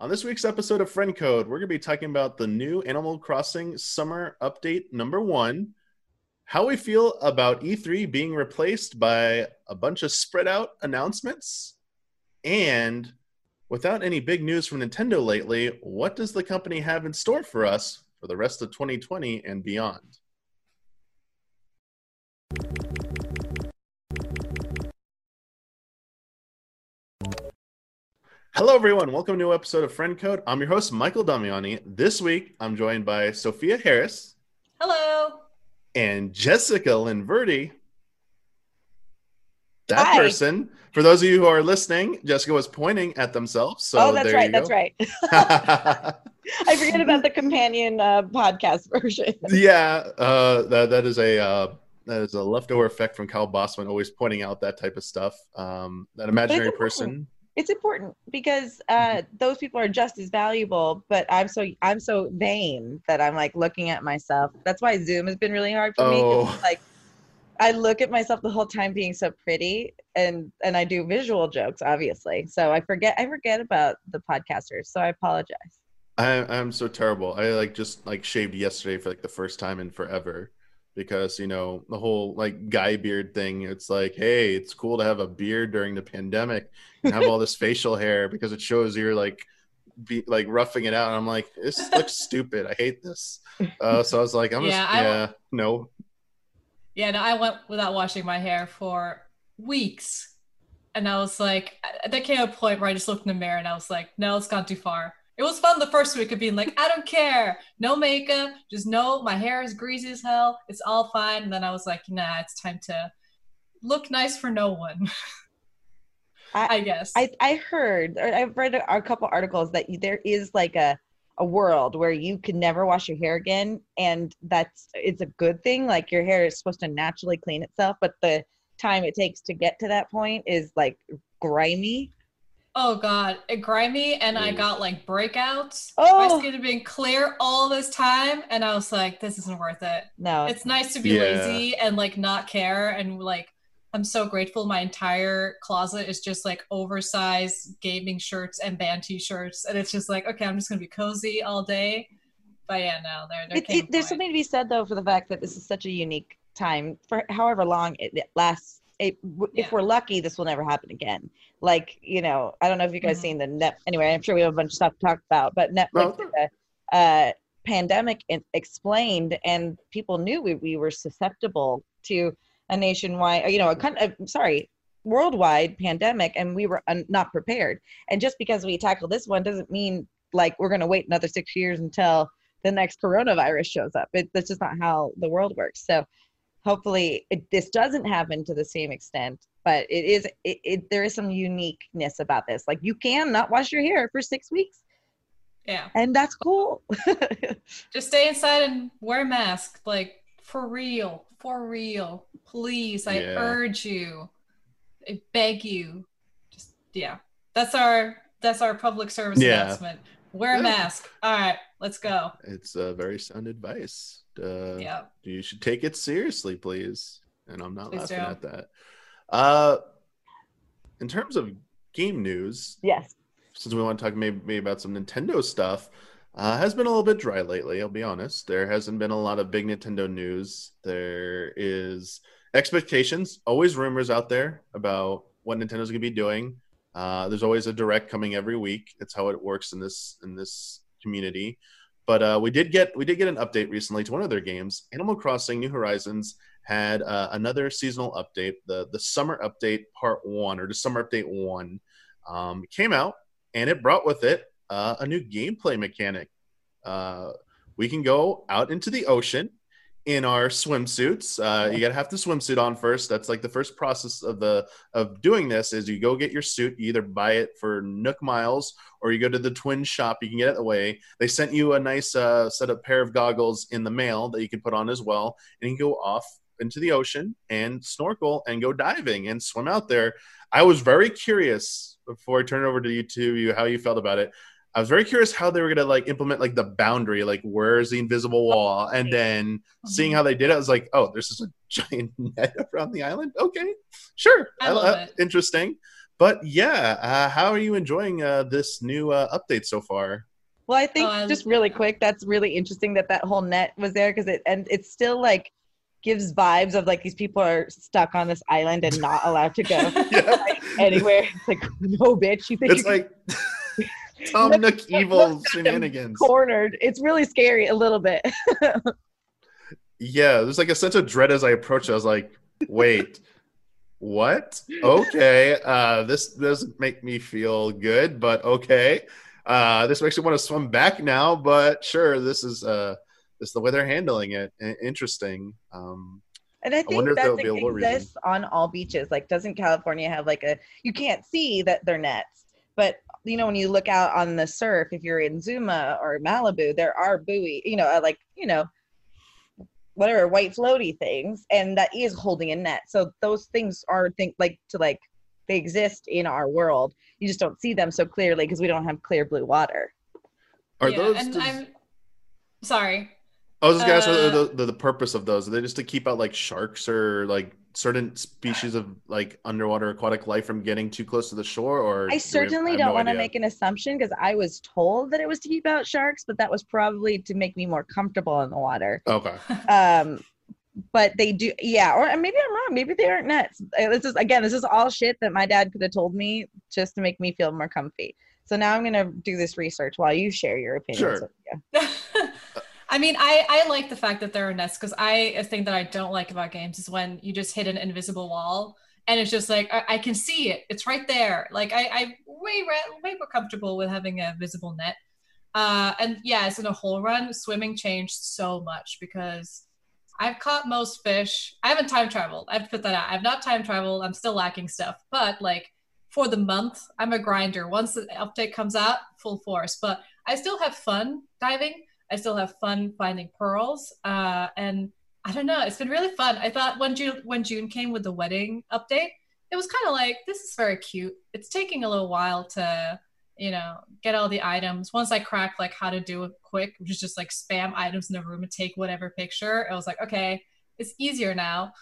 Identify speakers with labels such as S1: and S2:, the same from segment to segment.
S1: On this week's episode of Friend Code, we're going to be talking about the new Animal Crossing Summer Update number one, how we feel about E3 being replaced by a bunch of spread out announcements, and without any big news from Nintendo lately, what does the company have in store for us for the rest of 2020 and beyond? Hello, everyone. Welcome to a new episode of Friend Code. I'm your host, Michael Damiani. This week, I'm joined by Sophia Harris.
S2: Hello.
S1: And Jessica Linverdi. That
S3: Hi.
S1: person, for those of you who are listening, Jessica was pointing at themselves. So
S3: oh, that's
S1: there
S3: right. That's right. I forget about the companion uh, podcast version.
S1: yeah, uh, that, that is a uh, that is a leftover effect from Kyle Bosman, always pointing out that type of stuff. Um, that imaginary person.
S3: It's important because uh, those people are just as valuable. But I'm so I'm so vain that I'm like looking at myself. That's why Zoom has been really hard for me.
S1: Oh.
S3: it's Like I look at myself the whole time being so pretty, and and I do visual jokes, obviously. So I forget I forget about the podcasters. So I apologize.
S1: I, I'm so terrible. I like just like shaved yesterday for like the first time in forever because you know the whole like guy beard thing. It's like, hey, it's cool to have a beard during the pandemic and have all this facial hair because it shows you're like be like roughing it out. And I'm like, this looks stupid. I hate this. Uh, so I was like, I'm
S2: Yeah,
S1: just
S2: I-
S1: yeah, no.
S2: Yeah, no, I went without washing my hair for weeks. And I was like, there came a point where I just looked in the mirror and I was like, no, it's gone too far. It was fun the first week of being like, I don't care. No makeup. Just know my hair is greasy as hell. It's all fine. And then I was like, nah, it's time to look nice for no one.
S3: I-
S2: I guess.
S3: I, I heard or I've read a, a couple articles that you- there is like a a world where you can never wash your hair again and that's it's a good thing like your hair is supposed to naturally clean itself but the time it takes to get to that point is like grimy
S2: oh God, it grimy and I got like breakouts.
S3: Oh.
S2: My skin had been clear all this time. And I was like, this isn't worth it.
S3: no
S2: it's nice to be
S1: Yeah.
S2: lazy and like not care and like i'm so grateful my entire closet is just like oversized gaming shirts and band t-shirts and it's just like okay i'm just gonna be cozy all day but yeah no there, there
S3: it, it, there's something to be said though for the fact that this is such a unique time for however long it, it lasts it,
S2: Yeah.
S3: if we're lucky this will never happen again like you know i don't know if you guys
S2: Mhm.
S3: seen the net anyway i'm sure we have a bunch of stuff to talk about but netflix
S1: No.
S3: did a, uh pandemic in- explained and people knew we, we were susceptible to a nationwide you know a kind of sorry worldwide pandemic and we were un- not prepared and just because we tackle this one doesn't mean like we're going to wait another six years until the next coronavirus shows up. It, that's just not how the world works. So hopefully it, this doesn't happen to the same extent, but it is, it, it, there is some uniqueness about this. Like you can not wash your hair for six weeks
S2: yeah
S3: and that's cool.
S2: just stay inside and wear a mask like for real for real please i
S1: Yeah.
S2: urge you i beg you just yeah that's our that's our public service
S1: Yeah.
S2: announcement wear a mask all right let's go
S1: It's uh, very sound advice. Uh,
S2: yeah
S1: you should take it seriously, please. And I'm not
S2: Please
S1: laughing
S2: do.
S1: at that. Uh, in terms of game news,
S3: yes.
S1: since we want to talk maybe, maybe about some Nintendo stuff, uh, has been a little bit dry lately. I'll be honest. There hasn't been a lot of big Nintendo news. There is expectations, always rumors out there about what Nintendo's going to be doing. Uh, there's always a direct coming every week. It's how it works in this in this community. But uh, we did get we did get an update recently to one of their games. Animal Crossing: New Horizons had uh, another seasonal update, the the summer update part one or the summer update one um, came out, and it brought with it uh, a new gameplay mechanic. Uh, we can go out into the ocean in our swimsuits. Uh, you gotta have the swimsuit on first. That's like the first process of the of doing this is you go get your suit. You either buy it for Nook Miles or you go to the Twin shop. You can get it away. They sent you a nice uh, set of pair of goggles in the mail that you can put on as well, and you can go off into the ocean and snorkel and go diving and swim out there. I was very curious before I turn it over to you two, you how you felt about it. I was very curious how they were gonna like implement like the boundary, like where's the invisible wall, and then seeing how they did it, I was like, oh, there's just a giant net around the island. Okay, sure,
S2: I love it.
S1: Interesting, but yeah, uh, how are you enjoying uh, this new uh, update so far?
S3: Well, I think
S2: Oh, I-
S3: just really quick, that's really interesting that that whole net was there because it and it's still like gives vibes of like these people are stuck on this island and not allowed to go
S1: Yeah.
S3: anywhere. It's like no, bitch, you think
S1: It's
S3: you're
S1: like Tom Nook evil shenanigans.
S3: cornered. It's really scary a little bit.
S1: Yeah, there's like a sense of dread as I approach. it. I was like, wait, what? Okay, uh, this doesn't make me feel good, but okay. Uh, this makes me want to swim back now, but sure, this is uh, this is the way they're handling it. I- Interesting. Um,
S3: And I think
S1: if
S3: that
S1: there'll be a little reason.
S3: exists on all beaches. Like, doesn't California have like a? You can't see that they're nets, but you know when you look out on the surf, if you're in Zuma or Malibu, there are buoy. You know, uh, like you know, whatever white floaty things, and that is holding a net. So those things are think like to like they exist in our world. You just don't see them so clearly because we don't have clear blue water.
S1: are
S2: yeah,
S1: those?
S2: and
S1: does-
S2: I'm sorry.
S1: I was just gonna ask
S2: uh,
S1: the, the the purpose of those. Are they just to keep out like sharks or like certain species of like underwater aquatic life from getting too close to the shore? Or do we
S3: I
S1: have-
S3: certainly
S1: have
S3: don't
S1: no
S3: want to make an assumption because I was told that it was to keep out sharks, but that was probably to make me more comfortable in the water.
S1: Okay.
S3: Um, but they do, yeah. Or maybe I'm wrong. Maybe they aren't nets. Uh, This is again, this is all shit that my dad could have told me just to make me feel more comfy. So now I'm gonna do this research while you share your opinions.
S1: With
S3: you. Sure.
S2: I mean, I, I like the fact that there are nests because I a thing that I don't like about games is when you just hit an invisible wall and it's just like I, I can see it. It's right there. Like I I way way more comfortable with having a visible net. Uh, and yeah, as in a whole run, swimming changed so much because I've caught most fish. I haven't time traveled. I have to put that out. I've not time traveled. I'm still lacking stuff. But like for the month, I'm a grinder. Once the update comes out, full force. But I still have fun diving. I still have fun finding pearls. Uh, and I don't know, it's been really fun. I thought when June when June came with the wedding update, it was kind of like this is very cute. It's taking a little while to, you know, get all the items. Once I cracked like how to do it quick, which is just like spam items in the room and take whatever picture, I was like, okay, it's easier now.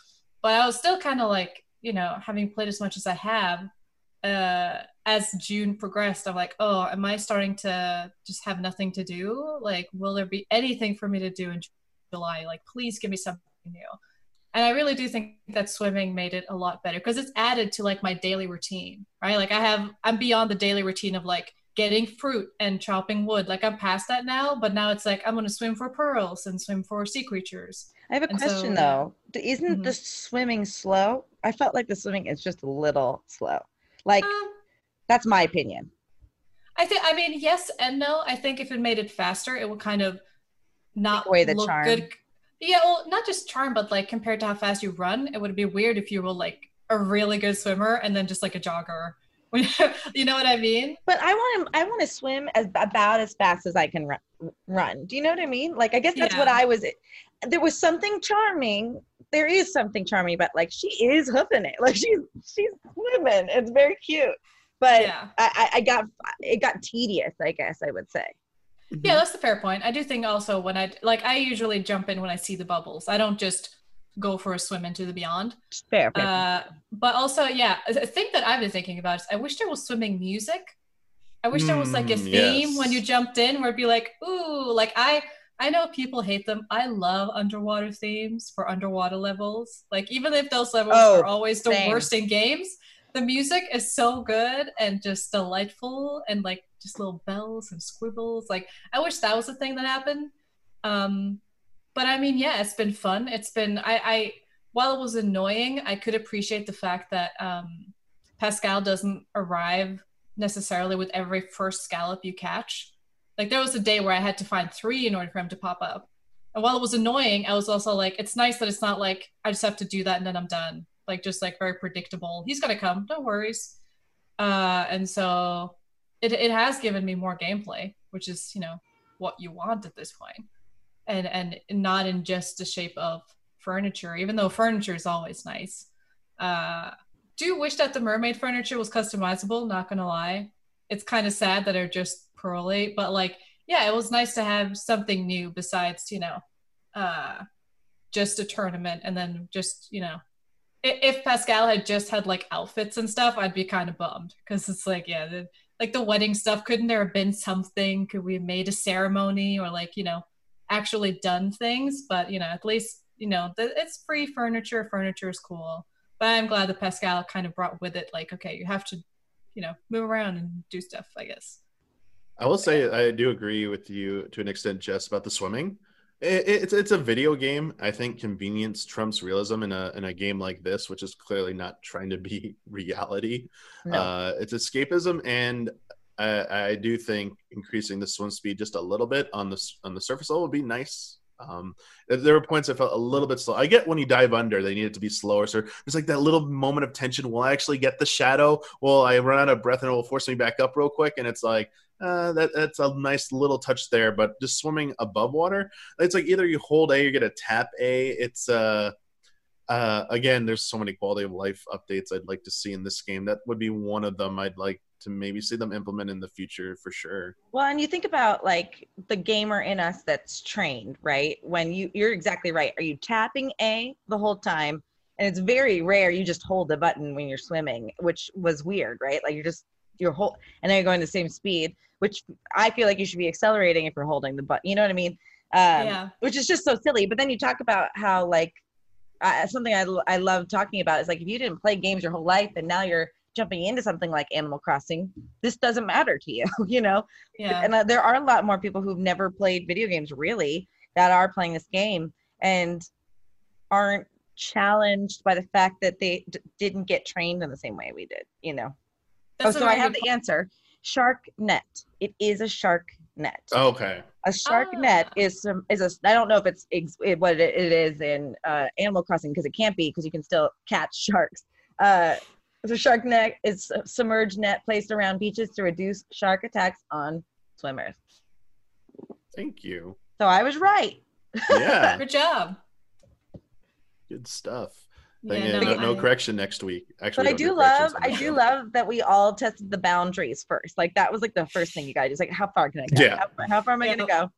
S2: But I was still kind of like, you know, having played as much as I have, uh as June progressed, I'm like, oh, am I starting to just have nothing to do? Like, will there be anything for me to do in July? Like, please give me something new. And I really do think that swimming made it a lot better because it's added to like my daily routine, right? Like, I have, I'm beyond the daily routine of like getting fruit and chopping wood. Like, I'm past that now, but now it's like, I'm going to swim for pearls and swim for sea creatures.
S3: I have a
S2: And
S3: question
S2: yeah.
S3: though. Isn't
S2: Mhm.
S3: the swimming slow? I felt like the swimming is just a little slow. Like
S2: Um,
S3: that's my opinion.
S2: I think. I mean, yes and no. I think if it made it faster, it would kind of not
S3: away the
S2: look
S3: charm.
S2: good. Yeah, well, not just charm, but like compared to how fast you run, it would be weird if you were like a really good swimmer and then just like a jogger. you know what I mean?
S3: But I want to I want to swim as about as fast as I can run, run. Do you know what I mean? Like I guess that's what I was there was something charming. There is something charming about like she is hoofing it. Like she's she's swimming. It's very cute. But
S2: Yeah.
S3: I, I I got it got tedious, I guess I would say.
S2: Yeah, that's the fair point. I do think also when I like, I usually jump in when I see the bubbles. I don't just go for a swim into the beyond.
S3: Fair, fair.
S2: Uh, but also, yeah, a a thing that I've been thinking about is I wish there was swimming music. I wish there was like a
S1: Mm,
S2: theme when you jumped in where it'd be like, ooh, like I I know people hate them. I love underwater themes for underwater levels. Like even if those levels
S3: Oh,
S2: are always the
S3: same.
S2: worst in games, the music is so good and just delightful and like just little bells and squibbles. Like I wish that was the thing that happened. Um but I mean, yeah, it's been fun. It's been I I while it was annoying, I could appreciate the fact that um Pascal doesn't arrive necessarily with every first scallop you catch. Like there was a day where I had to find three in order for him to pop up. And while it was annoying, I was also like, it's nice that it's not like I just have to do that and then I'm done. Like just like very predictable. He's gonna come, no worries. Uh, and so it it has given me more gameplay, which is you know what you want at this point, and and not in just the shape of furniture. Even though furniture is always nice. Uh, do wish that the mermaid furniture was customizable. Not gonna lie, it's kind of sad that they're just pearly, but like yeah, it was nice to have something new besides you know, uh, just a tournament and then just you know, if Pascal had just had like outfits and stuff, I'd be kind of bummed because it's like, yeah, the, like the wedding stuff. Couldn't there have been something? Could we have made a ceremony or like you know actually done things? But you know, at least you know the, it's free furniture. Furniture is cool. But I'm glad that Pascal kind of brought with it like, okay, you have to, you know, move around and do stuff. I guess.
S1: I will say I do agree with you to an extent, Jess, about the swimming. It, it's it's a video game. I think convenience trumps realism in a in a game like this, which is clearly not trying to be reality.
S3: No.
S1: Uh, it's escapism, and I, I do think increasing the swim speed just a little bit on the on the surface level would be nice. Um, there were points I felt a little bit slow. I get when you dive under, they need it to be slower. So there's like that little moment of tension. Will I actually get the shadow? Will I run out of breath and it will force me back up real quick? And it's like, uh, that that's a nice little touch there. But just swimming above water, it's like either you hold A, you get a tap A. It's uh, uh, again, there's so many quality of life updates I'd like to see in this game. That would be one of them. I'd like to maybe see them implement in the future for sure.
S3: Well, and you think about like the gamer in us that's trained, right? When you you're exactly right. Are you tapping A the whole time? And it's very rare you just hold the button when you're swimming, which was weird, right? Like you're just you're hold and then you're going the same speed, which I feel like you should be accelerating if you're holding the butt. You know what I mean? Um,
S2: yeah.
S3: which is just so silly. But then you talk about how like uh, something I, l- I love talking about is like if you didn't play games your whole life and now you're jumping into something like Animal Crossing, this doesn't matter to you, you know?
S2: Yeah.
S3: And uh, there are a lot more people who've never played video games really that are playing this game and aren't challenged by the fact that they d- didn't get trained in the same way we did, you know?
S2: That's
S3: oh, so I have
S2: good
S3: the answer. Shark net. It is a shark net.
S1: Okay.
S3: A shark net
S2: Ah.
S3: is some is a I don't know if it's ex, it, what it, it is in uh, Animal Crossing because it can't be because you can still catch sharks. Uh, the shark net is a submerged net placed around beaches to reduce shark attacks on swimmers.
S1: Thank you.
S3: So I was right.
S1: Yeah.
S2: Good job.
S1: Good stuff.
S2: Yeah,
S1: Thing
S2: no,
S1: no, no
S2: I-
S1: correction next week. Actually,
S3: But I do love I
S1: the
S3: do love that we all tested the boundaries first. Like that was like the first thing you guys. It's like how far can I go?
S1: Yeah.
S3: How, far- how far am I
S2: Yeah,
S3: gonna
S2: but-
S3: go?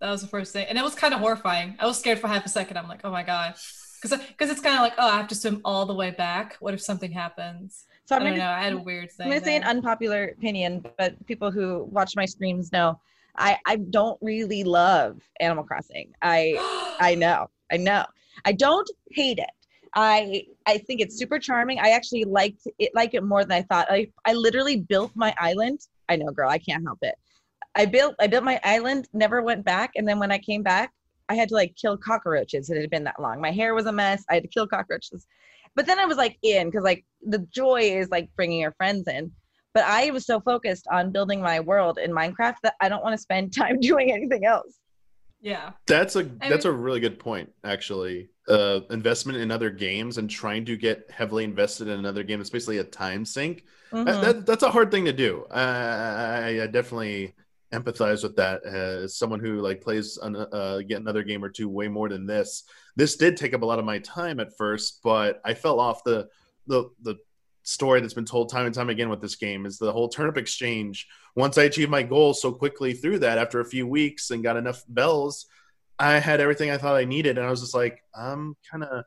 S2: That was the first thing, and it was kind of horrifying. I was scared for half a second. I'm like, oh my god, because because it's kind of like, oh, I have to swim all the way back. What if something happens?
S3: So
S2: I
S3: I'm
S2: don't
S3: gonna
S2: know. I had a weird thing.
S3: I'm gonna say an unpopular opinion, but people who watch my streams know I I don't really love Animal Crossing. I I know, I know. I don't hate it. I I think it's super charming. I actually liked it like it more than I thought. I I literally built my island. I know, girl, I can't help it. I built I built my island, never went back, and then when I came back, I had to like kill cockroaches. It had been that long. My hair was a mess. I had to kill cockroaches. But then I was like in because like the joy is like bringing your friends in. But I was so focused on building my world in Minecraft that I don't want to spend time doing anything else.
S2: yeah.
S1: That's a
S2: I
S1: that's a really good point, actually. Uh, investment in other games and trying to get heavily invested in another game. It's basically a time sink.
S3: Mhm.
S1: That, that, that's a hard thing to do. I, I, I definitely empathize with that as someone who like plays an, uh, get another game or two way more than this. This did take up a lot of my time at first, but I fell off the the the story that's been told time and time again with this game is the whole turnip exchange. Once I achieved my goal so quickly through that after a few weeks and got enough bells, I had everything I thought I needed, and I was just like, I'm kind of.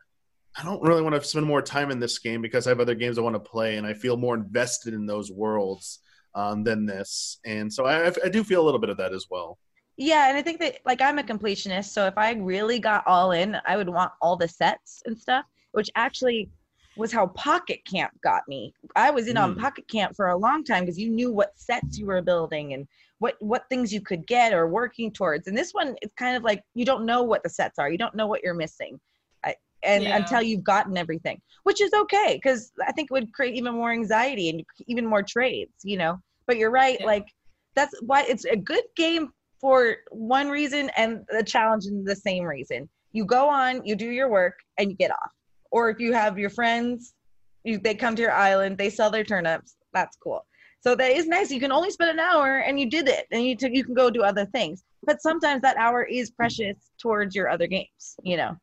S1: I don't really want to spend more time in this game because I have other games I want to play, and I feel more invested in those worlds um, than this. And so I, I do feel a little bit of that as well.
S3: Yeah, and I think that like I'm a completionist, so if I really got all in, I would want all the sets and stuff, which actually was how Pocket Camp got me. I was in on
S1: Mm.
S3: Pocket Camp for a long time because you knew what sets you were building and what what things you could get or working towards. And this one, it's kind of like you don't know what the sets are. You don't know what you're missing, I, and
S2: Yeah.
S3: until you've gotten everything, which is okay because I think it would create even more anxiety and even more trades. You know, but you're right.
S2: Yeah.
S3: Like that's why it's a good game for one reason and the challenge in the same reason. You go on, you do your work, and you get off. Or if you have your friends, you, they come to your island, they sell their turnips. That's cool. So that is nice. You can only spend an hour, and you did it, and you took, you can go do other things. But sometimes that hour is precious towards your other games. You know.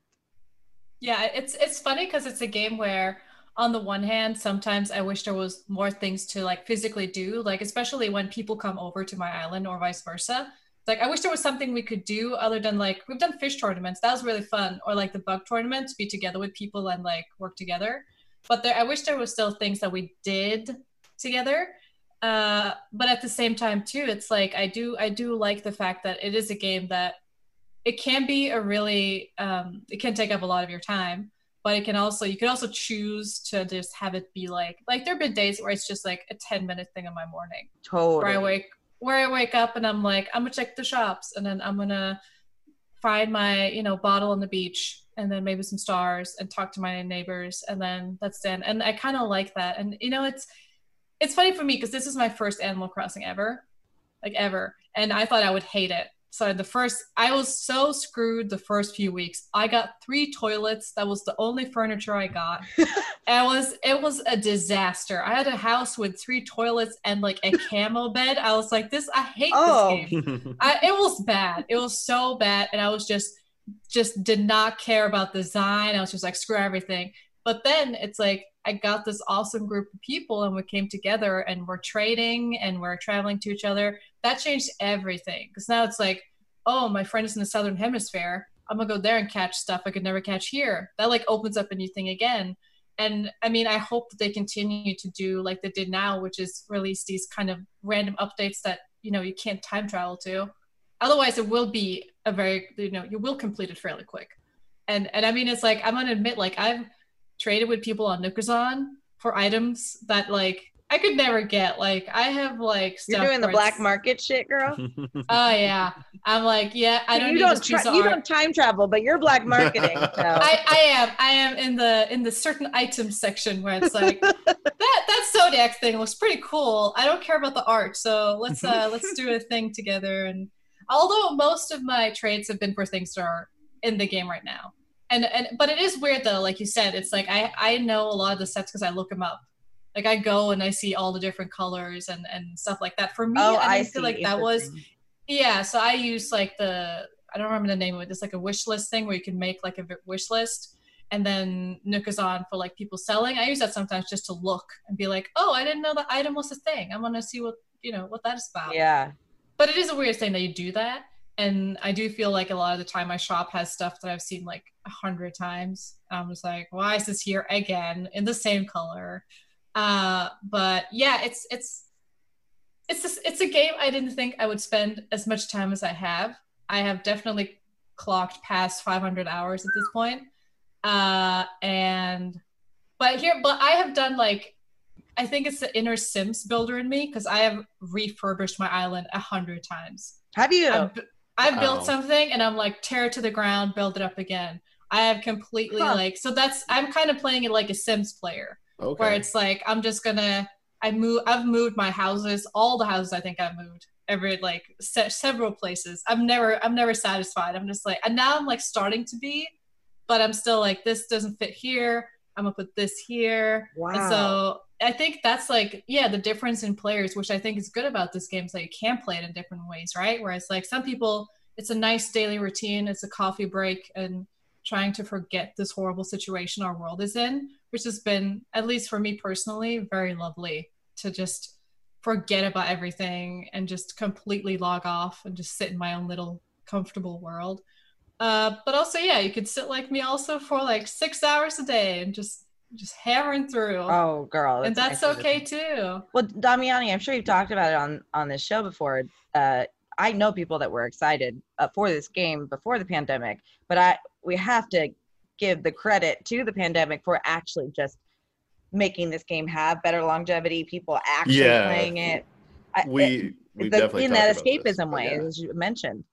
S2: Yeah, it's it's funny because it's a game where on the one hand, sometimes I wish there was more things to like physically do, like especially when people come over to my island or vice versa. like I wish there was something we could do other than like we've done fish tournaments. That was really fun, or like the bug tournament to be together with people and like work together. But there, I wish there was still things that we did together. Uh, but at the same time too, it's like I do I do like the fact that it is a game that it can be a really um, it can take up a lot of your time but it can also you can also choose to just have it be like like there have been days where it's just like a 10 minute thing in my morning
S3: Totally.
S2: where I wake where I wake up and I'm like, I'm gonna check the shops and then I'm gonna find my, you know, bottle on the beach and then maybe some stars and talk to my neighbors and then that's then and I kind of like that. And you know, it's it's funny for me because this is my first Animal Crossing ever, like ever, and I thought I would hate it. So the first, I was so screwed the first few weeks. I got three toilets. That was the only furniture I got. it was it was a disaster. I had a house with three toilets and like a camel bed. I was like, this. I hate
S3: Oh.
S2: this game. I, it was bad. It was so bad, and I was just just did not care about design. I was just like, screw everything. But then it's like I got this awesome group of people, and we came together, and we're trading, and we're traveling to each other. That changed everything because now it's like, oh, my friend is in the southern hemisphere. I'm gonna go there and catch stuff I could never catch here. That like opens up a new thing again. And I mean, I hope that they continue to do like they did now, which is release these kind of random updates that you know you can't time travel to. Otherwise, it will be a very you know you will complete it fairly quick. And and I mean, it's like I'm gonna admit, like I've traded with people on Nookazon for items that like I could never get. Like I have like
S3: You're doing the black
S2: it's-
S3: market shit, girl.
S2: Oh yeah, I'm like yeah. I don't
S3: you
S2: need
S3: don't tra- you
S2: art.
S3: don't time travel, but you're black marketing. So
S2: I, I am I am in the in the certain items section where it's like that that Zodiac thing looks pretty cool. I don't care about the art, so let's uh let's do a thing together. And although most of my trades have been for things that are in the game right now, and and but it is weird though. Like you said, it's like I I know a lot of the sets because I look them up. Like I go and I see all the different colors and and stuff like that. For me,
S3: oh,
S2: I,
S3: I
S2: feel like that was yeah, so I use like the I don't remember the name of it. It's like a wish list thing where you can make like a wish list, and then Nookazon for like people selling. I use that sometimes just to look and be like, oh, I didn't know the item was a thing. I want to see what you know what that is about.
S3: Yeah.
S2: But it is a weird thing that you do that, and I do feel like a lot of the time my shop has stuff that I've seen like a hundred times. I'm just like, why is this here again in the same color? Uh, but yeah, it's it's it's just, it's a game I didn't think I would spend as much time as I have. I have definitely clocked past 500 hours at this point. Uh, and but here, but I have done like I think it's the inner Sims builder in me because I have refurbished my island a hundred times.
S3: Have you?
S2: Bu- I've built something and I'm like tear it to the ground, build it up again. I have completely
S3: Huh.
S2: like so that's I'm kind of playing it like a Sims player
S1: okay.
S2: where it's like I'm just gonna I move I've moved my houses all the houses I think I've moved every like se- several places I'm never I'm never satisfied I'm just like and now I'm like starting to be but I'm still like this doesn't fit here I'm gonna put this here and
S3: Wow.
S2: so I think that's like yeah the difference in players which I think is good about this game is that you can play it in different ways right? Where it's like some people it's a nice daily routine it's a coffee break and trying to forget this horrible situation our world is in which has been at least for me personally very lovely to just forget about everything and just completely log off and just sit in my own little comfortable world. Uh, but also yeah you could sit like me also for like six hours a day and just just hammering through
S3: oh, girl.
S2: and that's
S3: nice.
S2: okay too
S3: Well, Damiani, I'm sure you've talked about it on on this show before. Uh, I know people that were excited uh, for this game before the pandemic, but I we have to give the credit to the pandemic for actually just making this game have better longevity. People actually
S1: Yeah.
S3: playing it.
S1: We
S3: it-
S1: we
S3: the-
S1: definitely
S3: in that
S1: talked this,
S3: escapism way,
S1: yeah.
S3: as you mentioned.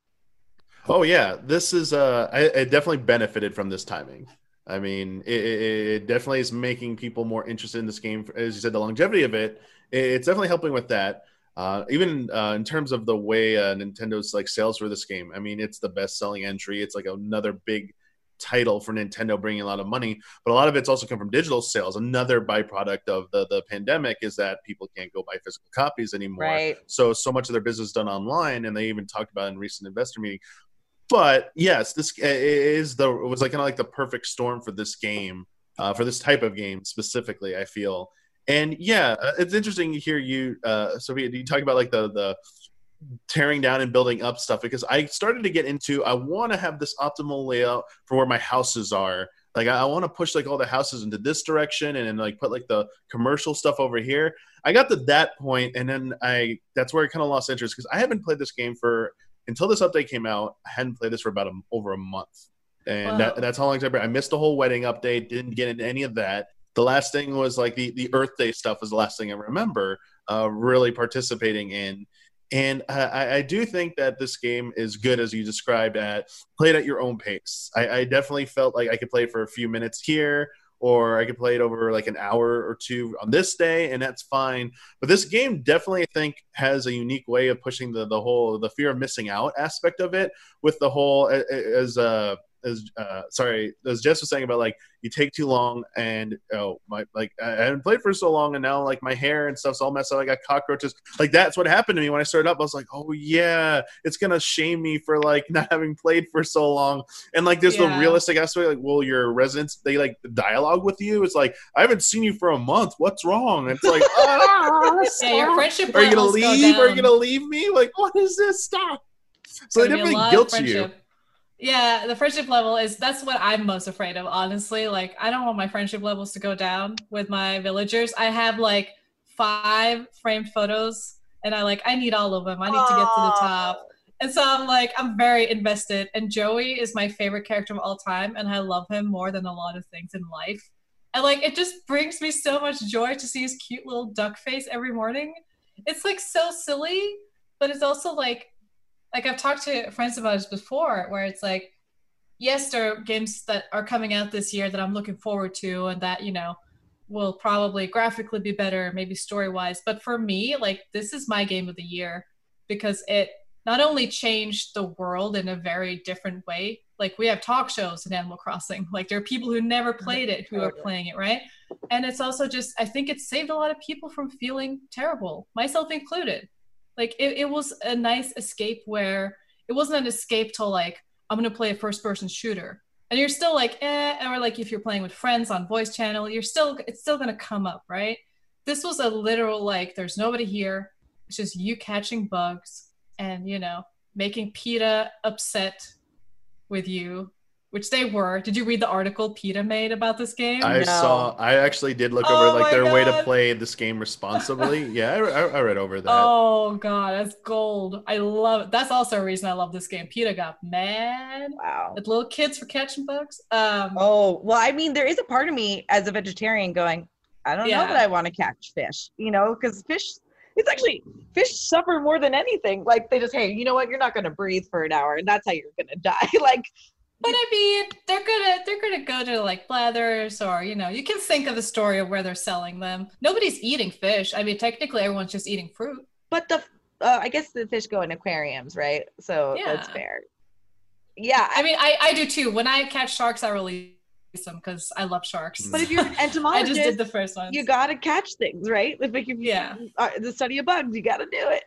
S1: Oh yeah, this is uh, I, I definitely benefited from this timing. I mean, it, it, it definitely is making people more interested in this game. As you said, the longevity of it, it's definitely helping with that. Uh, even uh, in terms of the way uh, Nintendo's like sales for this game, I mean, it's the best-selling entry. It's like another big title for Nintendo, bringing a lot of money. But a lot of it's also come from digital sales. Another byproduct of the the pandemic is that people can't go buy physical copies anymore.
S3: Right.
S1: So so much of their business is done online, and they even talked about in recent investor meeting. But yes, this is the it was like kind of like the perfect storm for this game, uh, for this type of game specifically. I feel, and yeah, uh, it's interesting to hear you, uh, Sophia. Do you talk about like the the tearing down and building up stuff because I started to get into I want to have this optimal layout for where my houses are. Like I, I want to push like all the houses into this direction and then like put like the commercial stuff over here. I got to that point and then I that's where I kind of lost interest because I haven't played this game for until this update came out. I hadn't played this for about a, over a month, and that, that's how long I missed the whole wedding update. Didn't get into any of that. The last thing was like the the Earth Day stuff was the last thing I remember uh, really participating in. And I, I, do think that this game is good as you described at play it at your own pace. I, I, definitely felt like I could play for a few minutes here, or I could play it over like an hour or two on this day, and that's fine. But this game definitely, I think, has a unique way of pushing the the whole the fear of missing out aspect of it with the whole as uh as uh, sorry, as Jess was saying about like you take too long and oh my like I haven't played for so long and now like my hair and stuff's all messed up. I got cockroaches. Like that's what happened to me when I started up. I was like, oh yeah, it's gonna shame me for like not having played for so long. And like there's yeah. the realistic aspect. Like, well, your residents they like dialogue with you. It's like I haven't seen you for a month. What's wrong? It's like
S2: oh, yeah, your friendship.
S1: Are you gonna leave? Go Are you gonna leave me? Like what is this? Stop. So they definitely guilt you
S2: yeah, the friendship level is that's what I'm most afraid of, honestly. Like, I don't want my friendship levels to go down with my villagers. I have like five framed photos, and I like I need all of them. I need Aww. to get to the top. And so I'm like, I'm very invested. And Joey is my favorite character of all time, and I love him more than a lot of things in life. And like, it just brings me so much joy to see his cute little duck face every morning. It's like so silly, but it's also like like I've talked to friends about this before, where it's like, yes, there are games that are coming out this year that I'm looking forward to, and that you know will probably graphically be better, maybe story wise. But for me, like this is my game of the year because it not only changed the world in a very different way. Like we have talk shows in Animal Crossing. Like there are people who never played it who are playing it, right? And it's also just I think it saved a lot of people from feeling terrible, myself included like it, it was a nice escape where it wasn't an escape to like i'm gonna play a first person shooter. And you're still like eh or like if you're playing with friends on voice channel you're still it's still gonna come up right? This was a literal like there's nobody here. It's just you catching bugs and you know making PETA upset with you which they were. Did you read the article PETA made about this game?
S1: I no. saw. I actually did look oh over like their God. way to play this game responsibly. yeah, I, I, read over that.
S2: Oh God, that's gold. I love it. That's also a reason I love this game. PETA got mad.
S3: Wow.
S2: At little kids for catching bugs. Um,
S3: oh well, I mean, there is a part of me as a vegetarian going, I don't yeah. know that I want to catch fish. You know, because fish it's actually fish suffer more than anything. Like they just, hey, you know what? You're not going to breathe for an hour, and that's how you're going to die. like
S2: but I mean, they're gonna they're gonna go to like Blathers or you know, you can think of a story of where they're selling them. Nobody's eating fish. I mean, technically, everyone's just eating fruit.
S3: But the uh, I guess the fish go in aquariums, right? So yeah. that's fair. Yeah,
S2: I mean, I I do too. When I catch sharks, I release them because I love sharks.
S3: But if you're an entomologist,
S2: I just did the first one.
S3: You gotta catch things, right? Like if you,
S2: yeah,
S3: uh, the study of bugs, you gotta do it.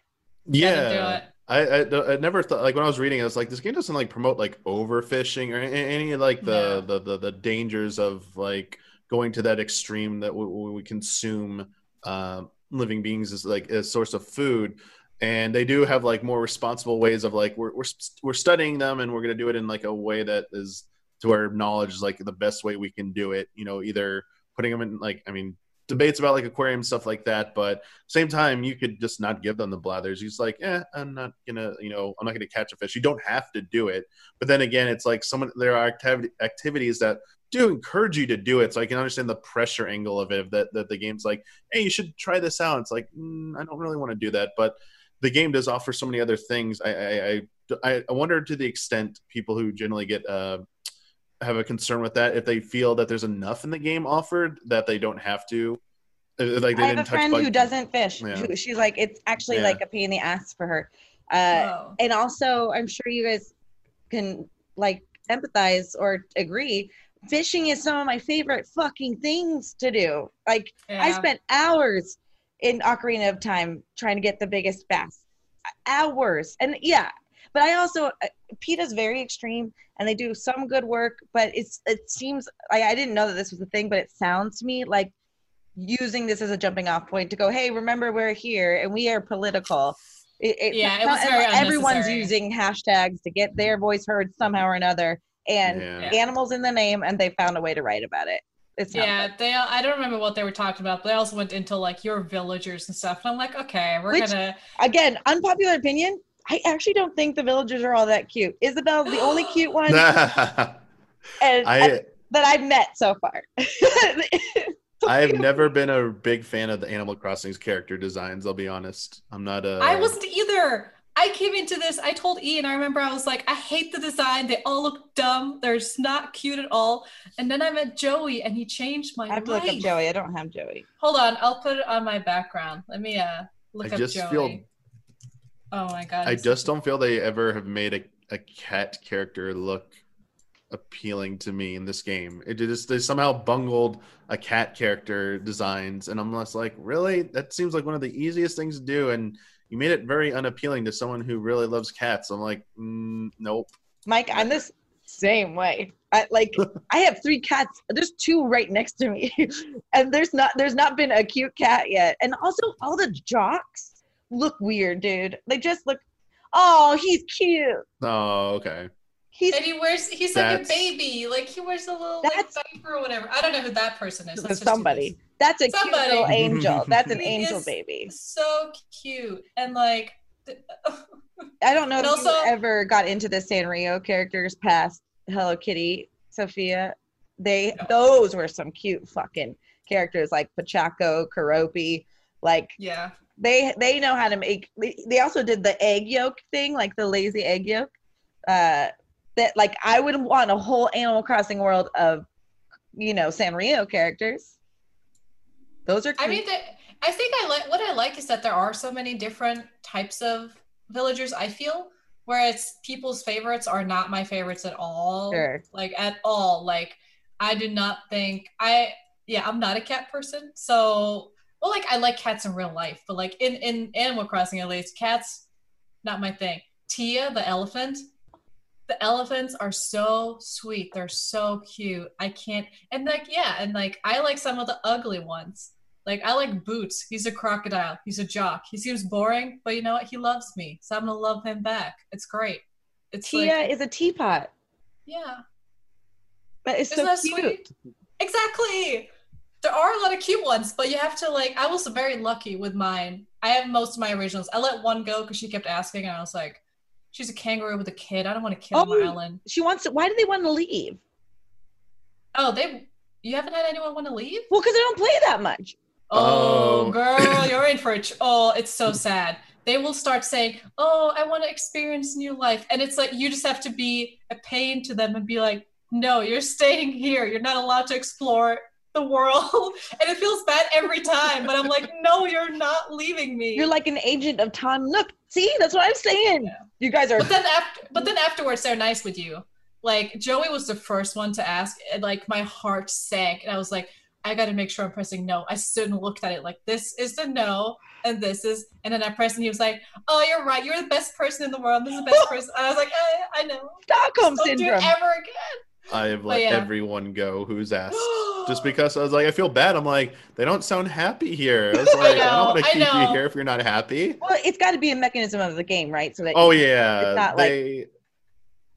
S1: Yeah. I, I, I, never thought like when I was reading, I was like, this game doesn't like promote like overfishing or any, any like the, yeah. the, the the dangers of like going to that extreme that we, we consume uh, living beings as like a source of food. And they do have like more responsible ways of like we're we're, we're studying them and we're gonna do it in like a way that is to our knowledge is like the best way we can do it. You know, either putting them in like I mean debates about like aquarium stuff like that but same time you could just not give them the blathers. He's like eh i'm not gonna you know i'm not gonna catch a fish. You don't have to do it but then again it's like someone there are activity, activities that do encourage you to do it so i can understand the pressure angle of it that, that the game's like hey you should try this out. It's like mm, i don't really want to do that but the game does offer so many other things. I i i, I wonder to the extent people who generally get uh have a concern with that if they feel that there's enough in the game offered that they don't have to
S3: uh, like they I have a friend who doesn't fish. Yeah. Who, she's like, it's actually yeah. like a pain in the ass for her. Uh, and also, I'm sure you guys can like empathize or agree. Fishing is some of my favorite fucking things to do. Like yeah. I spent hours in Ocarina of Time trying to get the biggest bass. Hours. And yeah, but I also uh, PETA's very extreme and they do some good work, but it's it seems like I didn't know that this was a thing, but it sounds to me like using this as a jumping off point to go, hey, remember we're here and we are political It, it,
S2: Yeah, it was very
S3: everyone's using hashtags to get their voice heard somehow or another, and
S1: Yeah.
S3: animals in the name, and they found a way to write about it. It's
S2: Yeah,
S3: good.
S2: they. I don't remember what they were talking about, but they also went into like your villagers and stuff. And I'm like, okay, we're
S3: Which-
S2: gonna.
S3: again, unpopular opinion. I actually don't think the villagers are all that cute. Isabelle's the only cute one, and,
S1: I
S3: that I've met so far.
S1: I have never been a big fan of the Animal Crossing's character designs. I'll be honest. I'm not a.
S2: I wasn't either. I came into this. I told Ian. I remember I was like, I hate the design. They all look dumb. They're just not cute at all. And then I met Joey, and he changed my
S3: I have to
S2: life.
S3: look up Joey. I don't have Joey.
S2: Hold on, I'll put it on my background. Let me uh look
S1: I
S2: up
S1: just
S2: Joey.
S1: feel.
S2: Oh my god.
S1: I just don't feel they ever have made a, a cat character look appealing to me in this game. It just they somehow bungled a cat character designs, and I'm just like, really? That seems like one of the easiest things to do, and you made it very unappealing to someone who really loves cats. I'm like, mm, nope.
S3: Mike, I'm this same way. I like I have three cats. There's two right next to me. and there's not there's not been a cute cat yet. And also all the jocks look weird, dude. They just look oh, he's cute.
S1: Oh, okay.
S3: He's
S2: And he wears he's like a baby. Like he wears a little like, diaper or whatever. I don't know who that person is. Let's just do
S3: somebody. That's a
S2: Somebody.
S3: cute little angel. That's an
S2: He
S3: angel
S2: is-
S3: baby.
S2: So cute. And like
S3: I don't know if
S2: And
S3: you
S2: also-
S3: ever got into the Sanrio characters past Hello Kitty, Sophia. They
S2: No.
S3: those were some cute fucking characters like Pochacco, Keroppi. Like
S2: yeah.
S3: They they know how to make. They, also did the egg yolk thing, like the lazy egg yolk. Uh, that like I would want a whole Animal Crossing world of, you know, Sanrio characters. Those are.
S2: I mean, the, I think I like what I like is that there are so many different types of villagers. I feel where it's people's favorites are not my favorites at all.
S3: Sure.
S2: Like at all. Like I do not think I. Yeah, I'm not a cat person. So, well, like I like cats in real life, but like in in Animal Crossing at least, cats not my thing. Tia, the elephant. The elephants are so sweet. They're so cute. I can't and like yeah, and like I like some of the ugly ones. Like I like Boots. He's a crocodile. He's a jock. He seems boring, but you know what? He loves me, so I'm gonna love him back. It's great. It's
S3: Tia
S2: like
S3: is a teapot.
S2: yeah,
S3: That is
S2: isn't
S3: so
S2: that
S3: cute.
S2: sweet? Exactly. There are a lot of cute ones, but you have to like. I was very lucky with mine. I have most of my originals. I let one go because she kept asking, and I was like, "She's a kangaroo with a kid. I don't want to kill
S3: Oh.
S2: my island."
S3: She wants to. Why do they want to leave?
S2: Oh, they. You haven't had anyone want to leave?
S3: Well, because they don't play that much.
S2: Oh,
S1: Oh.
S2: girl, you're in for it. Oh, it's so sad. They will start saying, "Oh, I want to experience new life," and it's like you just have to be a pain to them and be like, "No, you're staying here. You're not allowed to explore the world." and it feels bad every time, but I'm like, "No, you're not leaving me."
S3: You're like an agent of Tom Nook. See, that's what I'm saying.
S2: Yeah.
S3: You guys are.
S2: but then after, but then afterwards, they're nice with you. Like Joey was the first one to ask, and like my heart sank, and I was like, I got to make sure I'm pressing no. I stood and looked at it like this is the no, and this is, and then I pressed, and he was like, Oh, you're right. You're the best person in the world. This is the best person. And I was like, I, I know.
S3: Stockholm
S2: Don't do
S3: syndrome.
S2: it ever again.
S1: I have
S2: But
S1: let
S2: yeah.
S1: everyone go who's asked. Just because I was like, I feel bad. I'm like, they don't sound happy here. I was like, I,
S2: know,
S1: don't want to keep you here if you're not happy.
S3: Well, it's got to be a mechanism of the game, right? So that
S1: Oh yeah,
S3: It's not like-
S1: they.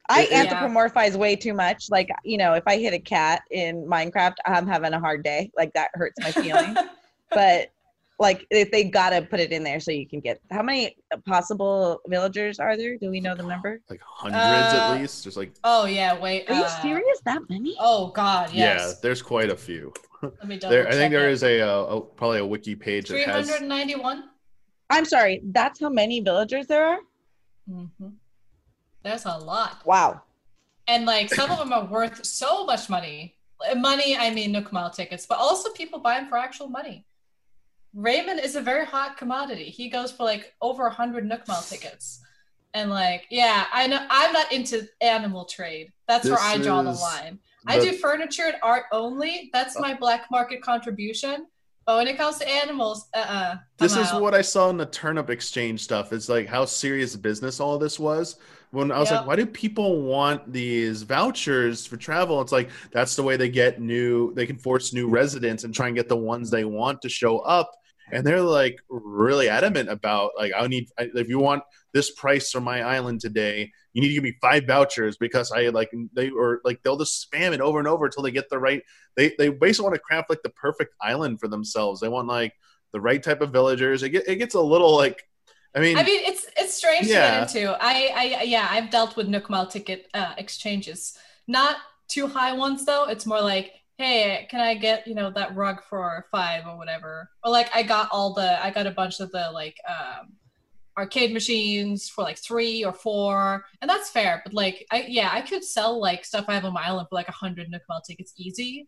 S3: I
S1: it-
S2: Yeah.
S3: anthropomorphize way too much. Like, you know, if I hit a cat in Minecraft, I'm having a hard day. Like that hurts my feelings. but like, if they gotta put it in there so you can get how many possible villagers are there? Do we know the number?
S1: like hundreds
S2: Uh,
S1: at least. There's like
S2: oh yeah, wait.
S3: Are you
S2: uh,
S3: serious? That many?
S2: Oh God,
S1: yeah, there's quite a few.
S2: Let me double
S1: There, I think
S2: check
S1: there
S2: it.
S1: is a, uh, a probably a wiki page that
S2: Three
S1: has.
S2: hundred ninety-one.
S3: I'm sorry. That's how many villagers there are.
S2: Mm-hmm. There's a lot.
S3: Wow.
S2: and like some of them are worth so much money money i mean nook mile tickets but also people buy them for actual money raymond is a very hot commodity he goes for like over a 100 nook mile tickets and like yeah i know i'm not into animal trade that's where i draw the line i do furniture and art only that's uh. my black market contribution but when it comes to animals uh-uh
S1: This
S2: I'm
S1: is
S2: out.
S1: what I saw in the turnip exchange stuff. It's like how serious business all this was. When I was
S2: Yep.
S1: like, why do people want these vouchers for travel? It's like that's the way they get new. They can force new residents and try and get the ones they want to show up. And they're like really adamant about like I need if you want this price for my island today, you need to give me five vouchers because I like they or like they'll just spam it over and over until they get the right. They they basically want to craft like the perfect island for themselves. They want like the right type of villagers. It get, it gets a little like. I mean,
S2: I mean, it's it's strange yeah. to get into. I, I, yeah, I've dealt with Nook Mile ticket uh, exchanges. Not too high ones though. It's more like, hey, can I get you know that rug for five or whatever? Or like I got all the I got a bunch of the like um, arcade machines for like three or four, and that's fair. But like I yeah, I could sell like stuff I have on my island for like a hundred Mile tickets easy.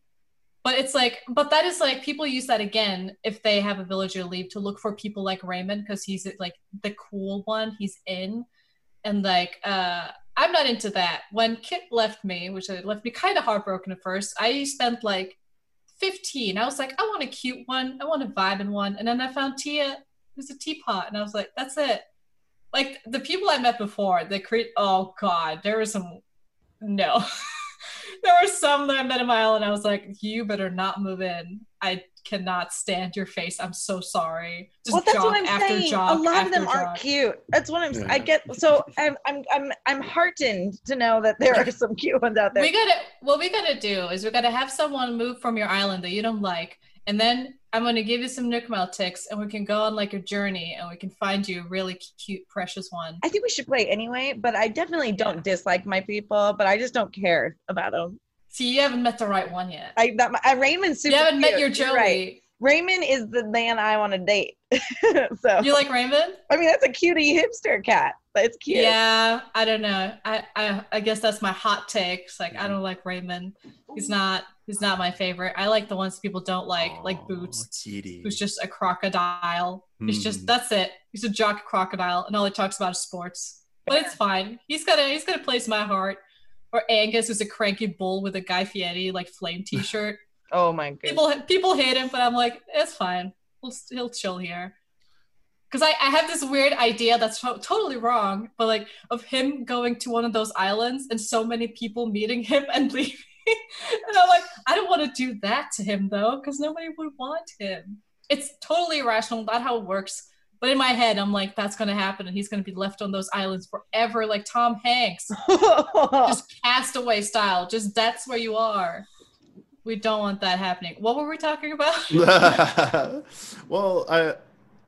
S2: But it's like, but that is like people use that again if they have a villager leave to look for people like Raymond because he's like the cool one. He's in, and like uh I'm not into that. When Kit left me, which left me kind of heartbroken at first, I spent like 15. I was like, I want a cute one. I want a vibe in one. And then I found Tia, who's a teapot. And I was like, that's it. Like the people I met before, they create, oh God, there was some, no. there were some that I met in my island. I was like, you better not move in. I cannot stand your face. I'm so sorry.
S3: Just well, that's what I'm saying. a lot of them jog. aren't cute. That's what I'm. Yeah. I get. So I'm. I'm. I'm. I'm heartened to know that there are some cute ones out there.
S2: We gotta. What we gotta do is we gotta have someone move from your island that you don't like, and then I'm gonna give you some Nook Mile ticks, and we can go on like a journey, and we can find you a really cute, precious one.
S3: I think we should play anyway, but I definitely don't yeah. dislike my people, but I just don't care about them.
S2: See, you haven't met the right one yet.
S3: I that my, Raymond's super.
S2: You haven't
S3: cute.
S2: met your Joey. Right.
S3: Raymond is the man I want to date. so
S2: you like Raymond?
S3: I mean, that's a cutie hipster cat, but it's cute.
S2: Yeah, I don't know. I I, I guess that's my hot takes. Like, I don't like Raymond. He's not he's not my favorite. I like the ones people don't like, oh, like Boots, kitty. who's just a crocodile. Mm. He's just hmm. that's it. He's a jock crocodile, and all he talks about is sports. But it's fine. He's gonna he's gonna place my heart or Angus is a cranky bull with a Guy Fieri like flame T-shirt.
S3: oh my god!
S2: People people hate him, but I'm like, it's fine. We'll he'll chill here. Because I, I have this weird idea that's to- totally wrong, but like of him going to one of those islands and so many people meeting him and leaving. and I'm like, I don't want to do that to him though, because nobody would want him. It's totally irrational, not how it works. But in my head, I'm like, that's going to happen, and he's going to be left on those islands forever, like Tom Hanks, just castaway style. Just that's where you are. We don't want that happening. What were we talking about?
S1: well, I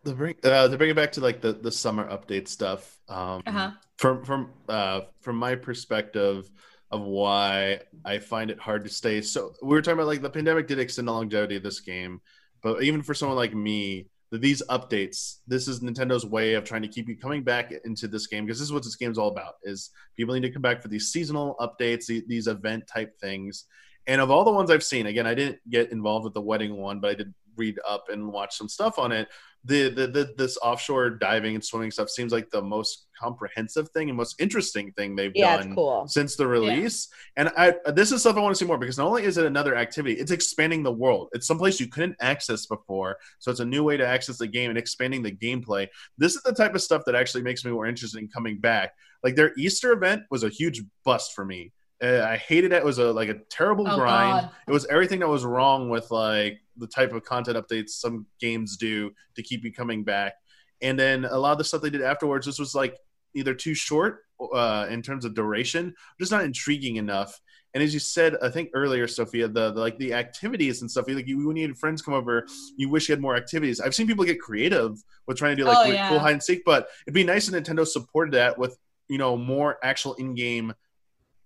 S1: to bring uh, to bring it back to like the the summer update stuff. Um, uh-huh. From from uh, from my perspective of why I find it hard to stay. So we were talking about like the pandemic did extend the longevity of this game, but even for someone like me these updates this is nintendo's way of trying to keep you coming back into this game because this is what this game's all about is people need to come back for these seasonal updates these event type things and of all the ones i've seen again i didn't get involved with the wedding one but i did read up and watch some stuff on it the, the, the this offshore diving and swimming stuff seems like the most comprehensive thing and most interesting thing they've yeah, done
S3: cool.
S1: since the release. Yeah. And I this is stuff I want to see more because not only is it another activity, it's expanding the world. It's someplace you couldn't access before, so it's a new way to access the game and expanding the gameplay. This is the type of stuff that actually makes me more interested in coming back. Like their Easter event was a huge bust for me. Uh, I hated it. It was a like a terrible oh, grind. God. It was everything that was wrong with like the type of content updates some games do to keep you coming back. And then a lot of the stuff they did afterwards, this was like either too short uh, in terms of duration, just not intriguing enough. And as you said, I think earlier, Sophia, the, the like the activities and stuff. Like you, when you had friends come over, you wish you had more activities. I've seen people get creative with trying to do like oh, yeah. cool hide and seek, but it'd be nice if Nintendo supported that with you know more actual in-game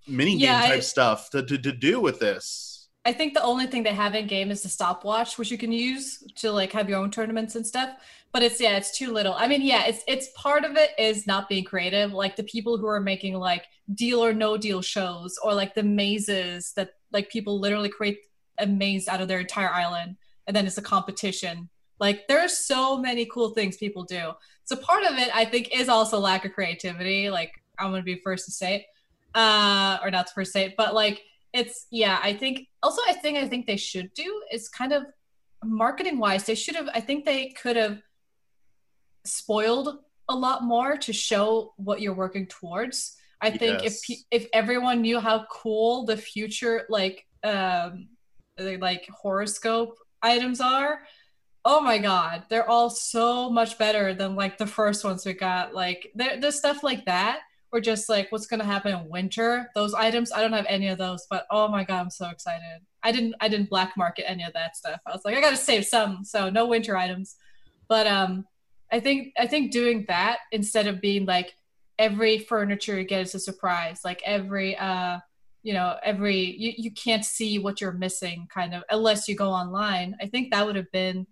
S1: mini game type I, stuff to, to to do with this.
S2: I think the only thing they have in game is the stopwatch, which you can use to like have your own tournaments and stuff. But it's yeah, it's too little. I mean, yeah, it's it's part of it is not being creative. Like the people who are making like deal or no deal shows, or like the mazes that like people literally create a maze out of their entire island, and then it's a competition. Like there are so many cool things people do. So part of it, I think, is also lack of creativity. Like I'm gonna be first to say it, uh, or not to say it, but like it's yeah i think also i think i think they should do is kind of marketing wise they should have i think they could have spoiled a lot more to show what you're working towards i think yes. if if everyone knew how cool the future like um like horoscope items are oh my god, they're all so much better than like the first ones we got. Like there, there's stuff like that, or just like what's gonna happen in winter. Those items, I don't have any of those, but oh my god, I'm so excited. I didn't, I didn't black market any of that stuff. I was like, I gotta save some, so no winter items. But um, I think, I think doing that instead of being like every furniture you get is a surprise, like every uh you know every you, you can't see what you're missing kind of unless you go online i think that would have been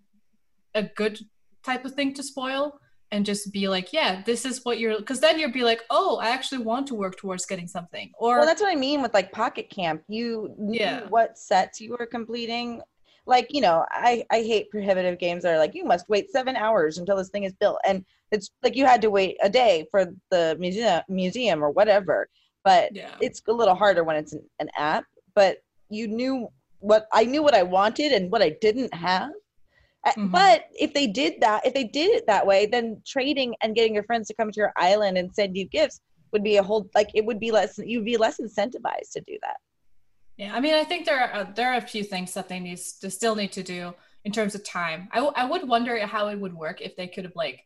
S2: a good type of thing to spoil and just be like yeah this is what you're because then you'd be like oh i actually want to work towards getting something or
S3: well that's what i mean with like pocket camp. You knew
S2: Yeah.
S3: what sets you were completing. Like you know i i hate prohibitive games that are like you must wait seven hours until this thing is built and it's like you had to wait a day for the museum museum or whatever but
S2: yeah.
S3: it's a little harder when it's an, an app but you knew what i knew what i wanted and what i didn't have Uh,
S2: Mhm.
S3: but if they did that if they did it that way then trading and getting your friends to come to your island and send you gifts would be a whole like it would be less you'd be less incentivized to do that
S2: Yeah, I mean, I think there are there are a few things that they need to still need to do in terms of time. I, w- I would wonder how it would work if they could have like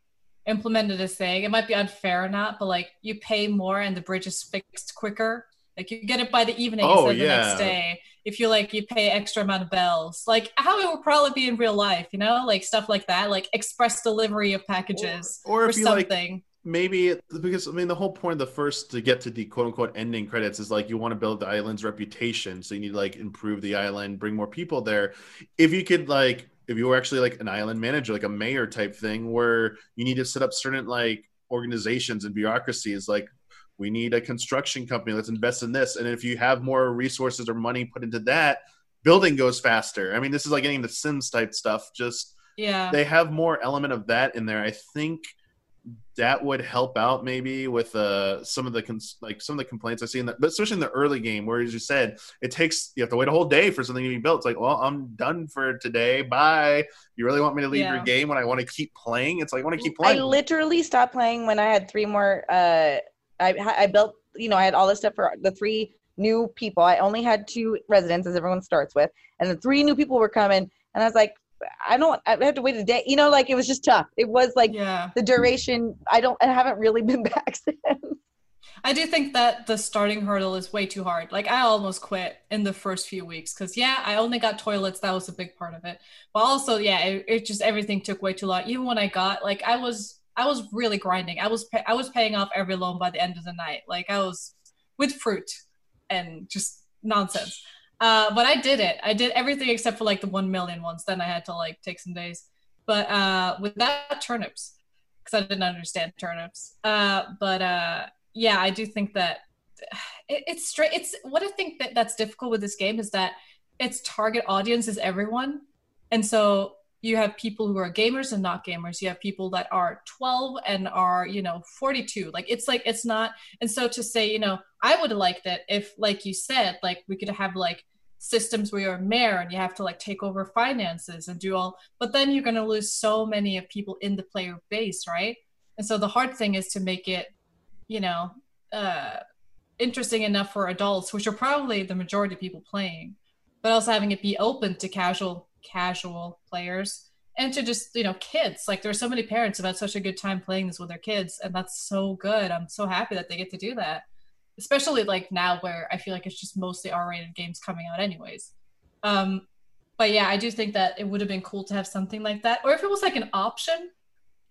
S2: implemented this thing. It might be unfair or not, but like you pay more and the bridge is fixed quicker. Like you get it by the evening
S1: Oh,
S2: instead of the next day. If you like, you pay extra amount of bells. Like how it would probably be in real life, you know, like stuff like that, like express delivery of packages
S1: Or- or
S2: or,
S1: you, like,
S2: something.
S1: maybe it- because I mean the whole point of the first to get to the quote unquote ending credits is like you want to build the island's reputation, so you need to like improve the island, bring more people there. If you could like if you were actually like an island manager, like a mayor type thing, where you need to set up certain like organizations and bureaucracies, like we need a construction company, let's invest in this, and if you have more resources or money put into that, building goes faster. I mean, this is like getting the Sims type stuff, just
S2: Yeah.
S1: they have more element of that in there. I think that would help out maybe with uh some of the cons- like some of the complaints I see in that, but especially in the early game where, as you said, it takes you have to wait a whole day for something to be built. It's like, well, I'm done for today. Bye. You really want me to leave your game when I want to keep playing? It's like I want to keep playing.
S3: I literally stopped playing when I had three more. Uh, I I built, you know, I had all this stuff for the three new people. I only had two residents, as everyone starts with, and the three new people were coming, and I was like, I don't, I have to wait a day. You know, like it was just tough. It was like
S2: yeah.
S3: the duration. I don't, I haven't really been back since.
S2: I do think that the starting hurdle is way too hard. Like I almost quit in the first few weeks because yeah, I only got toilets. That was a big part of it. But also, yeah, it, it just everything took way too long. Even when I got like I was I was really grinding. I was pay, I was paying off every loan by the end of the night. Like I was with fruit and just nonsense. Uh, but I did it. I did everything except for like the one million ones. Then I had to like take some days. But uh, without turnips, because I didn't understand turnips. Uh, but uh, yeah, I do think that it, it's straight. It's what I think that that's difficult with this game is that its target audience is everyone, and so you have people who are gamers and not gamers. You have people that are 12 and are you know 42. Like it's like it's not. And so to say, you know, I would have liked it if, like you said, like we could have like systems where you're a mayor and you have to like take over finances and do all but then you're going to lose so many of people in the player base right and so the hard thing is to make it you know uh interesting enough for adults which are probably the majority of people playing but also having it be open to casual casual players and to just you know kids like there's so many parents have had such a good time playing this with their kids and that's so good i'm so happy that they get to do that especially like now where I feel like it's just mostly R-rated games coming out anyways. Um, but yeah, I do think that it would have been cool to have something like that, or if it was like an option,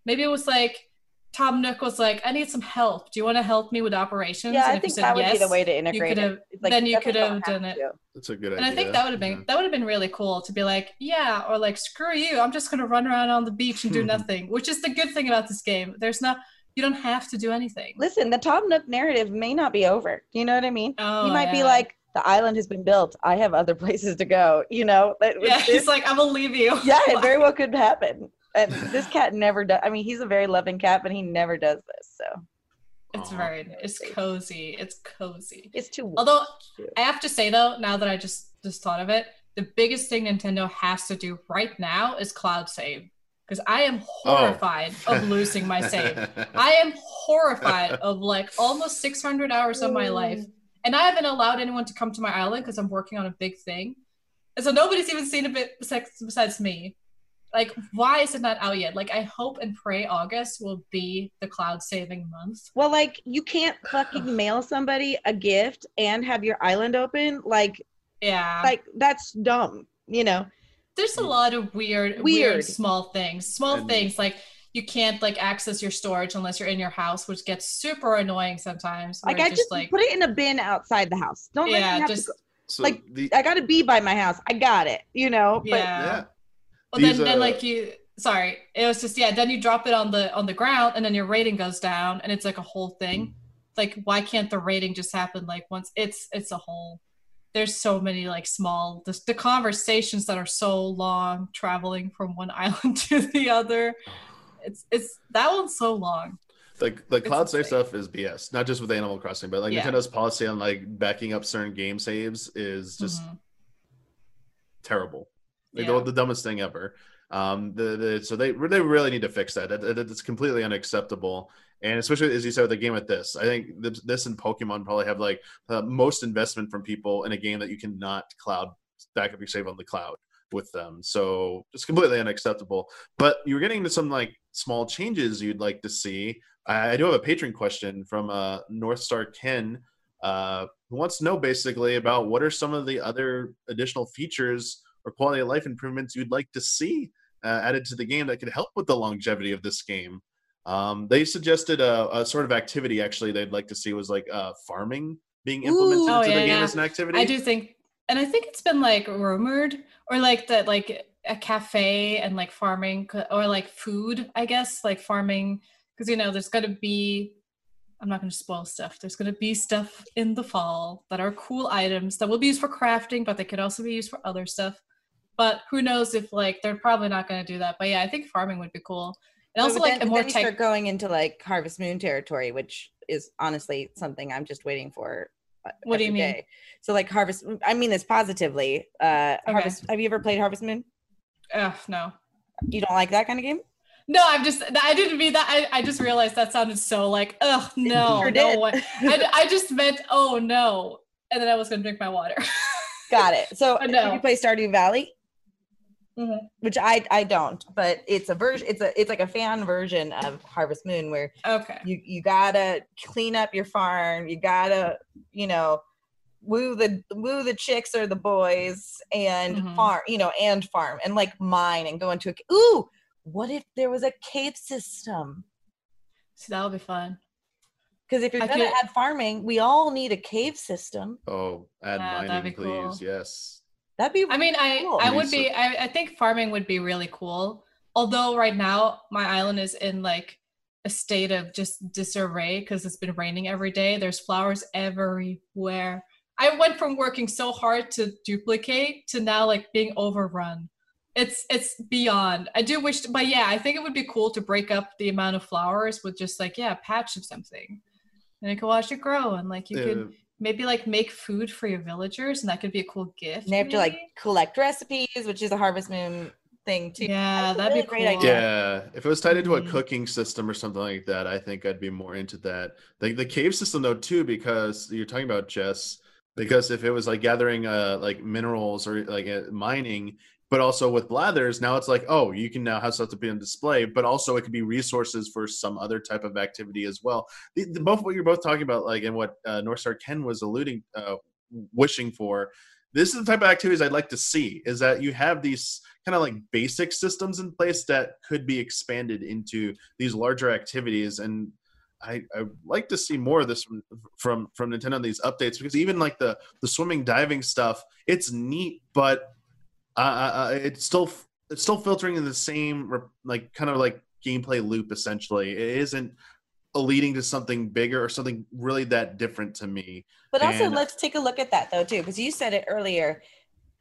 S2: maybe it was like Tom Nook was like, "I need some help. Do you want to help me with operations?"
S3: yeah,
S2: and
S3: I
S2: if you
S3: think
S2: said
S3: that would
S2: yes,
S3: be the way to integrate
S2: could
S3: it.
S2: have-
S3: like,
S2: then you could have done it.
S3: to.
S1: That's a good
S2: And
S1: idea.
S2: And I think that would have been
S1: Yeah.
S2: that would have been really cool to be like, yeah, or like screw you, I'm just gonna run around on the beach and do nothing. Which is the good thing about this game. There's not you don't have to do anything.
S3: Listen, the Tom Nook narrative may not be over. You know what I mean?
S2: Oh,
S3: he might be like, the island has been built. I have other places to go. You know? But
S2: yeah,
S3: this-
S2: he's like, I'm gonna leave you.
S3: yeah, it very well could happen. And this cat never does. I mean, he's a very loving cat, but he never does this. So
S2: It's
S1: Aw.
S2: very it's cozy. It's cozy.
S3: it's too.
S2: Although
S3: Cute.
S2: I have to say though, now that I just just thought of it, the biggest thing Nintendo has to do right now is cloud save. Because I am
S1: Oh.
S2: horrified of losing my save. I am horrified of like almost 600 hours of my life. Mm. And I haven't allowed anyone to come to my island because I'm working on a big thing. And so nobody's even seen a bit besides, besides me. Like, why is it not out yet? Like, I hope and pray August will be the cloud saving month.
S3: Well, like you can't fucking mail somebody a gift and have your island open. Like,
S2: Yeah.
S3: like that's dumb. You know.
S2: There's a mm. lot of weird, weird,
S3: Weird.
S2: small things. Small
S1: And-
S2: things like you can't like access your storage unless you're in your house, which gets super annoying sometimes.
S3: Like I
S2: it
S3: just put it in a bin outside the house. Don't let
S2: Yeah,
S3: me have
S2: just-
S3: to go.
S1: So
S3: Like,
S1: the
S3: I got to be by my house. I got it. You know. But
S2: yeah.
S1: yeah.
S2: Well, then, then
S1: uh,
S2: like you, sorry, it was just yeah. Then you drop it on the on the ground, and then your rating goes down, and it's like a whole thing. Like, why can't the rating just happen like once? It's it's a whole. There's so many like small the, the conversations that are so long traveling from one island to the other. It's it's that one's so long.
S1: the the
S2: It's
S1: cloud save stuff is BS. Not just with Animal Crossing, but like
S2: Yeah.
S1: Nintendo's policy on like backing up certain game saves is just
S2: Mhm.
S1: terrible. Like
S2: Yeah.
S1: the, the dumbest thing ever. Um, the, the so they they really need to fix that. It, it- it's completely unacceptable, and especially as you said with a game like this, I think this, this and Pokemon probably have like the most investment from people in a game that you cannot cloud back up your save on the cloud with them. So it's completely unacceptable. But you're getting to some like small changes you'd like to see. I, I do have a patron question from uh, North Star Ken, uh, who wants to know basically about what are some of the other additional features or quality of life improvements you'd like to see uh, added to the game that could help with the longevity of this game. Um, they suggested a, a sort of activity actually they'd like to see was like uh, farming being implemented
S3: Ooh.
S2: Oh,
S1: into the game
S2: yeah.
S1: as an activity.
S2: I do think, and I think it's been like rumored, or like that, like a cafe and like farming, or like food, I guess, like farming, because you know, there's going to be. I'm not going to spoil stuff. There's going to be stuff in the fall that are cool items that will be used for crafting, but they could also be used for other stuff. But who knows if like they're probably not going to do that. But yeah, I think farming would be cool. And also like
S3: then,
S2: a more
S3: then
S2: tech.
S3: start going into like Harvest Moon territory, which is honestly something I'm just waiting for. uh,
S2: What do you mean?
S3: day. So like Harvest, I mean this positively. Uh,
S2: Okay.
S3: Harvest. Have you ever played Harvest Moon?
S2: Ugh, no.
S3: You don't like that kind of game?
S2: No, I'm just. I didn't mean that. I, I just realized that sounded so like, ugh, no,
S3: sure
S2: no way. I, I just meant, oh no, and then I was gonna drink my water.
S3: Got it. So
S2: know.
S3: you play Stardew Valley?
S2: Mhm.
S3: Which I I don't, but it's a version. It's a it's like a fan version of Harvest Moon where
S2: Okay.
S3: you you gotta clean up your farm. You gotta you know woo the woo the chicks or the boys and
S2: Mhm.
S3: farm you know and farm and like mine and go into a ooh. What if there was a cave system?
S2: So that'll be fun.
S3: Because if you're
S2: I
S3: gonna
S2: could-
S3: add farming, we all need a cave system.
S1: oh, add
S2: Yeah,
S1: mining,
S2: be cool.
S1: please. Yes.
S3: That'd be
S2: I mean, I
S3: Cool.
S2: I would be. I, I think farming would be really cool. Although right now my island is in like a state of just disarray because it's been raining every day. There's flowers everywhere. I went from working so hard to duplicate to now like being overrun. It's it's beyond. I do wish, to, but yeah, I think it would be cool to break up the amount of flowers with just like yeah, a patch of something, and you can watch it grow and like you could
S1: Uh,
S2: maybe like make food for your villagers, and that could be a cool gift.
S3: And they have to like collect recipes, which is a Harvest Moon thing too.
S2: Yeah, that'd
S3: really
S2: be
S3: great
S2: cool.
S3: idea.
S1: Yeah, if it was tied into a
S2: Mhm.
S1: cooking system or something like that, I think I'd be more into that. The the cave system though too, because you're talking about Jess. Because if it was like gathering uh like minerals or like uh, mining, but also with blathers, now it's like oh you can now have stuff to be on display, but also it could be resources for some other type of activity as well. The, the, both what you're both talking about, like and what uh, North Star Ken was alluding, uh, wishing for. This is the type of activities I'd like to see. Is that you have these kind of like basic systems in place that could be expanded into these larger activities and I, I like to see more of this from, from from Nintendo these updates because even like the the swimming diving stuff it's neat but uh, uh, it's still it's still filtering in the same like kind of like gameplay loop essentially it isn't leading to something bigger or something really that different to me
S3: But also,
S1: And-
S3: let's take a look at that though too, because you said it earlier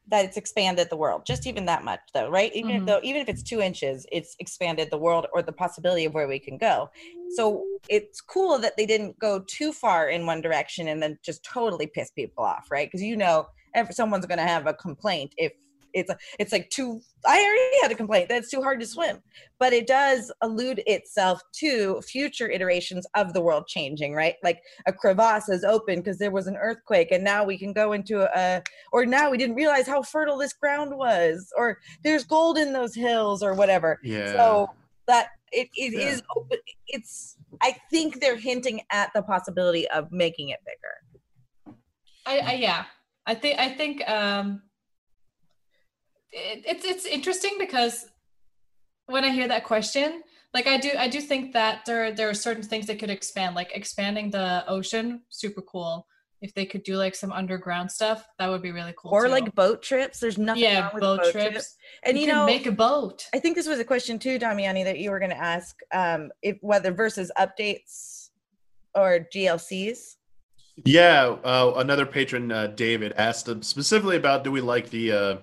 S3: that it's expanded the world, just even that much though, right? Even if
S2: Mhm.
S3: though even if it's two inches, it's expanded the world or the possibility of where we can go. So it's cool that they didn't go too far in one direction and then just totally piss people off, right? Because you know, if someone's going to have a complaint if it's it's like too i already had a complaint that it's too hard to swim but it does allude itself to future iterations of the world changing right like a crevasse is open because there was an earthquake and now we can go into a or now we didn't realize how fertile this ground was or there's gold in those hills or whatever
S1: Yeah.
S3: so that it, it
S1: Yeah.
S3: is open it's i think they're hinting at the possibility of making it bigger
S2: I, I yeah. I think I think um it, it's it's interesting because when I hear that question, like I do I do think that there there are certain things that could expand, like expanding the ocean, super cool. If they could do like some underground stuff, that would be really cool.
S3: or
S2: too.
S3: like boat trips there's nothing
S2: yeah,
S3: wrong with
S2: boat, trips.
S3: and you,
S2: could
S3: know
S2: make a boat.
S3: I think this was a question too, Damiani, that you were going to ask um, if whether versus updates or DLCs.
S1: Yeah, uh, another patron, uh, David, asked specifically about do we like the uh,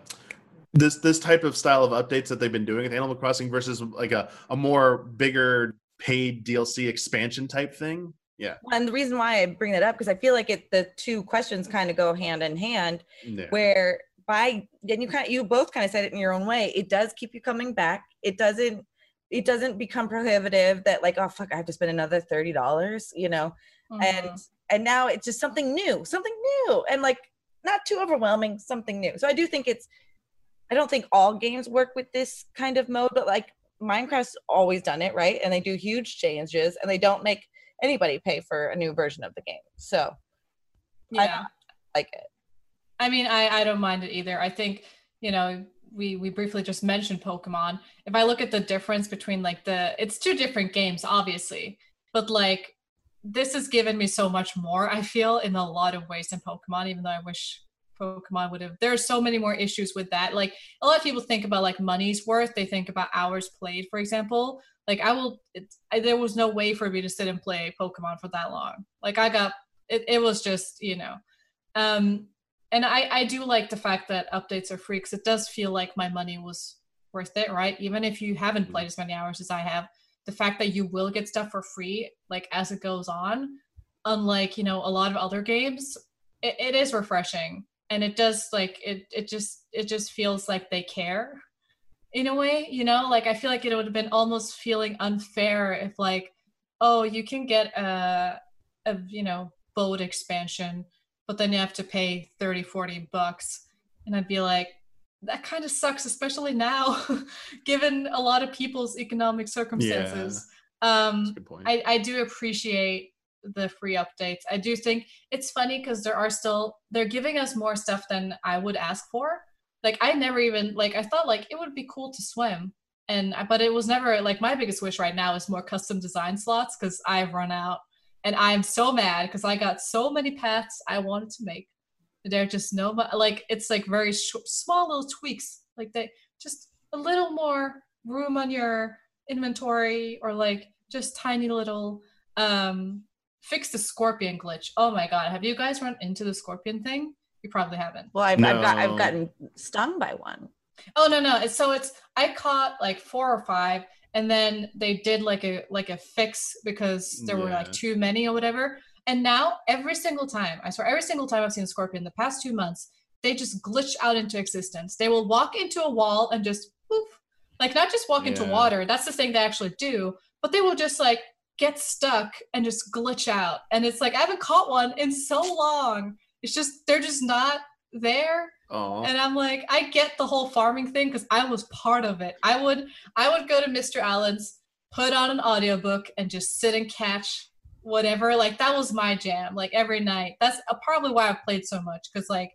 S1: this this type of style of updates that they've been doing with Animal Crossing versus like a, a more bigger paid DLC expansion type thing. Yeah,
S3: And the reason why I bring that up because I feel like it the two questions kind of go hand in hand.
S1: yeah.
S3: Where by and you kind of you both kind of said it in your own way. It does keep you coming back. It doesn't. It doesn't become prohibitive that like oh fuck I have to spend another thirty dollars. You know. and
S2: Mhm.
S3: and now it's just something new something new and like not too overwhelming something new so i do think it's i don't think all games work with this kind of mode but like minecraft's always done it right and they do huge changes and they don't make anybody pay for a new version of the game so
S2: yeah.
S3: I like it
S2: I mean, I I don't mind it either. I think you know we we briefly just mentioned Pokemon. If I look at the difference between like the it's two different games, obviously, but like this has given me so much more. I feel in a lot of ways than Pokemon, even though I wish Pokemon would have. There are so many more issues with that. Like a lot of people think about like money's worth. They think about hours played, for example. Like I will. It, I, there was no way for me to sit and play Pokemon for that long. Like I got. It, it was just you know. Um, and I, I do like the fact that updates are free because it does feel like my money was worth it, right? Even if you haven't played as many hours as I have, the fact that you will get stuff for free, like as it goes on, unlike you know a lot of other games, it, it is refreshing, and it does like it it just it just feels like they care, in a way, you know. Like I feel like it would have been almost feeling unfair if like, oh, you can get a a you know boat expansion but then you have to pay 30 40 bucks and i'd be like that kind of sucks especially now given a lot of people's economic circumstances
S1: a
S2: um
S1: good point.
S2: I, I do appreciate the free updates i do think it's funny because there are still they're giving us more stuff than i would ask for like i never even like i thought like it would be cool to swim and but it was never like my biggest wish right now is more custom design slots because i've run out and I'm so mad because I got so many paths I wanted to make. They're just no like it's like very sh- small little tweaks, like they just a little more room on your inventory or like just tiny little um fix the scorpion glitch. Oh my god, have you guys run into the scorpion thing? You probably haven't.
S3: well i've, I've got i've gotten stung by one
S2: Oh no no. It's, so it's I caught like four or five, and then they did like a like a fix because there were like too many or whatever. And now every single time, I swear, every single time I've seen a scorpion the past two months, they just glitch out into existence. They will walk into a wall and just poof, like not just walk into water. That's the thing they actually do, but they will just like get stuck and just glitch out. And it's like I haven't caught one in so long. It's just they're just not there
S1: Aw.
S2: and i'm like i get the whole farming thing because i was part of it i would i would go to mystery islands put on an audiobook and just sit and catch whatever like that was my jam like every night that's uh, probably why i've played so much because like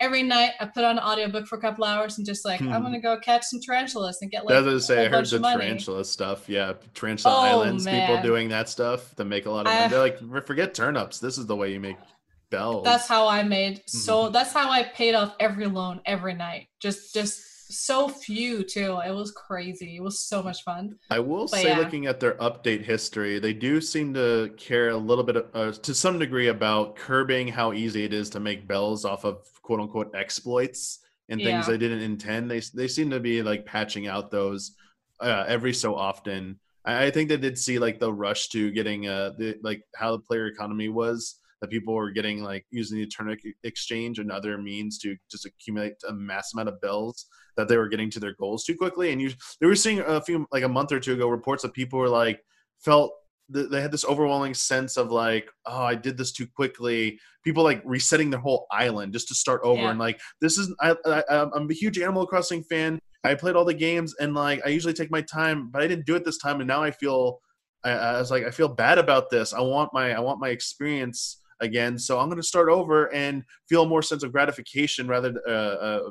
S2: every night i put on an audiobook for a couple hours and just like i'm
S1: Hmm.
S2: gonna go catch some tarantulas and get like
S1: That's what I say. I heard the tarantula stuff. Yeah, tarantula
S2: Oh,
S1: islands. People doing that stuff to make a lot of money.
S2: I-
S1: They're like, forget turnips. This is the way you make bells.
S2: that's how i made
S1: Mm-hmm.
S2: so that's how i paid off every loan every night just just so few too it was crazy it was so much fun
S1: I will
S2: But
S1: say,
S2: yeah.
S1: looking at their update history, they do seem to care a little bit, uh, to some degree, about curbing how easy it is to make bells off of quote unquote exploits and things
S2: Yeah.
S1: they didn't intend. They they seem to be like patching out those uh, every so often. I, I think they did see like the rush to getting uh the like how the player economy was. That people were getting like using the Turnip Exchange and other means to just accumulate a mass amount of bells that they were getting to their goals too quickly. And you, they were seeing a few like a month or two ago reports that people were like felt they had this overwhelming sense of like oh i did this too quickly. People like resetting their whole island just to start over yeah. and like this is I, I i'm a huge animal crossing fan. I played all the games and like i usually take my time but i didn't do it this time and now i feel I, I was like i feel bad about this. I want my i want my experience again so i'm going to start over and feel more sense of gratification rather uh, uh,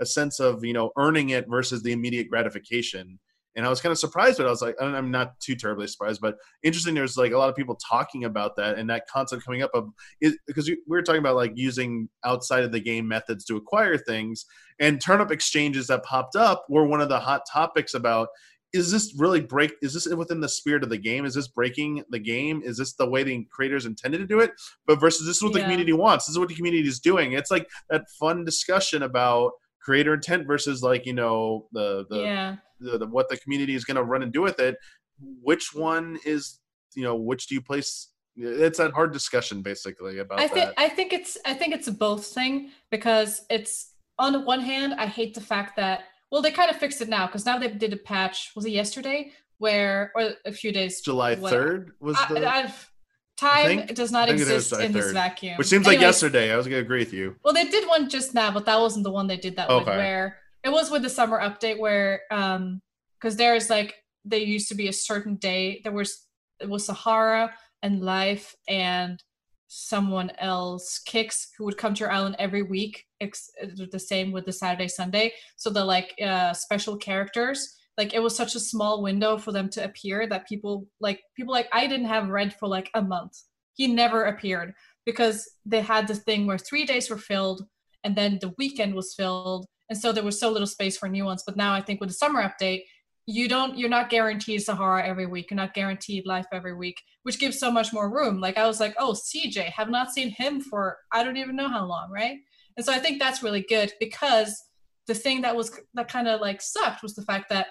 S1: a sense of you know earning it versus the immediate gratification and I was kind of surprised, but I was like, I'm not too terribly surprised, but interesting. There's like a lot of people talking about that and that concept coming up of is because we were talking about like using outside of the game methods to acquire things, and turnip exchanges that popped up were one of the hot topics about. Is this really break? Is this within the spirit of the game? Is this breaking the game? Is this the way the creators intended to do it? But versus this is what yeah. the community wants. This is what the community is doing. It's like that fun discussion about creator intent versus like you know the the,
S2: yeah.
S1: the, the what the community is going to run and do with it which one is you know which do you place it's a hard discussion basically about
S2: i think
S1: that.
S2: i think it's i think it's a both thing because it's on the one hand i hate the fact that well they kind of fixed it now because now they did a patch was it yesterday where or a few days
S1: july 3rd was the
S2: I, I've, Time does not exist in this vacuum.
S1: Which seems Anyways, like yesterday. I was gonna agree with you.
S2: Well, they did one just now, but that wasn't the one they did that okay. with. Where it was with the summer update, where um, because there's like there used to be a certain day. There was it was Sahara and Leif and someone else kicks who would come to your island every week. It's the same with the Saturday Sunday. So the like uh, special characters like it was such a small window for them to appear that people like people like I didn't have Red for like a month. He never appeared because they had this thing where three days were filled and then the weekend was filled. And so there was so little space for new ones. But now i think with the summer update you don't you're not guaranteed sahara every week. You're not guaranteed Leif every week which gives so much more room. Like i was like oh cj have not seen him for i don't even know how long right? And so i think that's really good because the thing that was that kind of like sucked was the fact that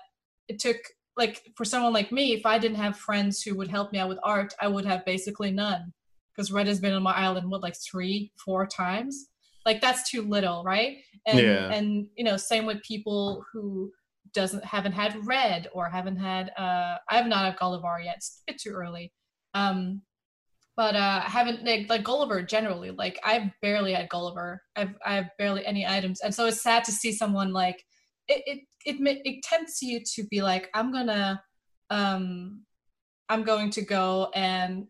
S2: it took like for someone like me, if I didn't have friends who would help me out with art, I would have basically none. Because Red has been on my island what like three, four times. Like that's too little, right? And yeah. and you know, same with people who doesn't haven't had Red or haven't had uh I have not had Gulliver yet. It's a bit too early. Um but uh I haven't like, like Gulliver generally. Like I've barely had Gulliver. I've I have barely any items. And so it's sad to see someone like it, it it it tempts you to be like i'm gonna um i'm going to go and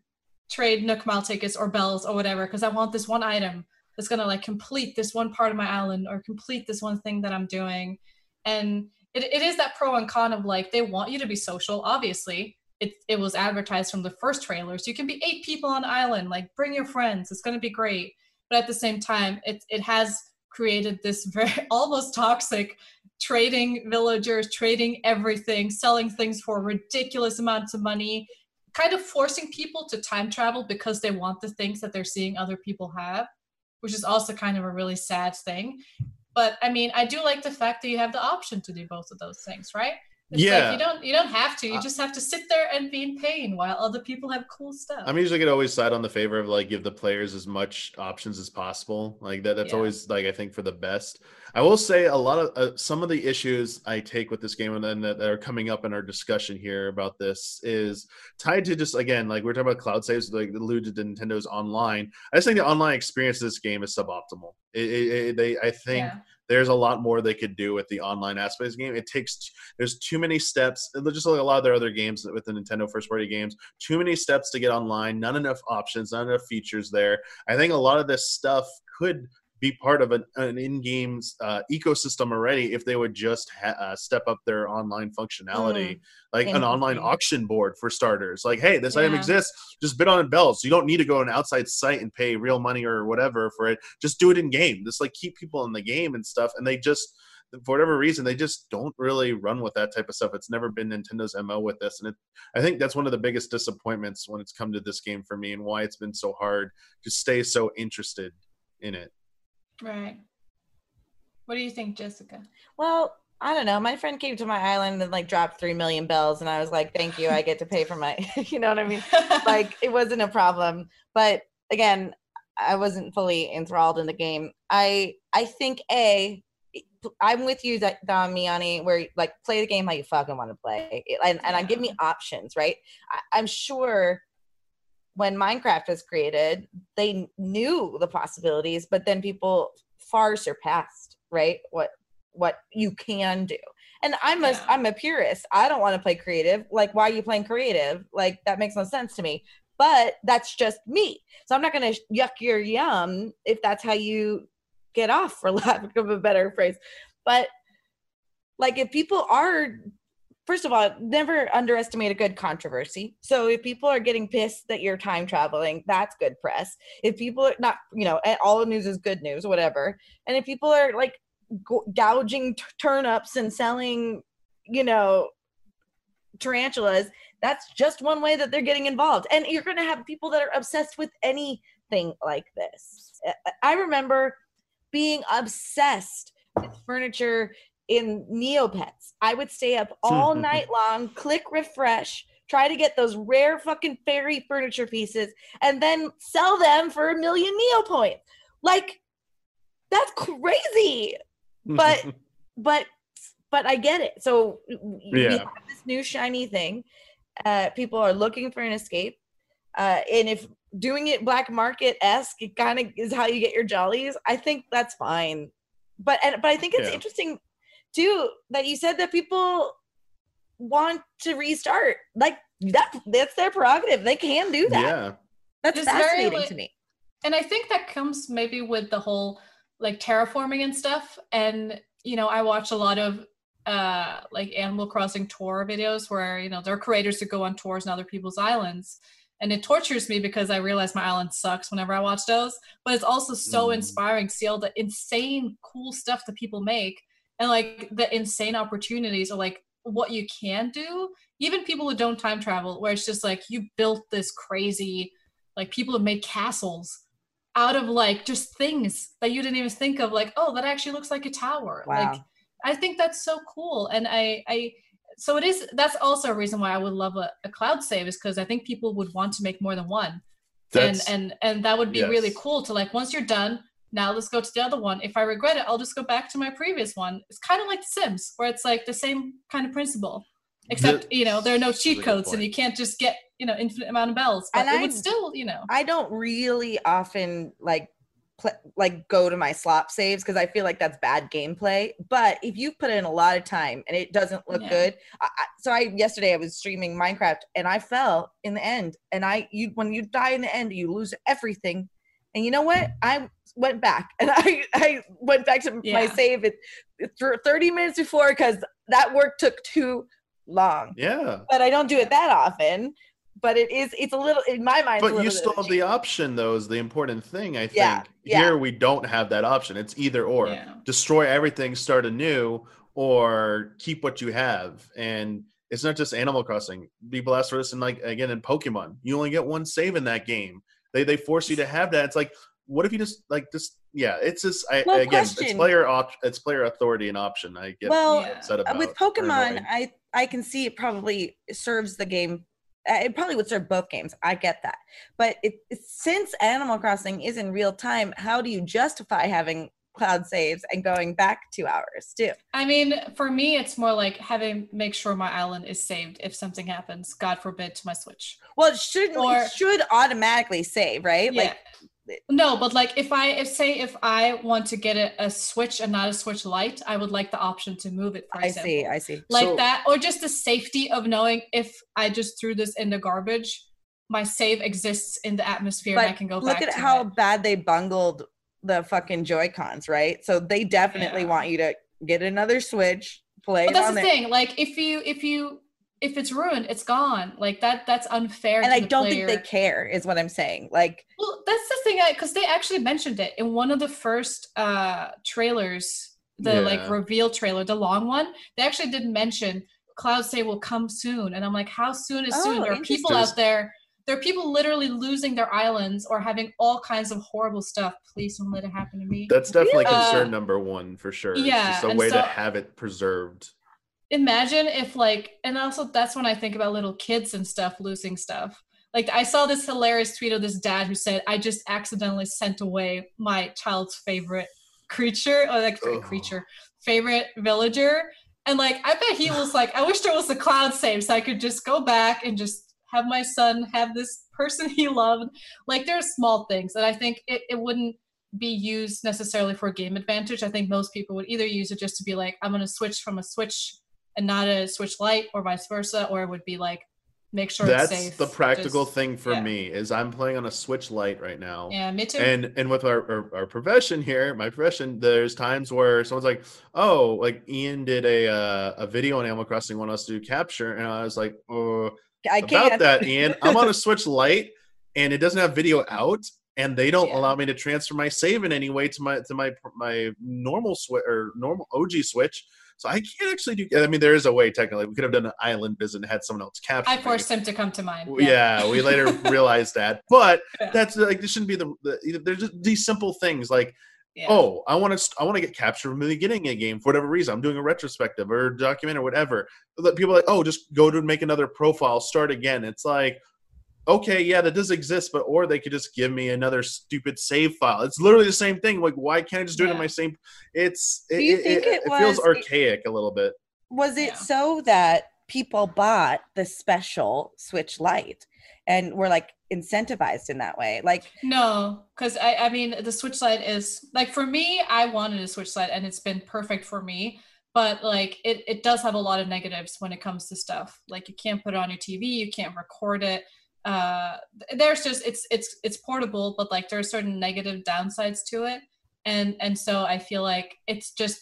S2: trade nook mile tickets or bells or whatever because i want this one item that's gonna like complete this one part of my island or complete this one thing that i'm doing. And it, it is that pro and con of like they want you to be social obviously. It, it was advertised from the first trailers. You can be eight people on island like bring your friends it's going to be great. But at the same time it, it has created this very almost toxic trading villagers, trading everything, selling things for ridiculous amounts of money, kind of forcing people to time travel because they want the things that they're seeing other people have, which is also kind of a really sad thing. But I mean, I do like the fact that you have the option to do both of those things, right? It's yeah. Like you don't you don't have to. You uh, just have to sit there and be in pain while other people have cool stuff.
S1: I'm usually gonna always side on the favor of like give the players as much options as possible. Like that that's yeah. always like I think for the best. I will say a lot of uh, some of the issues I take with this game and then that, that are coming up in our discussion here about this is tied to just again like we're talking about cloud saves like alluded to Nintendo's online. I just think the online experience of this game is suboptimal. It, it, it, they I think. Yeah there's a lot more they could do with the online aspect of the game. It takes there's too many steps. Just like a lot of their other games with the Nintendo first party games, too many steps to get online. Not enough options. Not enough features there. I think a lot of this stuff could be part of an, an in-game uh, ecosystem already if they would just ha- uh, step up their online functionality mm. like an online auction board for starters. Like hey this yeah. item exists. Just bid on it bells. You don't need to go on an outside site and pay real money or whatever for it. Just do it in game just like keep people in the game and stuff and they just for whatever reason they just don't really run with that type of stuff. It's never been nintendo's mo with this and it, i think that's one of the biggest disappointments when it's come to this game for me and why it's been so hard to stay so interested in it
S2: Right. What do you think, Jessica?
S3: Well, I don't know. My friend came to my island and like dropped three million bells, and I was like, "Thank you, I get to pay for my." you know what I mean? like it wasn't a problem. But again, I wasn't fully enthralled in the game. I I think a I'm with you, that Damiani, where like play the game how you fucking want to play, and and I give me options, right? I, I'm sure when Minecraft was created, they knew the possibilities, but then people far surpassed, right? What what you can do. And I'm a
S2: Yeah.
S3: am a purist. I don't want to play creative. Like, why are you playing creative? Like that makes no sense to me. But that's just me. So I'm not gonna yuck your yum if that's how you get off, for lack of a better phrase. But like if people are first of all, never underestimate a good controversy. So if people are getting pissed that you're time traveling, that's good press. If people are not, you know, eh, all news is good news, whatever. And if people are like gouging t- turnips and selling, you know, tarantulas, that's just one way that they're getting involved. And you're going to have people that are obsessed with anything like this. I- I remember being obsessed with furniture in Neopets. I would stay up all night long, click refresh, try to get those rare fucking fairy furniture pieces, and then sell them for a million Neo points. Like, that's crazy. but- But but I get it. So w- we have this new shiny thing. Uh, people are looking for an escape. Uh, and if doing it black market esque, it kind of is how you get your jollies. I think that's fine. But and but I think it's
S1: Yeah.
S3: interesting too that you said that people want to restart. Like that that's their prerogative. They can do that.
S1: yeah.
S3: That's
S2: It's very,
S3: fascinating
S2: like-
S3: to me.
S2: and I think that comes maybe with the whole like terraforming and stuff. And you know, I watch a lot of uh like Animal Crossing tour videos where you know there are creators that go on tours in other people's islands. And it tortures me because I realize my island sucks whenever I watch those. But it's also so
S1: Mm.
S2: inspiring to see all the insane cool stuff that people make and like the insane opportunities or like what you can do. Even people who don't time travel, where it's just like you built this crazy, like people have made castles out of like just things that you didn't even think of like oh that actually looks like a tower like
S3: Wow.
S2: i think that's so cool and i i so it is that's also a reason why i would love a, a cloud save is because i think people would want to make more than one and
S1: That's
S2: and and that would be really cool to like once you're done now let's go to the other one if i regret it i'll just go back to my previous one it's kind of like the sims where it's like the same kind of principle except you know there are no cheat
S1: good
S2: codes and you can't just get you know infinite amount of bells but
S3: And
S2: it
S3: I-
S2: would still you know
S3: I don't really often like pl- like go to my slop saves because I feel like that's bad gameplay. But if you put in a lot of time and it doesn't look
S2: Yeah.
S3: good, I, I, so I yesterday I was streaming Minecraft and I fell in the end. And I you when you die in the end, you lose everything. And you know what? I went back and I I went back to my save it for 30 minutes before because that work took too long.
S1: yeah.
S3: But I don't do it that often. But it is it's a little in my mind. it's a
S1: But you still have the option, though, is the important thing. I think
S3: Yeah, yeah.
S1: here we don't have that option. It's either or
S2: Yeah.
S1: destroy everything, start anew, or keep what you have. And it's not just Animal Crossing. People ask for this, and like again in Pokemon, you only get one save in that game. They they force you to have that. It's like, what if you just like just yeah? It's just I
S3: Well,
S1: again, it's player op- it's player authority and option. I get
S3: well
S1: upset about
S3: with pokemon i i can see it probably serves the game uh, it probably would serve both games i get that but it, it- since animal crossing is in real time how do you justify having cloud saves and going back two hours too
S2: I mean, for me, it's more like having make sure my island is saved if something happens, God forbid, to my Switch.
S3: well it shouldn't
S2: Or-
S3: it should automatically save right
S2: Yeah.
S3: like
S2: no, but like if I if say if I want to get a, a Switch and not a Switch light I would like the option to move it. For
S3: i
S2: example.
S3: see i see
S2: like
S1: So-
S2: that, or just the safety of knowing if I just threw this in the garbage, my save exists in the atmosphere and I can go
S3: look at how
S2: it.
S3: bad they bungled the fucking joy cons right so they definitely
S2: Yeah.
S3: want you to get another switch play
S2: But that's the
S3: there.
S2: thing. Like if you if you if it's ruined, it's gone. Like that that's unfair.
S3: and
S2: to
S3: i
S2: the
S3: don't think they care is what i'm saying like
S2: Well, that's the thing, because they actually mentioned it in one of the first uh trailers, the like reveal trailer, the long one. They actually did mention Cloud Save will come soon, and I'm like, how soon is soon?
S3: Oh,
S2: There are people out there. There are people literally losing their islands or having all kinds of horrible stuff. Please don't let it happen to me.
S1: That's definitely
S2: Really?
S1: concern
S2: Uh,
S1: number one for sure.
S2: yeah,
S1: it's just a way
S2: so-
S1: to have it preserved.
S2: Imagine if like and also that's when i think about little kids and stuff losing stuff Like I saw this hilarious tweet of this dad who said, "I just accidentally sent away my child's favorite creature, or like
S1: Ugh.
S2: creature, favorite villager." And like I bet he was like, "I wish there was a cloud save so I could just go back and just have my son have this person he loved." Like there's small things that I think it, it wouldn't be used necessarily for game advantage. I think most people would either use it just to be like, I'm gonna switch from a Switch and not a Switch light or vice versa, or it would be like, make sure
S1: That's
S2: it's safe.
S1: the practical
S2: just-
S1: thing for
S2: yeah.
S1: me is I'm playing on a Switch light right now.
S2: Yeah, me too.
S1: and and with our, our our profession here my profession there's times where someone's like oh like ian did a uh, a video on animal crossing want us to do capture and i was like oh
S3: I
S1: about
S3: can't.
S1: that ian i'm on a switch light and it doesn't have video out and they don't
S2: Yeah.
S1: allow me to transfer my save in any way to my to my my normal switch or normal og switch so i can't actually do i mean there is a way technically we could have done an island visit and had someone else capture
S2: I
S1: me.
S2: forced him to come to mine.
S1: yeah. we later realized that but
S2: Yeah.
S1: that's like this shouldn't be the, the there's just these simple things like
S2: Yeah.
S1: oh i want to i want to get captured from the beginning of a game for whatever reason i'm doing a retrospective or document or whatever people are like oh just go to make another profile start again it's like okay yeah that does exist but or they could just give me another stupid save file it's literally the same thing like why can't i just do it in my same it's
S3: Do
S1: it,
S3: you
S1: it-
S3: think
S1: it,
S3: it
S1: it feels archaic a little bit
S3: was it
S2: Yeah.
S3: so that people bought the special Switch Lite and were like incentivized in that way? Like,
S2: No, because I, I mean the Switch Lite is like for me, I wanted a Switch Lite and it's been perfect for me. But like it, it does have a lot of negatives when it comes to stuff. Like you can't put it on your TV, you can't record it. Uh there's just it's it's it's portable, but like there are certain negative downsides to it. And and so I feel like it's just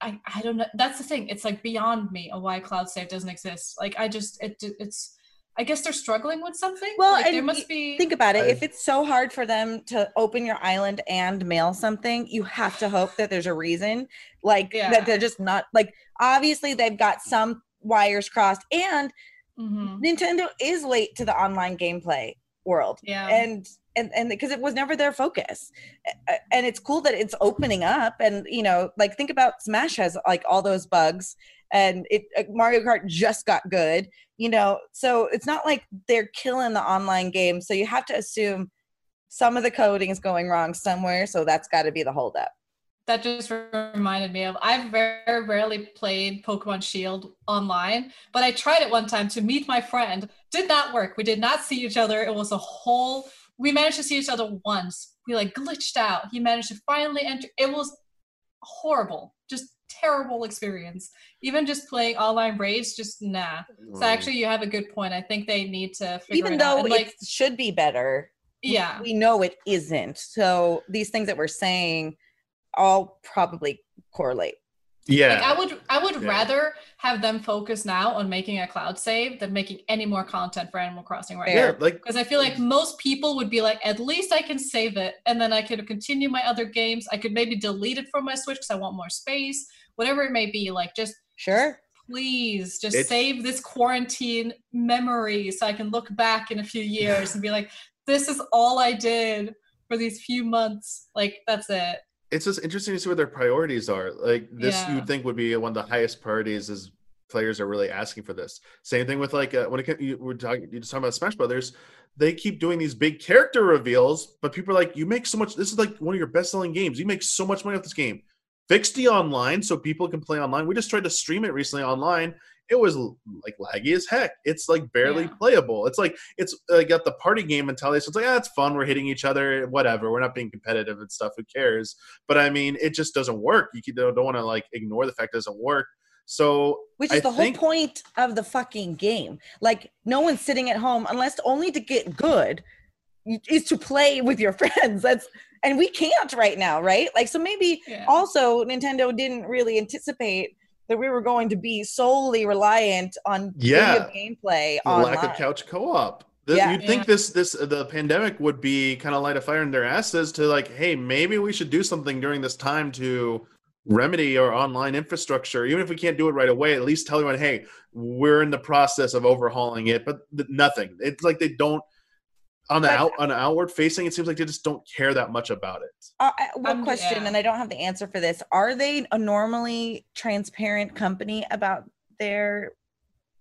S2: I, I don't know. That's the thing. It's like beyond me of why cloud save doesn't exist. Like I just it it's I guess they're struggling with something.
S3: Well,
S2: like, there must be
S3: think about it. If it's so hard for them to open your island and mail something, you have to hope that there's a reason. Like
S2: Yeah.
S3: that they're just not like obviously they've got some wires crossed and
S2: Mhm.
S3: Nintendo is late to the online gameplay world.
S2: Yeah.
S3: and and and because it was never their focus and it's cool that it's opening up and you know like think about smash has like all those bugs and it uh, mario kart just got good you know so it's not like they're killing the online game so you have to assume some of the coding is going wrong somewhere so that's got to be the holdup
S2: that just reminded me of I've very rarely played Pokemon Shield online, but I tried it one time to meet my friend. Did not work. We did not see each other. It was a whole we managed to see each other once. We like glitched out. He managed to finally enter. It was horrible. Just terrible experience. Even just playing online raids, just nah. So mm. actually you have a good point. I think they need to figure
S3: even though it
S2: like
S3: should be better
S2: yeah.
S3: we know it isn't so these things that we're saying all probably correlate
S1: yeah
S2: Like I would I would
S1: Yeah.
S2: rather have them focus now on making a cloud save than making any more content for Animal Crossing right
S1: yeah
S2: now.
S1: like
S2: Because I feel like most people would be like, at least I can save it and then I could continue my other games. I could maybe delete it from my Switch because I want more space, whatever it may be. Like just
S3: sure
S2: please just
S1: It's-
S2: save this quarantine memory so I can look back in a few years and be like, this is all I did for these few months. Like that's it.
S1: It's just interesting to see what their priorities are. Like this,
S2: Yeah.
S1: you would think would be one of the highest priorities is players are really asking for this. Same thing with like uh, when it comes, you we're talking, you just talking about Smash Brothers. They keep doing these big character reveals, but people are like, you make so much. This is like one of your best selling games. You make so much money off this game. Fix the online so people can play online. We just tried to stream it recently online. It was like laggy as heck. It's like barely
S2: Yeah.
S1: playable. It's like it's uh, got the party game mentality. So it's like, ah, it's fun. We're hitting each other. Whatever. We're not being competitive and stuff. Who cares? but I mean, it just doesn't work. You don't, don't want to like ignore the fact it doesn't work. So
S3: which is
S1: I
S3: the
S1: think-
S3: whole point of the fucking game like no one's sitting at home unless only to get good is to play with your friends that's and we can't right now right like so maybe
S2: Yeah.
S3: also nintendo didn't really anticipate that we were going to be solely reliant on
S1: Yeah.
S3: gameplay
S1: the
S3: online.
S1: lack of couch co-op. The,
S3: Yeah.
S1: You'd think
S2: Yeah.
S1: this this the pandemic would be kind of light a fire in their asses to like, hey, maybe we should do something during this time to remedy our online infrastructure. Even if we can't do it right away, at least tell everyone, hey, we're in the process of overhauling it. But th- nothing. It's like they don't on the
S3: But-
S1: out on the outward facing. It seems like they just don't care that much about it.
S3: Uh, one
S2: Um,
S3: question,
S2: yeah.
S3: and I don't have the answer for this. Are they a normally transparent company about their,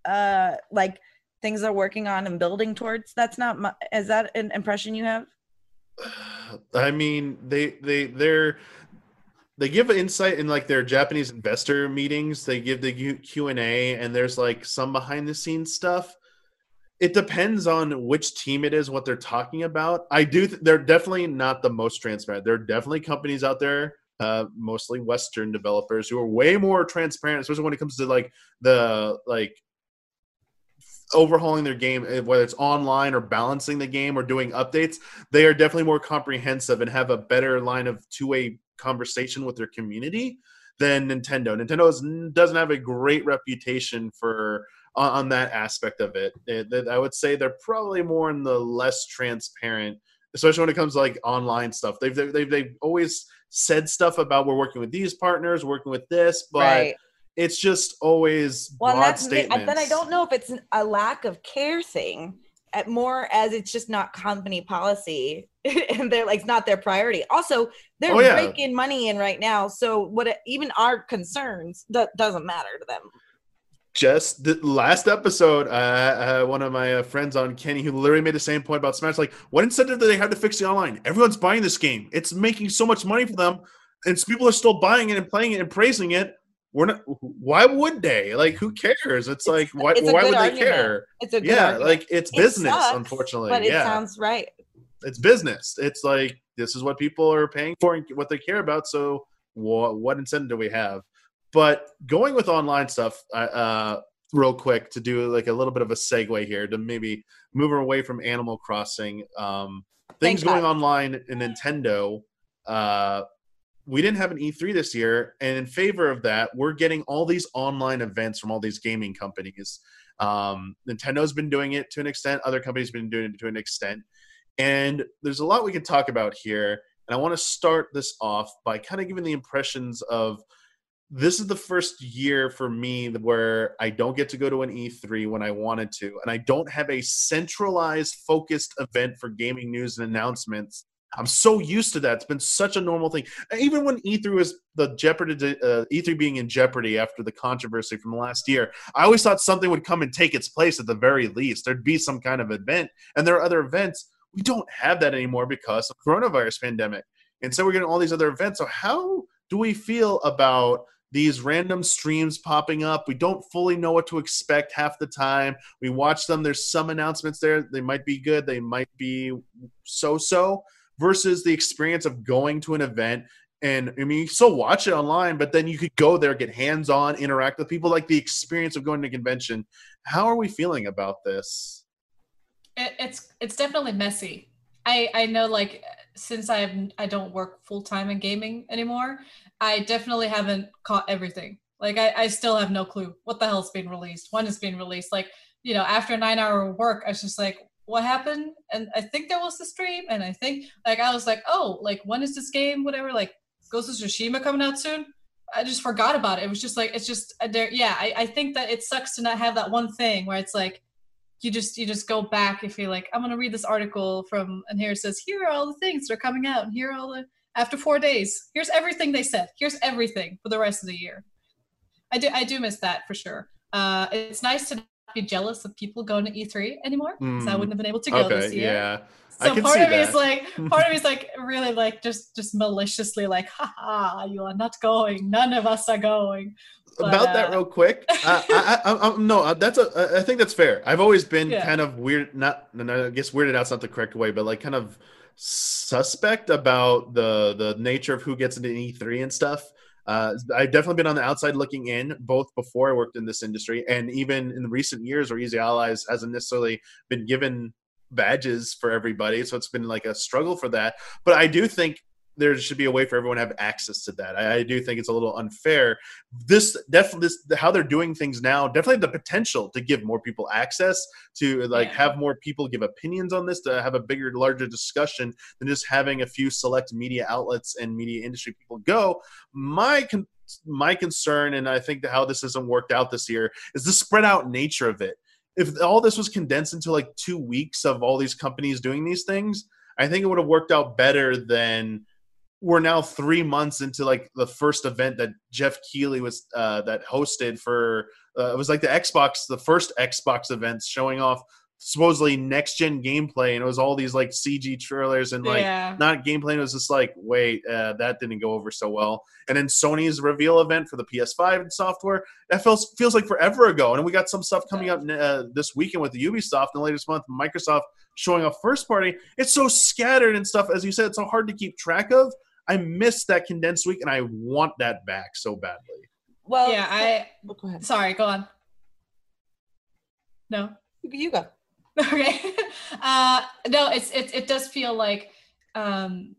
S3: uh, like things they're working on and building towards? That's not my, is that an impression you have?
S1: I mean, they they they're they give insight in like their Japanese investor meetings. They give the Q and A, and there's like some behind the scenes stuff. It depends on which team it is, what they're talking about. I do. Th- they're definitely not the most transparent. There are definitely companies out there, uh, mostly Western developers, who are way more transparent, especially when it comes to like the like overhauling their game, eh, whether it's online or balancing the game or doing updates, they are definitely more comprehensive and have a better line of two way conversation with their community than Nintendo. Nintendo doesn't have a great reputation for on, on that aspect of it. It, it. I would say they're probably more in the less transparent, especially when it comes to like online stuff. They've they've they've always said stuff about we're working with these partners, working with this, but. Right it's just always well, broad that's statements.
S3: Then I don't know if it's a lack of care thing, at more as it's just not company policy, and they're like it's not their priority. Also, they're oh, yeah. breaking money in right now, so what? Even our concerns that doesn't matter to them.
S1: Just the last episode, uh, uh, one of my uh, friends on Kenny, who literally made the same point about Smash, like, what incentive do they have to fix the online? Everyone's buying this game; it's making so much money for them, and people are still buying it and playing it and praising it. We're not why would they? Like who cares? It's, it's like why, it's why would argument. they care? It's a yeah argument. like it's business sucks, unfortunately.
S3: but
S1: it yeah.
S3: sounds right.
S1: It's business. It's like this is what people are paying for and what they care about so what, what incentive do we have but going with online stuff uh real quick to do like a little bit of a segue here to maybe move away from animal crossing um things Thank going God. online in nintendo uh we didn't have an E3 this year, and in favor of that, we're getting all these online events from all these gaming companies. Um, Nintendo's been doing it to an extent, other companies have been doing it to an extent, and there's a lot we can talk about here. And I want to start this off by kind of giving the impressions of this is the first year for me where I don't get to go to an E3 when I wanted to, and I don't have a centralized, focused event for gaming news and announcements I'm so used to that. It's been such a normal thing. Even when E3 was the Jeopardy, uh, E3 being in jeopardy after the controversy from last year, I always thought something would come and take its place at the very least. There'd be some kind of event, and there are other events. We don't have that anymore because of coronavirus pandemic, and so we're getting all these other events. So how do we feel about these random streams popping up. We don't fully know what to expect half the time. We watch them. There's some announcements there. They might be good. They might be so so versus the experience of going to an event and I mean, you still watch it online, but then you could go there, get hands on, interact with people, like the experience of going to a convention. How are we feeling about this?
S2: It, it's it's definitely messy. I I know like since I I don't work full time in gaming anymore, I definitely haven't caught everything. Like I, I still have no clue what the hell's being released, when it's being released. Like you know, after nine hour work, I was just like, what happened and i think there was the stream and i think like i was like oh like when is this game whatever like ghost of tsushima coming out soon i just forgot about it it was just like it's just uh, there yeah I, I think that it sucks to not have that one thing where it's like you just you just go back if you're like i'm gonna read this article from and here it says here are all the things that are coming out and here are all the after four days here's everything they said here's everything for the rest of the year i do i do miss that for sure uh it's nice to be jealous of people going to E3 anymore because mm. I wouldn't have been able to go okay, this year.
S1: Yeah.
S2: So part of me is like, part of me is like, really like, just just maliciously like, haha, you are not going. None of us are going.
S1: But, About uh, that, real quick. uh, I, I, I, no, uh, that's a. I think that's fair. I've always been yeah. kind of weird. Not, I guess weirded out's not the correct way, but like kind of suspect about the the nature of who gets into E3 and stuff. Uh, I've definitely been on the outside looking in, both before I worked in this industry and even in recent years where Easy Allies hasn't necessarily been given badges for everybody. So it's been like a struggle for that. But I do think there should be a way for everyone to have access to that. I, I do think it's a little unfair. This definitely this how they're doing things now definitely the potential to give more people access to like yeah. have more people give opinions on this to have a bigger larger discussion than just having a few select media outlets and media industry people go. My con- my concern and I think how this hasn't worked out this year is the spread out nature of it. If all this was condensed into like 2 weeks of all these companies doing these things, I think it would have worked out better than we're now three months into like the first event that Geoff Keighley was uh, that hosted for. Uh, it was like the Xbox, the first Xbox events showing off supposedly next gen gameplay, and it was all these like CG trailers and like
S2: yeah.
S1: not gameplay. It was just like, wait, uh, that didn't go over so well. And then Sony's reveal event for the PS5 and software that feels feels like forever ago. And we got some stuff coming up uh, this weekend with the Ubisoft in the latest month. Microsoft showing off first party. It's so scattered and stuff. As you said, it's so hard to keep track of. I missed that condensed week, and I want that back so badly.
S3: Well,
S2: yeah, I
S3: oh, go ahead.
S2: sorry, go on. No.
S3: You go.
S2: Okay. Uh no, it's it it does feel like um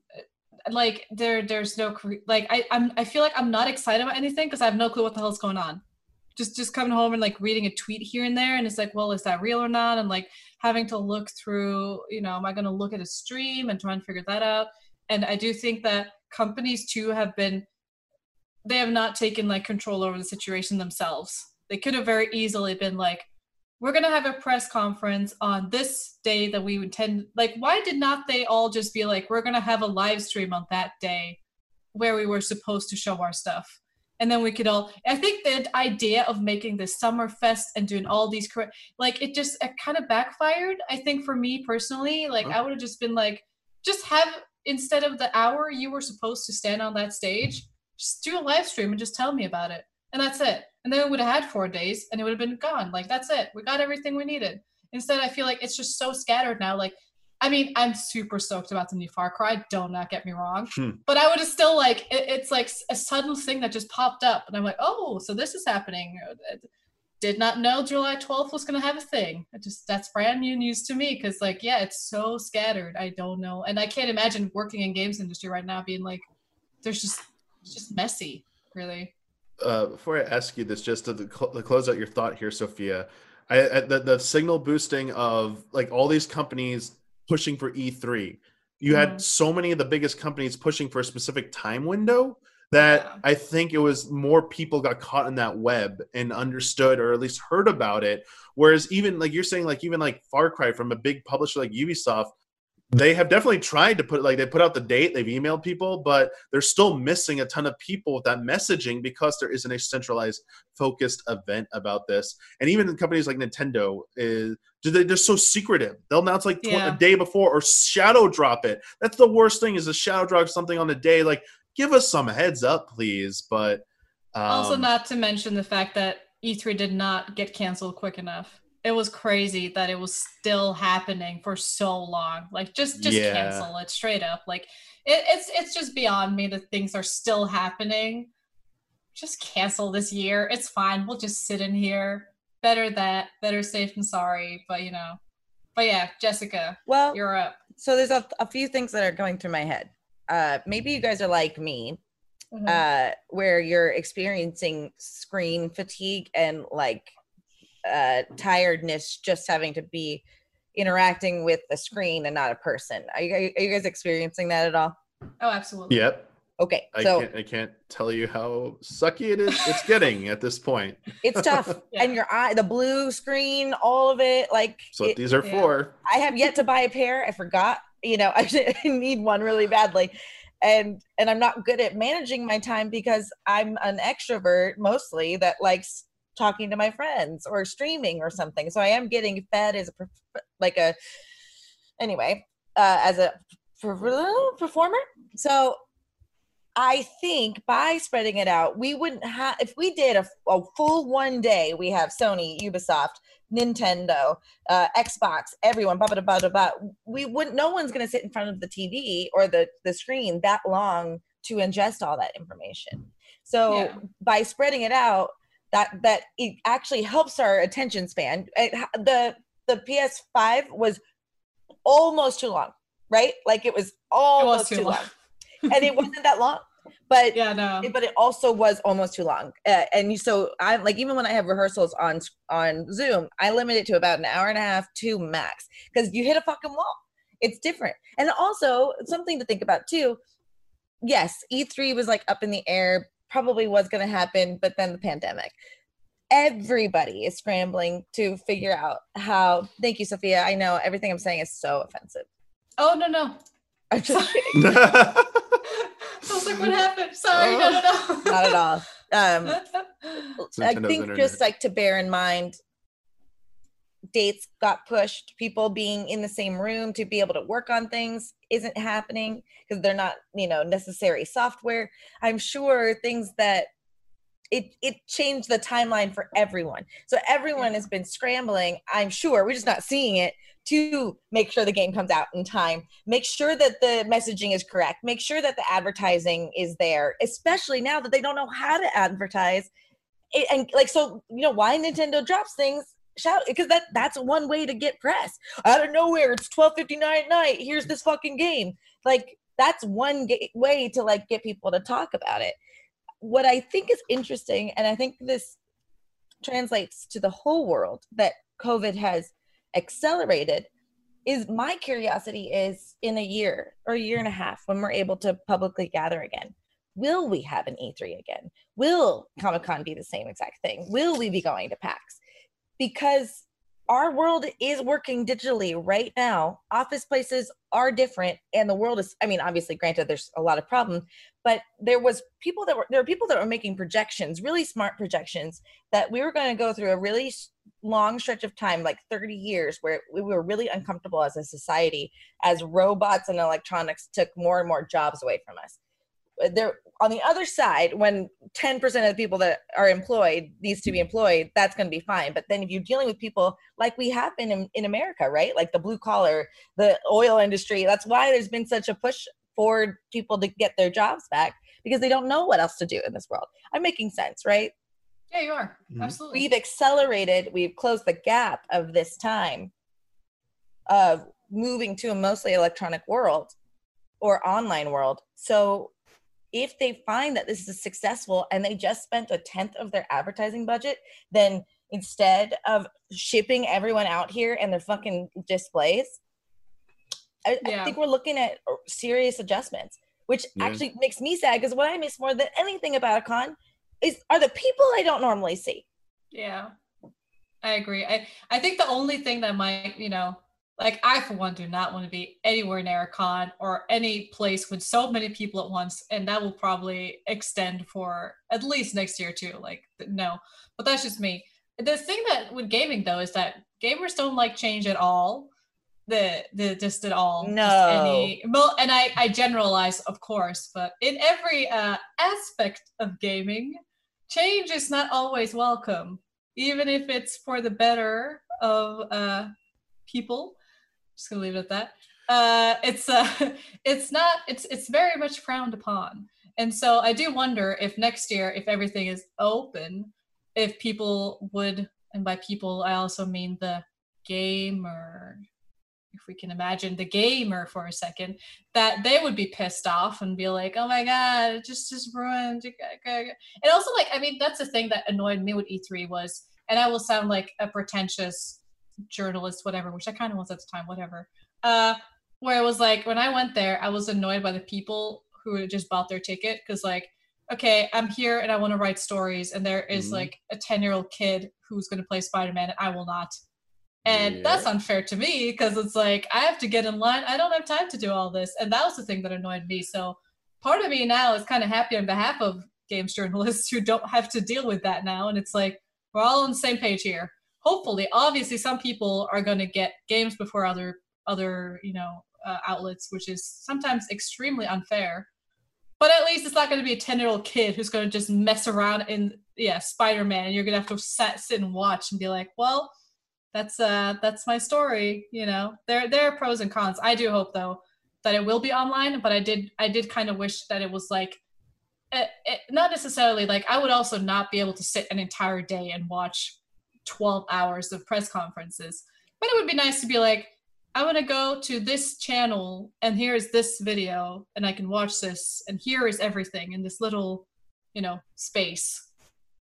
S2: like there there's no like I I'm I feel like I'm not excited about anything because I have no clue what the hell's going on. Just just coming home and like reading a tweet here and there and it's like, well, is that real or not? And like having to look through, you know, am I going to look at a stream and try and figure that out? And I do think that companies too have been they have not taken like control over the situation themselves. They could have very easily been like, we're going to have a press conference on this day that we intend. Like, why did not they all just be like, we're going to have a live stream on that day where we were supposed to show our stuff? And then we could all, I think the idea of making this summer fest and doing all these, like, it just it kind of backfired. I think for me personally, like, uh-huh. I would have just been like, just have, instead of the hour you were supposed to stand on that stage, just do a live stream and just tell me about it. And that's it. And then we would have had four days and it would have been gone. Like, that's it. We got everything we needed. Instead, I feel like it's just so scattered now. Like, I mean, I'm super stoked about the new Far Cry. Don't not get me wrong.
S1: Hmm.
S2: But I would have still like, it, it's like a sudden thing that just popped up. And I'm like, oh, so this is happening. Did not know July 12th was going to have a thing. It just, that's brand new news to me. Cause like, yeah, it's so scattered. I don't know. And I can't imagine working in games industry right now being like, there's just, it's just messy, really.
S1: uh, before I ask you this, just to, cl- to close out your thought here, Sophia, I, I the, the signal boosting of like all these companies pushing for E3. You
S2: Mhm.
S1: had so many of the biggest companies pushing for a specific time window that
S2: Yeah.
S1: I think it was more people got caught in that web and understood or at least heard about it. Whereas even like you're saying, like even like Far Cry from a big publisher like Ubisoft, they have definitely tried to put like they put out the date, they've emailed people, but they're still missing a ton of people with that messaging because there isn't a centralized, focused event about this. And even companies like Nintendo is do they, they're so secretive. They'll announce like tw-
S2: Yeah.
S1: a day before or shadow drop it. That's the worst thing is to shadow drop something on the day. Like give us some heads up, please. But um,
S2: also, not to mention the fact that E3 did not get canceled quick enough. It was crazy that it was still happening for so long. Like, just just
S1: Yeah.
S2: cancel it straight up. Like, it, it's it's just beyond me that things are still happening. Just cancel this year. It's fine. We'll just sit in here. Better that. Better safe than sorry. But you know. But yeah, Jessica,
S3: Well,
S2: you're up.
S3: so there's a, a few things that are going through my head. Uh, maybe you guys are like me,
S2: Mhm.
S3: uh, where you're experiencing screen fatigue and like uh, tiredness just having to be interacting with a screen and not a person. Are you, are you guys experiencing that at all?
S2: oh, absolutely.
S1: yep.
S3: Okay,
S1: I
S3: so
S1: can't I can't tell you how sucky it is it's getting at this point.
S3: it's tough.
S2: Yeah.
S3: And your eye, the blue screen, all of it, like
S1: So
S3: it-
S1: these are
S2: yeah.
S1: for.
S3: I have yet to buy a pair. I forgot. You know, I, I need one really badly, and and I'm not good at managing my time because I'm an extrovert mostly that likes talking to my friends or streaming or something. So I am getting fed as a like a anyway uh, as a performer. So I think by spreading it out, we wouldn't have if we did a, a full one day. We have Sony, Ubisoft, Nintendo, uh, Xbox, everyone, blah, blah, blah, blah, blah. We wouldn't, no one's going to sit in front of the TV or the, the screen that long to ingest all that information. So
S2: Yeah.
S3: by spreading it out, that, that it actually helps our attention span. It, the, the PS5 was almost too long, right? Like it was almost
S2: too
S3: too long.
S2: long.
S3: and it wasn't that long. But
S2: Yeah, no.
S3: but it also was almost too long. Uh, and you so I'm like even when i have rehearsals on on zoom i limit it to about an hour and a half two max because you hit a fucking wall. It's different. And also something to think about too yes e3 was like up in the air probably was going to happen but then the pandemic. Everybody is scrambling to figure out how thank you sophia. I know everything i'm saying is so offensive.
S2: Oh no no.
S3: i'm just kidding
S2: was like, what happened? Sorry, no, no, no.
S3: Not at all. Um, I think
S1: internet.
S3: just like to bear in mind, dates got pushed. People being in the same room to be able to work on things isn't happening because they're not, you know, necessary software. I'm sure things that it it changed the timeline for everyone. So everyone has been scrambling. I'm sure we're just not seeing it to make sure the game comes out in time. Make sure that the messaging is correct. Make sure that the advertising is there, especially now that they don't know how to advertise. It, and like so you know why nintendo drops things shout because that that's one way to get press. Out of nowhere it's 12:59 at night. Here's this fucking game. Like that's one ga- way to like get people to talk about it. What i think is interesting and i think this translates to the whole world that covid has accelerated is my curiosity is in a year or a year and a half when we're able to publicly gather again will we have an E3 again? Will Comic Con be the same exact thing? Will we be going to PAX? Because our world is working digitally right now. Office places are different, and the world is. I mean, obviously, granted, there's a lot of problems, but there was people that were there were people that were making projections, really smart projections, that we were going to go through a really long stretch of time, like 30 years, where we were really uncomfortable as a society as robots and electronics took more and more jobs away from us. Uh, there on the other side when 10% of the people that are employed needs to be employed that's going to be fine. But then if you're dealing with people like we have been in, in america right? Like the blue collar the oil industry that's why there's been such a push for people to get their jobs back because they don't know what else to do in this world. I'm making sense right
S2: Yeah, you are.
S1: Mhm.
S2: Absolutely.
S3: we've accelerated we've closed the gap of this time of moving to a mostly electronic world or online world so if they find that this is successful and they just spent a tenth of their advertising budget then instead of shipping everyone out here and their fucking displays I, I think we're looking at serious adjustments which
S1: Yeah.
S3: actually makes me sad because what i miss more than anything about a con is are the people i don't normally see
S2: Yeah, I agree. I I think the only thing that might, you know, like I for one do not want to be anywhere near a con or any place with so many people at once, and that will probably extend for at least next year too. Like no, but that's just me. The thing that with gaming though is that gamers don't like change at all. The the just at all.
S3: No.
S2: any well, and I I generalize of course, but in every uh, aspect of gaming, change is not always welcome even if it's for the better of uh, people. Just gonna leave it at that. Uh, it's uh, it's not. It's it's very much frowned upon, and so I do wonder if next year, if everything is open, if people would, and by people I also mean the gamer, if we can imagine the gamer for a second, that they would be pissed off and be like, "Oh my god, it just just ruined." And also, like, I mean, that's the thing that annoyed me with E3 was, and I will sound like a pretentious journalist, whatever, which I kind of was at the time, whatever. Uh, where it was like when I went there, I was annoyed by the people who had just bought their ticket because, like, okay, I'm here and I want to write stories, and there is,
S1: Mhm.
S2: like a 10 year old kid who's going to play Spider Man, and I will not. And that's unfair to me because it's like I have to get in line. I don't have time to do all this. And that was the thing that annoyed me. So part of me now is kind of happy on behalf of games journalists who don't have to deal with that now. And it's like we're all on the same page here. Hopefully, obviously, some people are going to get games before other other you know uh, outlets, which is sometimes extremely unfair. But at least it's not going to be a ten year old kid who's going to just mess around in yeah Spider Man, and you're going to have to sat, sit and watch and be like, well, that's uh that's my story. You know, there there are pros and cons. I do hope though that it will be online, but I did I did kind of wish that it was like it, it, not necessarily like I would also not be able to sit an entire day and watch 12 hours of press conferences. But it would be nice to be like, I want to go to this channel and here is this video and I can watch this and here is everything in this little, you know, space.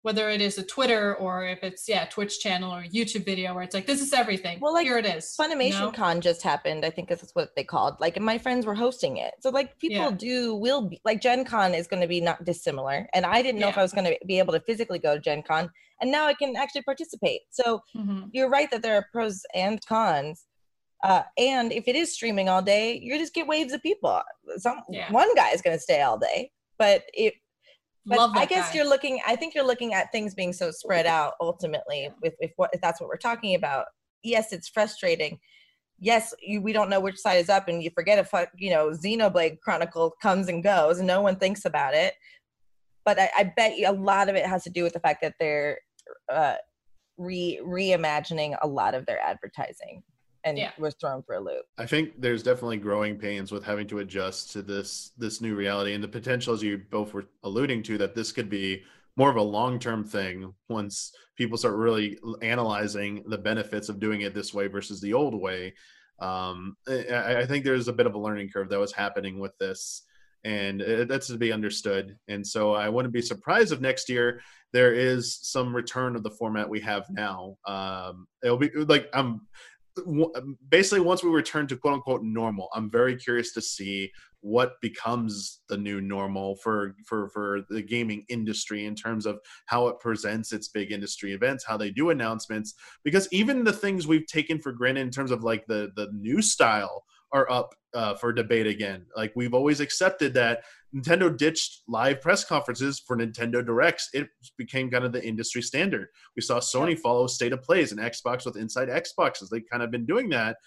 S2: Whether it is a Twitter or if it's yeah, Twitch channel or YouTube video where it's like this is everything.
S3: Well, like,
S2: here it is.
S3: Funimation
S2: you know?
S3: Con just happened. I think that's what they called. Like, and my friends were hosting it. So, like, people
S2: Yeah.
S3: do will be like Gen Con is going to be not dissimilar. And I didn't know if I was going to be able to physically go to Gen Con, and now I can actually participate. So,
S2: Mhm.
S3: you're right that there are pros and cons. Uh, and if it is streaming all day, you just get waves of people. Some
S2: Yeah.
S3: one guy is going to stay all day, but it. But I guess
S2: guy.
S3: you're looking. I think you're looking at things being so spread out. Ultimately, if if what if that's what we're talking about, yes, it's frustrating. Yes, you, we don't know which side is up, and you forget if you know Xenoblade Chronicle comes and goes, and no one thinks about it. But I, I bet you a lot of it has to do with the fact that they're uh, re reimagining a lot of their advertising, and
S2: Yeah.
S3: was thrown for a loop.
S1: I think there's definitely growing pains with having to adjust to this this new reality and the potential, as you both were alluding to, that this could be more of a long term thing once people start really analyzing the benefits of doing it this way versus the old way. Um, I, I think there's a bit of a learning curve that was happening with this, and it, that's to be understood. And so I wouldn't be surprised if next year there is some return of the format we have now. Um, it'll be like I'm w- basically once we return to quote unquote normal i'm very curious to see what becomes the new normal for for for the gaming industry in terms of how it presents its big industry events how they do announcements because even the things we've taken for granted in terms of like the the new style are up uh, for debate again. Like we've always accepted that nintendo ditched live press conferences for nintendo directs it became kind of the industry standard we saw Sony follow state of plays and Xbox with inside Xboxes. They've kind of been doing that.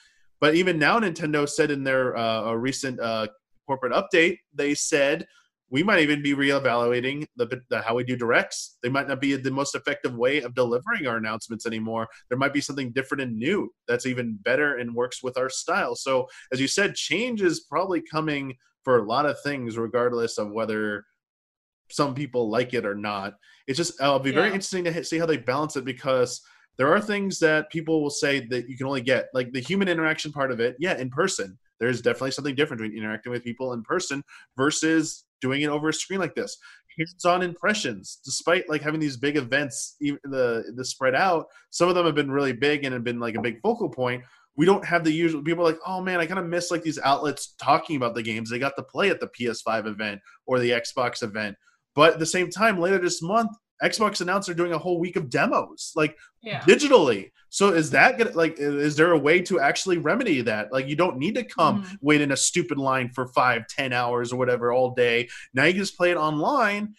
S1: But even now, Nintendo said in their uh, a recent uh, corporate update, they said we might even be reevaluating the, the how we do directs. They might not be the most effective way of delivering our announcements anymore. There might be something different and new that's even better and works with our style. So, as you said, change is probably coming for a lot of things, regardless of whether some people like it or not. It's just uh, it'll be very interesting to see how they balance it because there are things that people will say that you can only get like the human interaction part of it. Yeah, in person, there's definitely something different between interacting with people in person versus doing it over a screen like this. Hands-on impressions, despite like having these big events, even the the spread out, some of them have been really big and have been like a big focal point. We don't have the usual people are like, oh man, I kind of miss like these outlets talking about the games they got to play at the PS5 event or the Xbox event. But at the same time, later this month, Xbox announced they're doing a whole week of demos, like
S2: yeah.
S1: digitally. So is that gonna like is there a way to actually remedy that? Like you don't need to come
S2: Mhm.
S1: wait in a stupid line for five, ten hours or whatever all day. Now you can just play it online.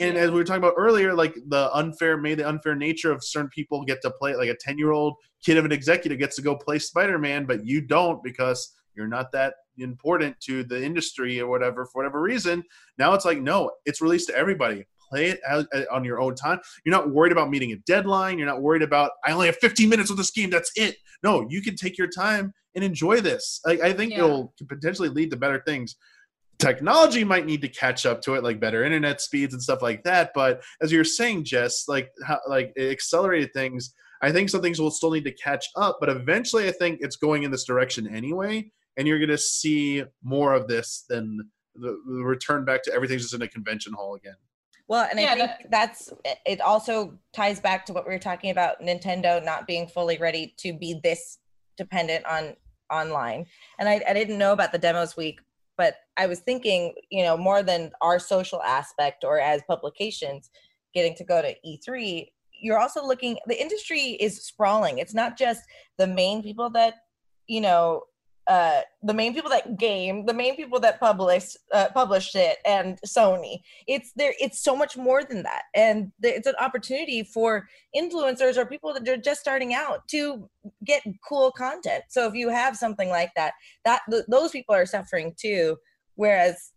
S1: And
S2: Yeah.
S1: as we were talking about earlier, like the unfair, may the unfair nature of certain people get to play, like a 10 year old kid of an executive gets to go play Spider Man, but you don't because you're not that important to the industry or whatever, for whatever reason. Now it's like, no, it's released to everybody. Play it out, uh, on your own time. You're not worried about meeting a deadline. You're not worried about, I only have 15 minutes with this game. That's it. No, you can take your time and enjoy this. I, I think
S2: Yeah.
S1: it'll potentially lead to better things technology might need to catch up to it like better internet speeds and stuff like that but as you're saying jess like how, like it accelerated things i think some things will still need to catch up but eventually i think it's going in this direction anyway and you're going to see more of this than the, the return back to everything's just in a convention hall again
S3: Well, and I
S2: Yeah,
S3: think that's it also ties back to what we were talking about Nintendo not being fully ready to be this dependent on online. And I, I didn't know about the demos week, but I was thinking, you know, more than our social aspect or as publications getting to go to E3, you're also looking the industry is sprawling. It's not just the main people that, you know, uh the main people that game the main people that published uh, published it and sony. It's there it's so much more than that. And th- it's an opportunity for influencers or people that are just starting out to get cool content. So if you have something like that that th- those people are suffering too. Whereas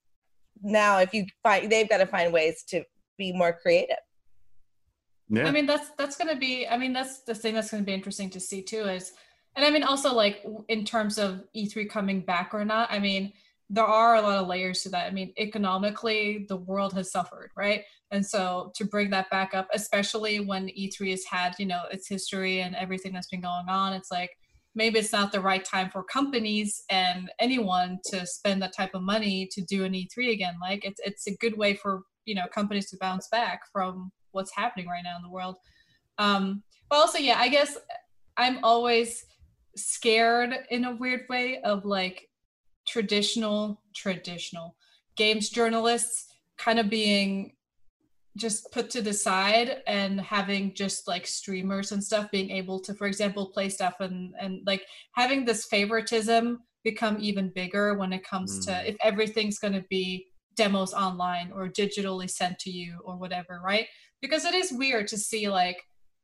S3: now if you find they've got to find ways to be more creative
S1: yeah
S2: I mean, that's that's gonna be. I mean, that's the thing that's gonna be interesting to see too. Is and I mean also like in terms of E3 coming back or not. I mean, there are a lot of layers to that. I mean, economically, the world has suffered, right? And so to bring that back up, especially when E3 has had you know its history and everything that's been going on, it's like maybe it's not the right time for companies and anyone to spend that type of money to do an E3 again. Like it's it's a good way for you know companies to bounce back from what's happening right now in the world. Um, but also, yeah, I guess I'm always scared in a weird way of like traditional traditional games journalists kind of being just put to the side and having just like streamers and stuff being able to for example play stuff and and like having this favoritism become even bigger when it comes mm. to if everything's going to be demos online or digitally sent to you or whatever right because it is weird to see like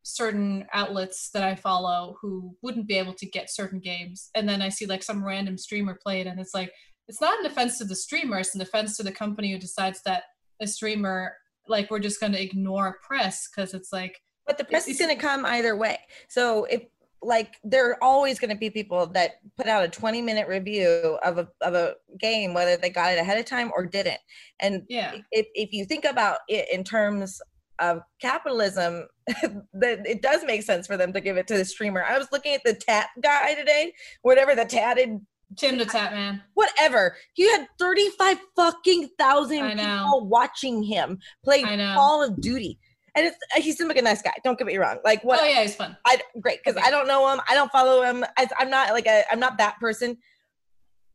S2: certain outlets that I follow who wouldn't be able to get certain games. And then I see like some random streamer play it, and it's like, it's not an offense to the streamer, it's an offense to the company who decides that a streamer, like, we're just going to ignore press because it's like.
S3: But the press is going to come either way. So if, like, there are always going to be people that put out a 20 minute review of a, of a game, whether they got it ahead of time or didn't. And
S2: yeah.
S3: if, if you think about it in terms of capitalism, that it does make sense for them to give it to the streamer. I was looking at the tat guy today, whatever the tatted
S2: Tim the Tat Man.
S3: Whatever. He had 35 fucking thousand people watching him play Call of Duty. And it's uh, he seems like a nice guy. Don't get me wrong. Like what?
S2: Oh yeah, he's fun.
S3: I great because okay. I don't know him. I don't follow him. I, am not like a. I'm not that person.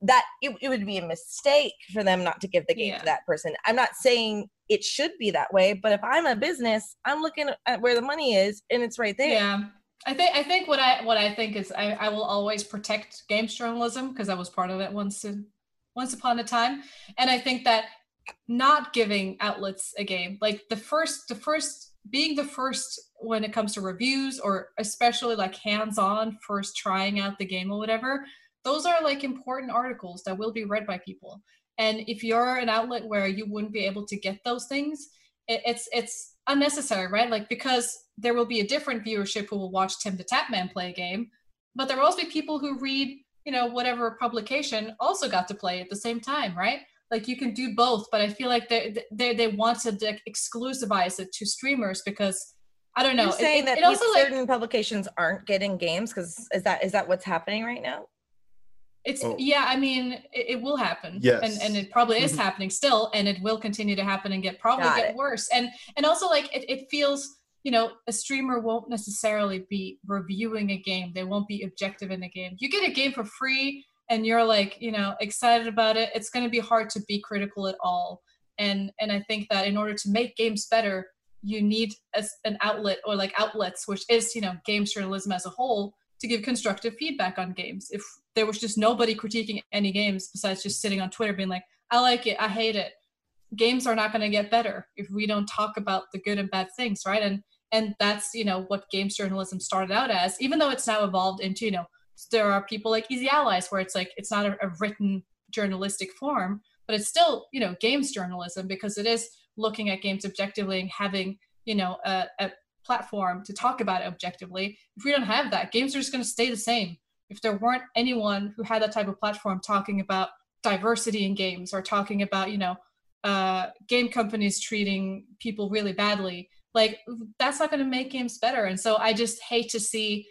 S3: That it, it would be a mistake for them not to give the game yeah. to that person. I'm not saying it should be that way. But if I'm a business, I'm looking at where the money is and it's right there.
S2: Yeah. I think I think what I what I think is I, I will always protect games journalism because I was part of it once in, once upon a time. And I think that not giving outlets a game, like the first the first being the first when it comes to reviews or especially like hands-on first trying out the game or whatever, those are like important articles that will be read by people. And if you're an outlet where you wouldn't be able to get those things, it, it's it's unnecessary, right? Like because there will be a different viewership who will watch Tim the Tatman play a game, but there will also be people who read, you know, whatever publication also got to play at the same time, right? Like you can do both, but I feel like they they they want to like, exclusivize it to streamers because I don't know. You're
S3: saying it, that it also, certain like, publications aren't getting games because is that is that what's happening right now?
S2: It's oh. yeah, I mean, it, it, will happen.
S1: Yes.
S2: And and it probably is mm-hmm. happening still, and it will continue to happen and get probably Got get it. worse. And and also like it, it feels, you know, a streamer won't necessarily be reviewing a game. They won't be objective in the game. You get a game for free and you're like, you know, excited about it. It's gonna be hard to be critical at all. And and I think that in order to make games better, you need a, an outlet or like outlets, which is, you know, games journalism as a whole to give constructive feedback on games. If there was just nobody critiquing any games besides just sitting on Twitter being like, I like it, I hate it. Games are not going to get better if we don't talk about the good and bad things, right? And and that's you know what games journalism started out as, even though it's now evolved into you know there are people like Easy Allies where it's like it's not a, a written journalistic form, but it's still you know games journalism because it is looking at games objectively and having you know a, a platform to talk about it objectively. If we don't have that, games are just going to stay the same. If there weren't anyone who had that type of platform talking about diversity in games or talking about, you know, uh, game companies treating people really badly, like that's not going to make games better. And so I just hate to see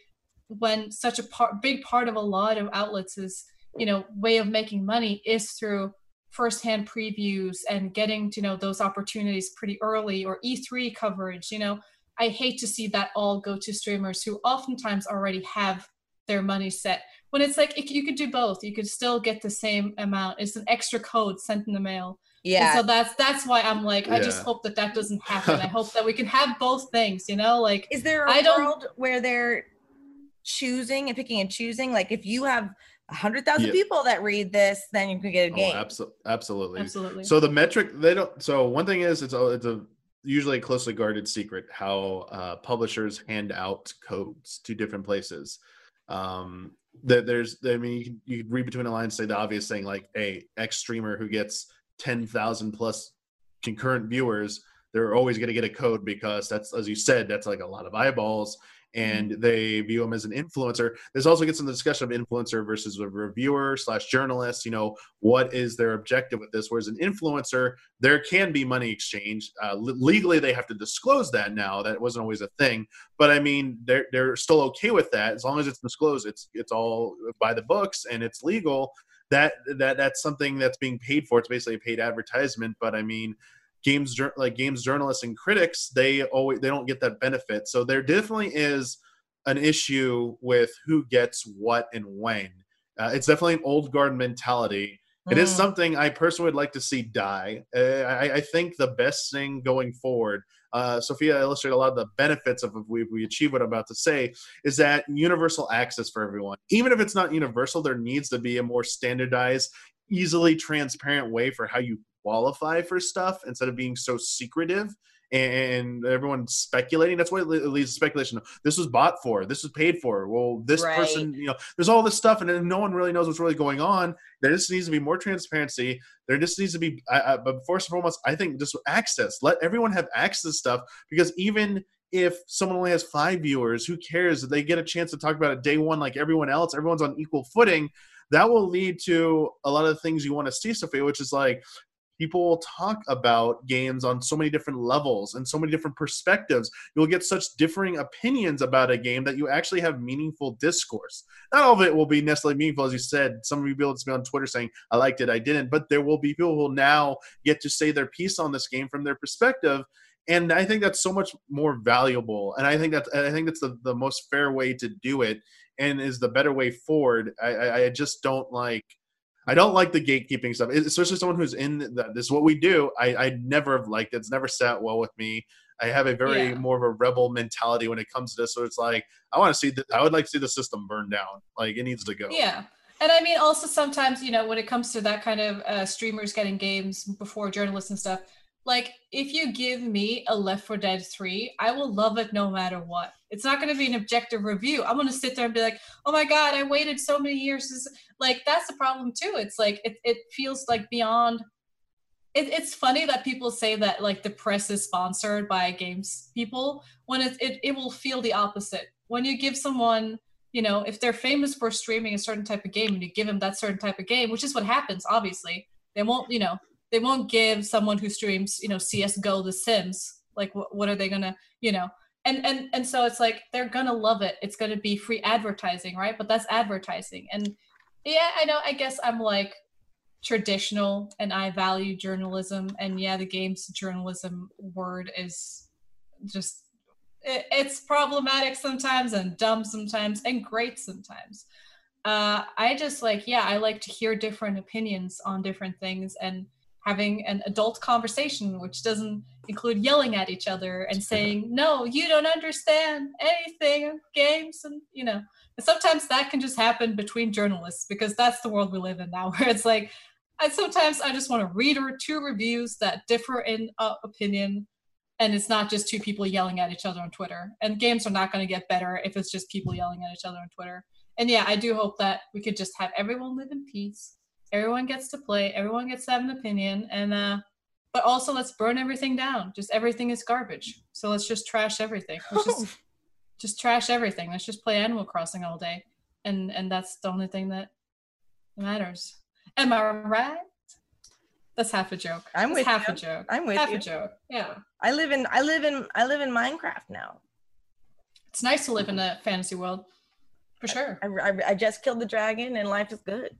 S2: when such a big part of a lot of outlets is, you know, way of making money is through firsthand previews and getting to know those opportunities pretty early or E3 coverage, you know, I hate to see that all go to streamers who oftentimes already have their money set. When it's like it, you could do both, you could still get the same amount. It's an extra code sent in the mail.
S3: Yeah.
S2: And so that's that's why I'm like, yeah. I just hope that that doesn't happen. I hope that we can have both things. You know, like
S3: is there a I world don't... where they're choosing and picking and choosing? Like if you have a hundred thousand yeah. people that read this, then you can get a oh, game.
S1: Oh, abso- absolutely,
S2: absolutely.
S1: So the metric they don't. So one thing is, it's a, it's a usually a closely guarded secret how uh, publishers hand out codes to different places. Um, that there's, I mean, you can, you can read between the lines, say the obvious thing like, a X streamer who gets 10,000 plus concurrent viewers, they're always going to get a code because that's, as you said, that's like a lot of eyeballs and mm-hmm. they view him as an influencer. This also gets into the discussion of influencer versus a reviewer slash journalist. You know, what is their objective with this? Whereas an influencer, there can be money exchange. Uh, legally, they have to disclose that now. That wasn't always a thing, but I mean, they're they're still okay with that as long as it's disclosed. It's it's all by the books and it's legal. That that that's something that's being paid for. It's basically a paid advertisement. But I mean, games like games journalists and critics they always they don't get that benefit so there definitely is an issue with who gets what and when uh, it's definitely an old guard mentality It is
S3: Mm.
S1: something I personally would like to see die. Uh, I, I think the best thing going forward, uh, Sophia illustrated a lot of the benefits of if we, we achieve what I'm about to say, is that universal access for everyone. Even if it's not universal, there needs to be a more standardized, easily transparent way for how you qualify for stuff instead of being so secretive and everyone speculating. That's what it leads to speculation. This was bought for. This was paid for. Well, this
S3: Right.
S1: person, you know, there's all this stuff, and then no one really knows what's really going on. There just needs to be more transparency. There just needs to be, I, I, but first and foremost, I think just access. Let everyone have access to stuff because even if someone only has five viewers, who cares? That they get a chance to talk about it day one like everyone else. Everyone's on equal footing. That will lead to a lot of the things you want to see, Sophia, which is like people will talk about games on so many different levels and so many different perspectives. You'll get such differing opinions about a game that you actually have meaningful discourse. Not all of it will be necessarily meaningful, as you said. Some of you will be on Twitter saying, I liked it, I didn't, but there will be people who will now get to say their piece on this game from their perspective. And I think that's so much more valuable. And I think that's I think that's the, the most fair way to do it and is the better way forward. I, I, I just don't like I don't like the gatekeeping stuff, especially someone who's in that. This is what we do. I, I never have liked it. It's never sat well with me. I have a very
S2: Yeah.
S1: more of a rebel mentality when it comes to this. So it's like I want to see. The, I would like to see the system burn down. Like it needs to go.
S2: Yeah. And I mean, also sometimes, you know, when it comes to that kind of uh, streamers getting games before journalists and stuff, like if you give me a Left 4 Dead 3, I will love it no matter what. It's not going to be an objective review. I'm going to sit there and be like, oh my God, I waited so many years. Like, that's the problem too. It's like, it, it feels like beyond. It, it's funny that people say that like the press is sponsored by games people when it, it, it will feel the opposite. When you give someone you know, if they're famous for streaming a certain type of game and you give them that certain type of game, which is what happens, obviously, they won't, you know, they won't give someone who streams, you know, CS:GO, The Sims, like what, what are they gonna, you know, and and and so it's like they're gonna love it. It's gonna be free advertising, right? But that's advertising, and yeah, I know. I guess I'm like traditional, and I value journalism, and yeah, the games journalism word is just it, it's problematic sometimes and dumb sometimes and great sometimes. Uh, I just like, yeah, I like to hear different opinions on different things and having an adult conversation, which doesn't include yelling at each other and saying, no, you don't understand anything of games. And, you know, and sometimes that can just happen between journalists because that's the world we live in now, where it's like, I sometimes I just want to read or two reviews that differ in uh, opinion and it's not just two people yelling at each other on Twitter. And games are not going to get better if it's just people yelling at each other on Twitter. And yeah, I do hope that we could just have everyone live in peace. Everyone gets to play. Everyone gets to have an opinion. And uh, but also let's burn everything down. Just everything is garbage. So let's just trash everything. Let's just just trash everything. Let's just play Animal Crossing all day. And and that's the only thing that matters. Am I right? That's half a joke.
S4: I'm
S2: That's
S4: with
S2: half
S4: you.
S2: a joke.
S4: I'm with
S2: half
S4: you.
S2: a joke. Yeah.
S4: I live in I live in I live in Minecraft now.
S2: It's nice to live in a fantasy world. For sure.
S4: I, I, I just killed the dragon and life is good.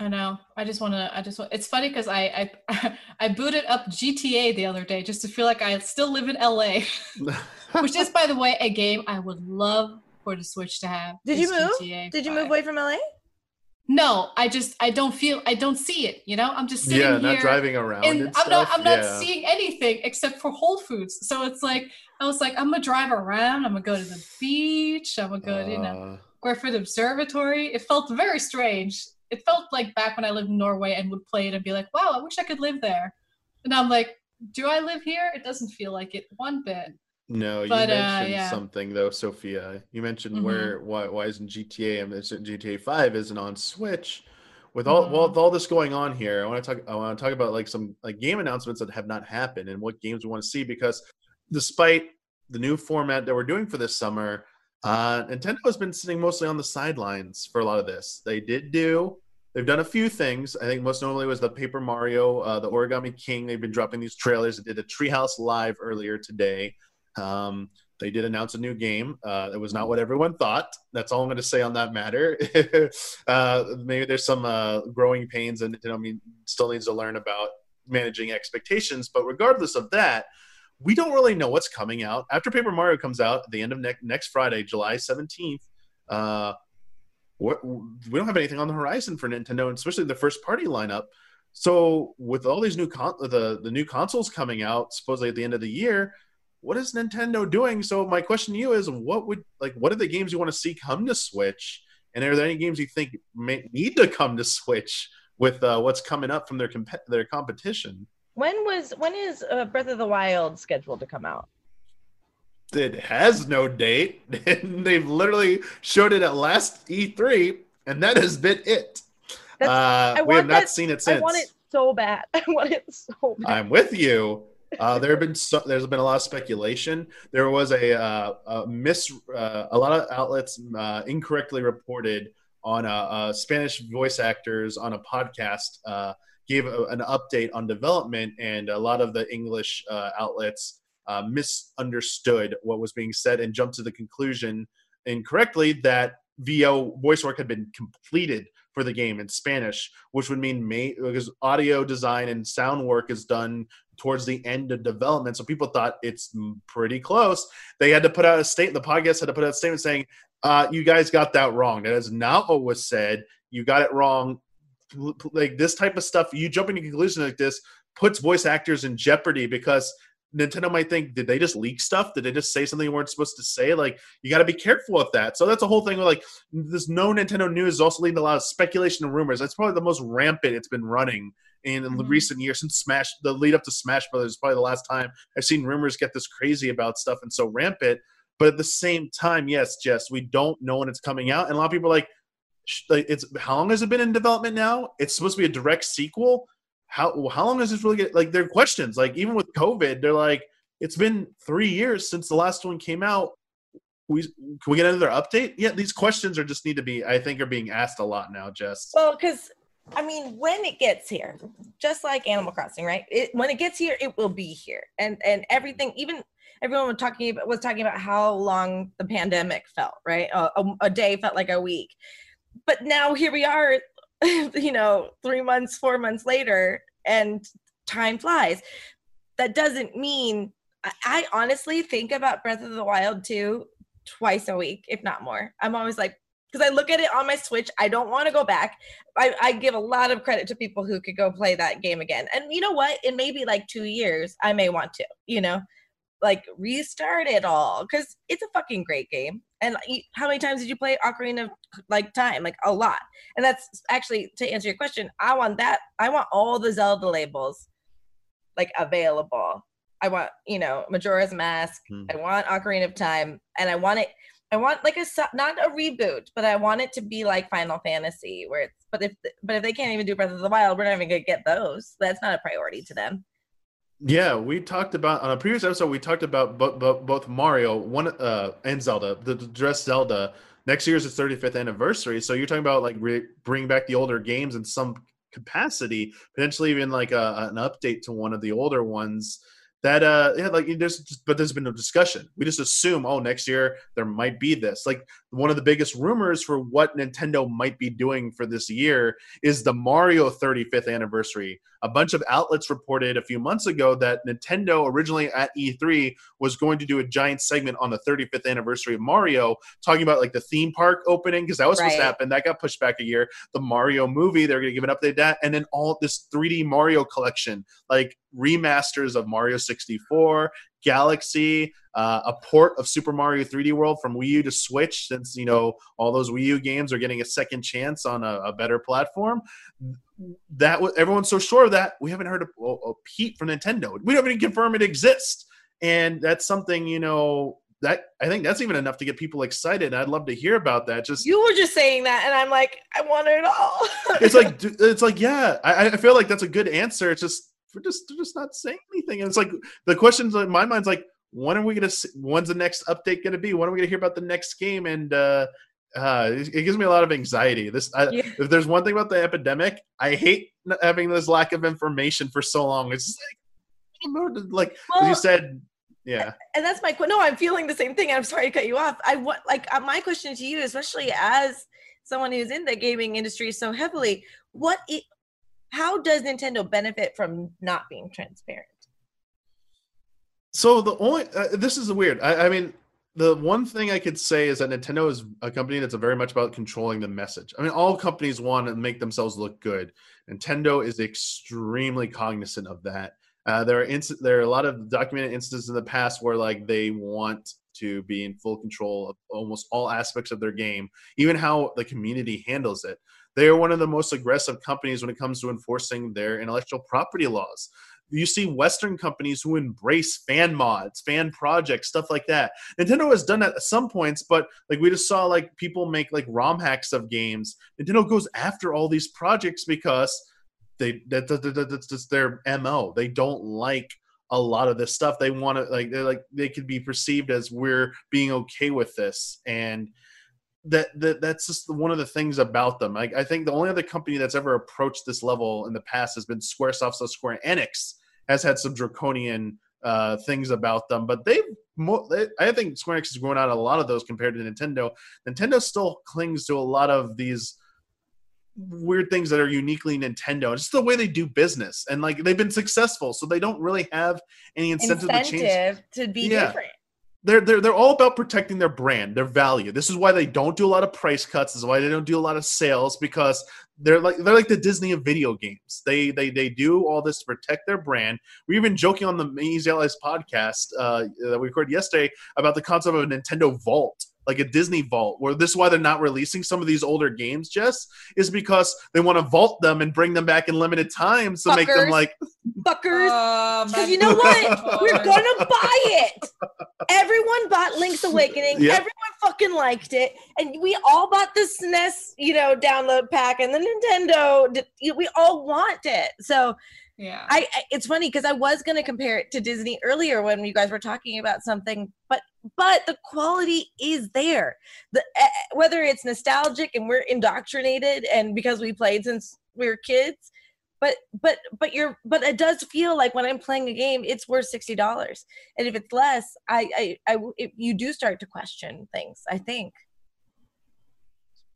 S2: I know. I just want to. I just. Want, it's funny because I, I I booted up GTA the other day just to feel like I still live in LA, which is, by the way, a game I would love for the Switch to have.
S4: Did you move?
S2: GTA
S4: Did you
S2: 5.
S4: move away from LA?
S2: No, I just I don't feel I don't see it. You know, I'm just sitting
S1: yeah,
S2: here.
S1: not driving around.
S2: and
S1: And,
S2: I'm not. I'm not
S1: yeah.
S2: seeing anything except for Whole Foods. So it's like I was like I'm gonna drive around. I'm gonna go to the beach. I'm gonna go to you know
S1: Uh,
S2: Griffith Observatory. It felt very strange. It felt like back when I lived in Norway and would play it and be like, wow, I wish I could live there. And I'm like, do I live here? It doesn't feel like it one bit.
S1: No, you
S2: But, uh,
S1: mentioned
S2: yeah.
S1: something though, Sophia. You mentioned
S2: Mhm.
S1: where why why isn't GTA and GTA Five isn't on Switch? With all
S2: Mhm.
S1: well, with all this going on here, I want to talk. I want to talk about like some like game announcements that have not happened and what games we want to see because despite the new format that we're doing for this summer, uh, Nintendo has been sitting mostly on the sidelines for a lot of this. They did do. They've done a few things. I think most notably was the Paper Mario, uh, the Origami King. They've been dropping these trailers. They did a Treehouse Live earlier today. Um, they did announce a new game. Uh, it was not what everyone thought. That's all I'm going to say on that matter. uh, maybe there's some uh, growing pains, and you know, I mean, still needs to learn about managing expectations. But regardless of that, we don't really know what's coming out after Paper Mario comes out at the end of ne- next Friday, July 17th. What we don't have anything on the horizon for Nintendo, and especially the first party lineup. So with all these new con- the the new consoles coming out supposedly at the end of the year, what is Nintendo doing? So my question to you is, what would like what are the games you want to see come to Switch? And are there any games you think may need to come to Switch with uh, what's coming up from their comp- their competition?
S3: When was when is uh, Breath of the Wild scheduled to come out?
S1: It has no date, and they've literally showed it at last E3, and that has been it. Uh, we have not
S3: that-
S1: seen it since.
S3: I want it so bad. I want it so bad.
S1: I'm with you. Uh, there have been so, there's been a lot of speculation. There was a, uh, a miss. Uh, a lot of outlets uh, incorrectly reported on uh, uh, Spanish voice actors on a podcast uh, gave a, an update on development, and a lot of the English uh, outlets uh, misunderstood what was being said and jumped to the conclusion incorrectly that VO voice work had been completed for the game in Spanish, which would mean may, because audio design and sound work is done towards the end of development. So people thought it's pretty close. They had to put out a statement. The podcast had to put out a statement saying, uh, "You guys got that wrong. That is not what was said. You got it wrong." Like this type of stuff, you jump into conclusions like this puts voice actors in jeopardy because Nintendo might think, did they just leak stuff? Did they just say something they weren't supposed to say? Like, you got to be careful with that. So that's a whole thing. Where, like, this no Nintendo news is also leading to a lot of speculation and rumors. That's probably the most rampant it's been running in, in the
S2: Mhm.
S1: recent years since Smash. The lead up to Smash Brothers is probably the last time I've seen rumors get this crazy about stuff and so rampant. But at the same time, yes, Jess, we don't know when it's coming out, and a lot of people are like, it's how long has it been in development now? It's supposed to be a direct sequel. How how long does this really get? Like, their questions. Like, even with COVID, they're like, it's been three years since the last one came out. We can we get another update? Yeah, these questions are just need to be. I think are being asked a lot now, Jess.
S3: Well, because I mean, when it gets here, just like Animal Crossing, right? It, when it gets here, it will be here, and and everything. Even everyone was talking about was talking about how long the pandemic felt, right? A, a, a day felt like a week, but now here we are, you know, three months, four months later, and time flies. That doesn't mean. I, honestly think about Breath of the Wild too twice a week, if not more. I'm always like, because I look at it on my Switch. I don't want to go back. I, I give a lot of credit to people who could go play that game again. And you know what? In maybe like two years, I may want to, you know, like restart it all because it's a fucking great game. And how many times did you play Ocarina of like Time? Like a lot. And that's actually to answer your question. I want that. I want all the Zelda labels like available. I want, you know, Majora's Mask.
S1: Hmm.
S3: I want Ocarina of Time, and I want it. I want like a not a reboot, but I want it to be like Final Fantasy, where it's. But if but if they can't even do Breath of the Wild, we're not even gonna get those. That's not a priority to them.
S1: Yeah, we talked about on a previous episode. We talked about bo- bo- both Mario one uh, and Zelda, the, the dress Zelda. Next year is its 35th anniversary, so you're talking about like re- bring back the older games in some capacity, potentially even like a, an update to one of the older ones. That uh, yeah, like there's just, but there's been no discussion. We just assume, oh, next year there might be this. Like one of the biggest rumors for what Nintendo might be doing for this year is the Mario 35th anniversary. A bunch of outlets reported a few months ago that Nintendo originally at E3 was going to do a giant segment on the 35th anniversary of Mario, talking about like the theme park opening because that was supposed to happen. That got pushed back a year. The Mario movie, they're going to give an update that, and then all this 3D Mario collection, like remasters of Mario 64, Galaxy, uh, a port of Super Mario 3D World from Wii U to Switch, since you know all those Wii U games are getting a second chance on a, a better platform. That was everyone's so sure of that we haven't heard a, a peep from Nintendo. We haven't even confirmed it exists, and that's something you know that I think that's even enough to get people excited. I'd love to hear about that. Just
S3: You were just saying that, and I'm like, I want it all.
S1: it's like it's like yeah I, I feel like that's a good answer it's just we're just they're just not saying anything and it's like the questions in my mind's like when are we gonna see, when's the next update gonna be? When are we gonna hear about the next game? And uh uh it, gives me a lot of anxiety. This I,
S3: Yeah.
S1: if there's one thing about the epidemic i hate having this lack of information for so long. It's like like as you said yeah.
S3: and that's my no i'm feeling the same thing. I'm sorry to cut you off. I want like uh, my question to you especially as someone who's in the gaming industry so heavily what it how does nintendo benefit from not being transparent
S1: So the only uh, this is weird. I, I mean, the one thing I could say is that Nintendo is a company that's very much about controlling the message. I mean, all companies want to make themselves look good. Nintendo is extremely cognizant of that. Uh, there are inst- there are a lot of documented instances in the past where like they want to be in full control of almost all aspects of their game, even how the community handles it. They are one of the most aggressive companies when it comes to enforcing their intellectual property laws you see Western companies who embrace fan mods, fan projects, stuff like that. Nintendo has done that at some points, but like we just saw like people make like ROM hacks of games. Nintendo goes after all these projects because they that, that, that that's just their mo. They don't like a lot of this stuff. They want to like they're like they could be perceived as we're being okay with this and that, that that's just one of the things about them. Like I think the only other company that's ever approached this level in the past has been SquareSoft, so Square Enix, has had some draconian uh, things about them, but they've. Mo- they, I think Square Enix is going out a lot of those compared to Nintendo. Nintendo still clings to a lot of these weird things that are uniquely Nintendo. It's just the way they do business, and like they've been successful, so they don't really have any incentive,
S4: Incentive
S1: to change.
S4: to be
S1: Yeah.
S4: different.
S1: They're, they're they're all about protecting their brand, their value. This is why they don't do a lot of price cuts. This is why they don't do a lot of sales because they're like they're like the Disney of video games. They they they do all this to protect their brand. We been joking on the Easy Allies podcast uh, that we recorded yesterday about the concept of a Nintendo Vault, like a Disney Vault, where this is why they're not releasing some of these older games. Jess is because they want to vault them and bring them back in limited times to make them like
S4: Fuckers.
S2: Oh,
S4: Because
S2: my
S4: you know what?
S2: God.
S4: We're gonna buy it. Everyone bought Link's Awakening.
S1: Yep.
S4: Everyone fucking liked it, and we all bought the SNES, you know, download pack and the Nintendo. We all want it. So
S2: Yeah.
S4: I, I it's funny because I was gonna compare it to Disney earlier when you guys were talking about something, but but the quality is there. The eh, whether it's nostalgic and we're indoctrinated, and because we played since we were kids, but but but you're but it does feel like when I'm playing a game, it's worth sixty dollars, and if it's less, I I, I if you do start to question things. I think.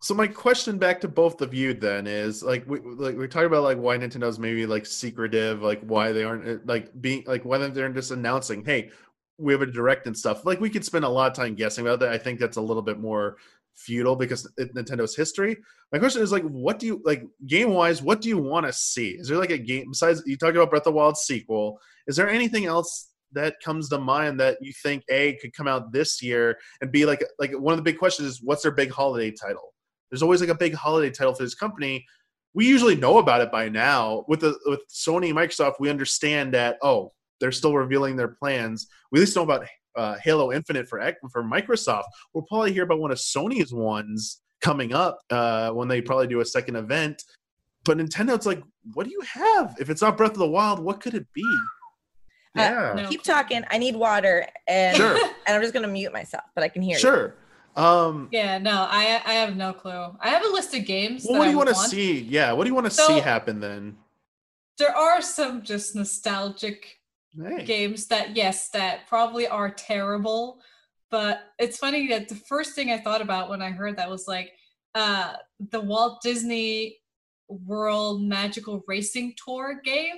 S1: So my question back to both of you then is like we like we're talking about like why Nintendo's maybe like secretive, like why they aren't uh, like being like why they're just announcing, hey, we have a direct and stuff. Like we could spend a lot of time guessing about that. I think that's a little bit more futile because Nintendo's history. My question is like, what do you like game wise? What do you want to see? Is there like a game besides you talked about Breath of the Wild sequel? Is there anything else that comes to mind that you think a could come out this year and be like like one of the big questions is what's their big holiday title? There's always like a big holiday title for this company. We usually know about it by now. With the with Sony and Microsoft, we understand that oh, they're still revealing their plans. We at least know about uh, Halo Infinite for for Microsoft. We'll probably hear about one of Sony's ones coming up uh, when they probably do a second event. But Nintendo, it's like, what do you have? If it's not Breath of the Wild, what could it be?
S4: Uh,
S1: Yeah,
S2: no.
S4: Keep talking. I need water, and
S1: Sure.
S4: and I'm just gonna mute myself, but I can hear you.
S1: sure. Um,
S2: Yeah, no, I I have no clue. I have a list of games.
S1: well,
S2: that
S1: what do
S2: I
S1: you
S2: would
S1: want to see? Yeah, what do you want to see happen then?
S2: There are some just nostalgic
S1: Hey.
S2: games that yes, that probably are terrible. But it's funny that the first thing I thought about when I heard that was like uh the Walt Disney World Magical Racing Tour game.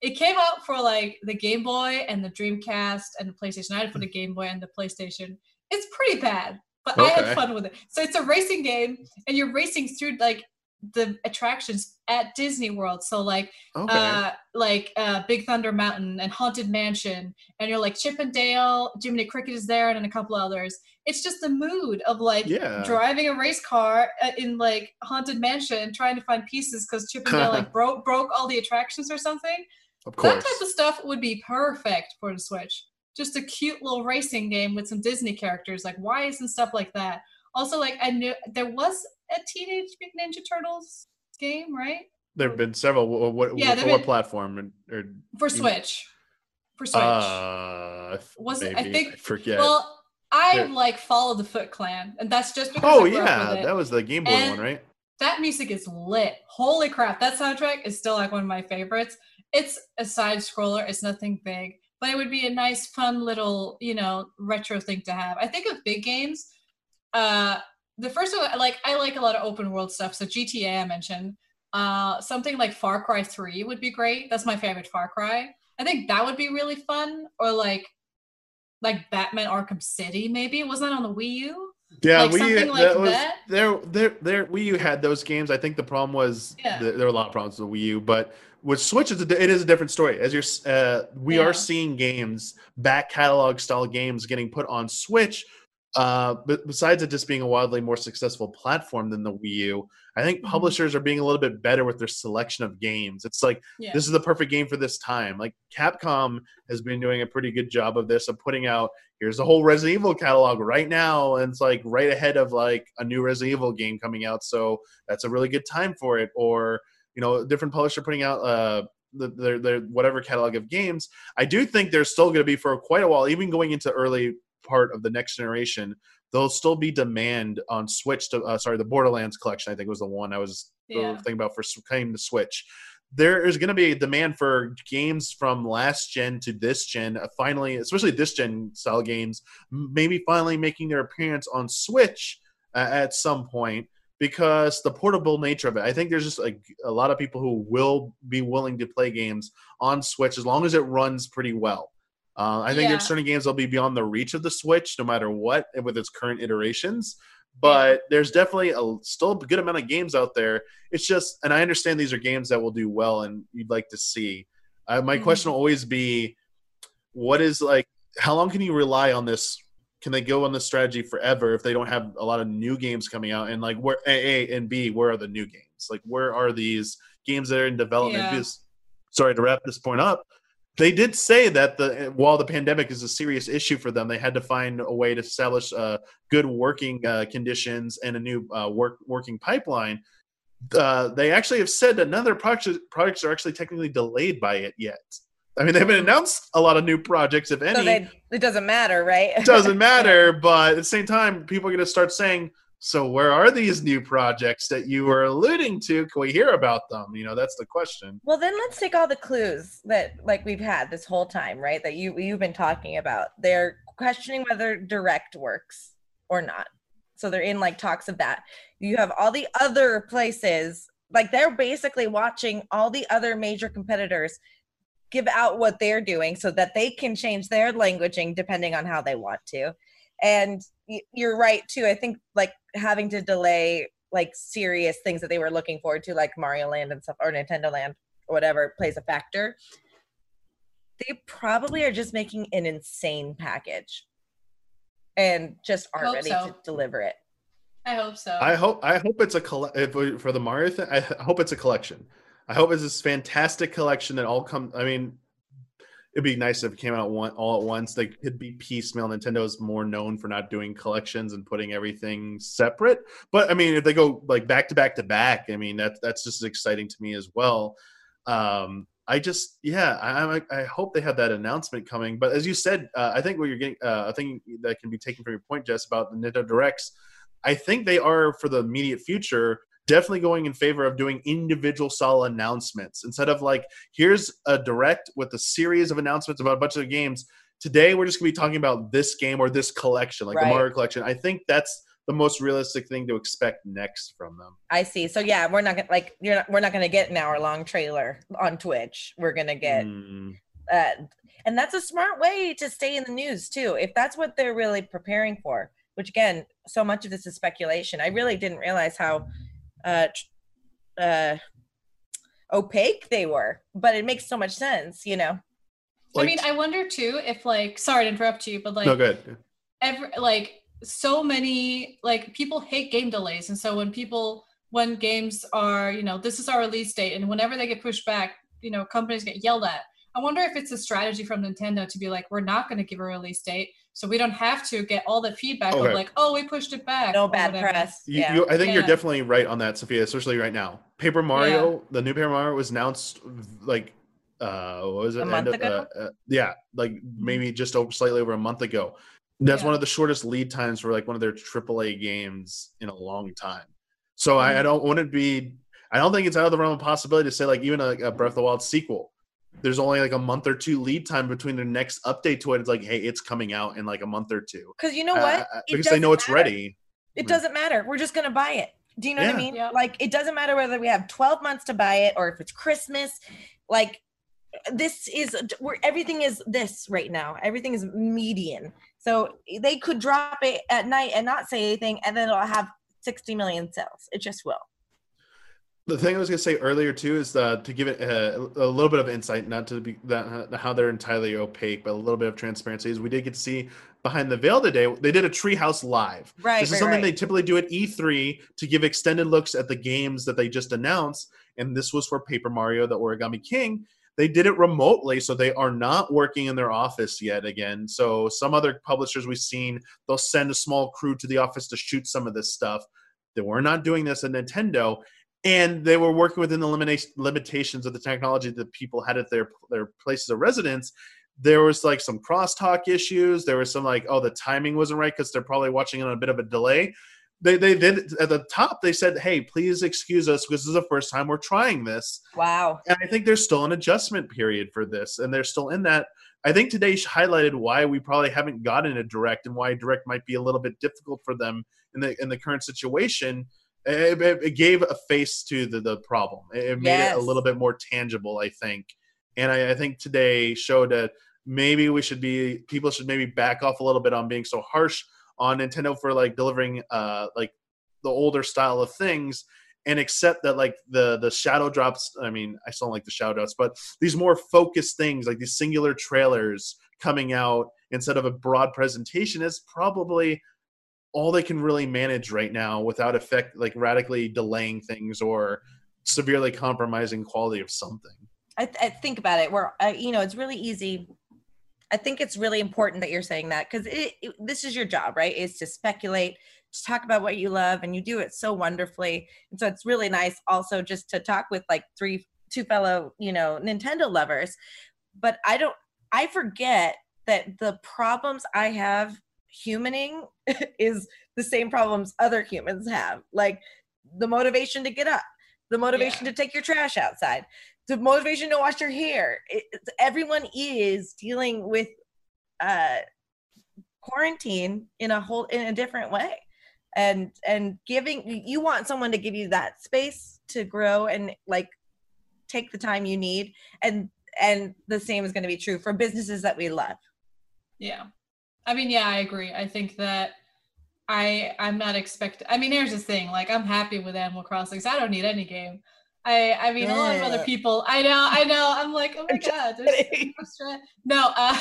S2: It came out for like the Game Boy and the Dreamcast and the PlayStation. I had for the Game Boy and the PlayStation. It's pretty bad, but I had fun with it. So it's a racing game, and you're racing through like the attractions at Disney World. So like
S1: Okay.
S2: uh, like uh, Big Thunder Mountain and Haunted Mansion, and you're like Chip 'n Dale, Jiminy Cricket is there, and then a couple others. It's just the mood of like
S1: Yeah.
S2: driving a race car uh, in like Haunted Mansion trying to find pieces because Chip 'n Dale like broke broke all the attractions or something.
S1: of
S2: That type of stuff would be perfect for the Switch. Just a cute little racing game with some Disney characters. Like why isn't stuff like that? Also, like I knew there was a Teenage Mutant Ninja Turtles game, right?
S1: there have been several. What, what,
S2: Yeah, there've
S1: what
S2: been-
S1: platform? Or, or
S2: For Switch. For Switch.
S1: uh,
S2: Was it- I think-
S1: I forget.
S2: Well, I like follow the Foot Clan, and that's just because
S1: oh
S2: I grew up
S1: yeah, that was the Game Boy
S2: And-
S1: one, right?
S2: that music is lit. Holy crap, that soundtrack is still like one of my favorites. It's a side scroller, it's nothing big, but it would be a nice, fun little, you know, retro thing to have. I think of big games. Uh the first one like I like a lot of open world stuff. So GTA I mentioned. Uh something like Far Cry 3 would be great. That's my favorite Far Cry. I think that would be really fun. Or like like Batman Arkham City. Maybe was that on the Wii U?
S1: Yeah,
S2: Like
S1: Wii U,
S2: like
S1: that was
S2: that?
S1: there. There, there. Wii U had those games. I think the problem was
S2: Yeah.
S1: the, there were a lot of problems with Wii U, but with Switch, it's a, it is a different story. As you're, uh, we
S2: Yeah.
S1: are seeing games, back catalog style games, getting put on Switch. Uh, but besides it just being a wildly more successful platform than the Wii U, I think
S2: Mhm.
S1: publishers are being a little bit better with their selection of games. It's like
S2: Yeah.
S1: this is the perfect game for this time. Like Capcom has been doing a pretty good job of this, of putting out here's the whole Resident Evil catalog right now, and it's like right ahead of like a new Resident Evil game coming out. So that's a really good time for it. Or you know, a different publisher putting out uh the, their their whatever catalog of games. I do think there's still going to be for quite a while, even going into early part of the next generation. There'll still be demand on Switch to uh, sorry the Borderlands collection. I think was the one I was
S2: Yeah.
S1: thinking about for came to Switch. There is going to be a demand for games from last gen to this gen. Uh, finally, especially this gen style games, maybe finally making their appearance on Switch uh, at some point because the portable nature of it. I think there's just a, a lot of people who will be willing to play games on Switch as long as it runs pretty well. Uh, I think
S2: Yeah.
S1: there's certain games that'll be beyond the reach of the Switch, no matter what, with its current iterations. But there's definitely a still a good amount of games out there. It's just, and I understand these are games that will do well, and you'd like to see. Uh, my
S2: Mhm.
S1: question will always be, what is like? How long can you rely on this? Can they go on this strategy forever if they don't have a lot of new games coming out? And like, where A and B, where are the new games? Like, where are these games that are in development?
S2: Yeah.
S1: Because, sorry to wrap this point up, they did say that the while the pandemic is a serious issue for them, they had to find a way to establish uh, good working uh, conditions and a new uh, work working pipeline. Uh, they actually have said that none of their projects projects are actually technically delayed by it yet. I mean, they haven't announced a lot of new projects, if any.
S3: So they, it doesn't matter, right?
S1: it doesn't matter, but at the same time, people are going to start saying, "So where are these new projects that you were alluding to? Can we hear about them?" You know, that's the question.
S3: Well, then let's take all the clues that like we've had this whole time, right? That you you've been talking about. They're questioning whether direct works or not. So they're in like talks of that. You have all the other places, like they're basically watching all the other major competitors give out what they're doing so that they can change their languaging depending on how they want to. And you're right too. I think like having to delay like serious things that they were looking forward to, like Mario Land and stuff, or Nintendo Land, or whatever, plays a factor. They probably are just making an insane package, and just aren't
S2: Hope
S3: ready
S2: so.
S3: to deliver it.
S2: I hope so.
S1: I hope I hope it's a colle- if we- for the Mario thing. I h- hope it's a collection. I hope it's this fantastic collection that all come. I mean, it'd be nice if it came out one all at once. They could be piecemeal. Nintendo's more known for not doing collections and putting everything separate. But I mean, if they go like back to back to back, I mean that's that's just exciting to me as well. Um, I just yeah, I, I I hope they have that announcement coming. But as you said, uh, I think what you're getting, uh, I think that can be taken from your point, Jess, about the Nintendo Directs. I think they are for the immediate future definitely going in favor of doing individual solid announcements instead of like here's a direct with a series of announcements about a bunch of games. Today we're just gonna be talking about this game or this collection, like
S3: Right.
S1: the Mario collection. I think that's the most realistic thing to expect next from them.
S3: I see. So yeah, we're not gonna like you're not, we're not gonna get an hour long trailer on Twitch. We're gonna get
S1: Mm,
S3: uh, and that's a smart way to stay in the news too if that's what they're really preparing for which again so much of this is speculation i really didn't realize how uh, uh, opaque they were but it makes so much sense you know?
S2: I mean, I wonder too if like sorry to interrupt you, but like
S1: no good.
S2: every like so many like people hate game delays. And so when people when games are you know this is our release date and whenever they get pushed back you know companies get yelled at. I wonder if it's a strategy from nintendo to be like we're not going to give a release date so we don't have to get all the feedback
S1: Okay.
S2: of like oh we pushed it back
S3: no bad
S2: whatever.
S3: press
S1: You,
S3: yeah
S1: you, I think you're definitely right on that, Sophia, especially right now. Paper Mario, the new Paper Mario was announced like uh what was it?
S3: A
S1: End
S3: month
S1: of-
S3: ago?
S1: uh, uh, yeah, like maybe just over slightly over a month ago. That's
S2: Yeah.
S1: one of the shortest lead times for like one of their AAA games in a long time. So I, I
S2: Mhm.
S1: don't want to be. I don't think it's out of the realm of possibility to say like even a, a Breath of the Wild sequel. There's only like a month or two lead time between their next update to it. It's like, hey, it's coming out in like a month or two.
S3: because you know
S1: Uh,
S3: what
S1: uh, because they know it's
S3: matter.
S1: ready.
S3: it
S1: Mm.
S3: doesn't matter we're just gonna buy it do you know what i mean
S2: Yeah.
S3: like it doesn't matter whether we have 12 months to buy it or if it's christmas like this is where everything is this right now. Everything is median. So they could drop it at night and not say anything, and then it'll have 60 million sales. It just will.
S1: The thing I was going to say earlier too is uh, to give it a, a, little bit of insight, not to be that how they're entirely opaque, but a little bit of transparency. Is we did get to see behind the veil today. They did a Treehouse Live.
S3: Right.
S1: This is
S3: right,
S1: something
S3: right.
S1: they typically do at E3 to give extended looks at the games that they just announced, and this was for Paper Mario: The Origami King. They did it remotely, so they are not working in their office yet again. So some other publishers we've seen, they'll send a small crew to the office to shoot some of this stuff. They were not doing this at Nintendo and they were working within the limita- limitations of the technology that people had at their their places of residence. There was like some crosstalk issues. There was some like oh the timing wasn't right because they're probably watching it on a bit of a delay. They, they did at the top they said hey please excuse us because this is the first time we're trying this.
S3: Wow.
S1: and i think there's still an adjustment period for this and they're still in that. I think today highlighted why we probably haven't gotten a direct and why direct might be a little bit difficult for them in the in the current situation it, it, gave a face to the, the problem. It, it made it a little bit more tangible, I think. And I, I think today showed that maybe we should be people should maybe back off a little bit on being so harsh on Nintendo for like delivering uh like the older style of things and accept that like the the shadow drops i mean i still don't like the shadow drops but these more focused things like these singular trailers coming out instead of a broad presentation is probably all they can really manage right now without effect like radically delaying things or severely compromising quality of something
S3: I, I think about it. Where uh, you know, it's really easy. I think it's really important that you're saying that because this is your job, right? Is to speculate, to talk about what you love, and you do it so wonderfully. And so it's really nice also just to talk with like three, two fellow, you know, Nintendo lovers. But I don't. I forget that the problems I have humaning is the same problems other humans have, like the motivation to get up, the motivation to take your trash outside the motivation to wash your hair. It, everyone is dealing with uh, quarantine in a whole in a different way, and and giving you want someone to give you that space to grow and like take the time you need, and and the same is going to be true for businesses that we love.
S2: Yeah. I mean, yeah, I agree. I think that I I'm not expecting I mean, here's the thing, like I'm happy with Animal Crossing. So I don't need any game. I I mean, a lot of other people, I know, I know. I'm like, oh my god, there's so
S3: kidding.
S2: much stress. No, uh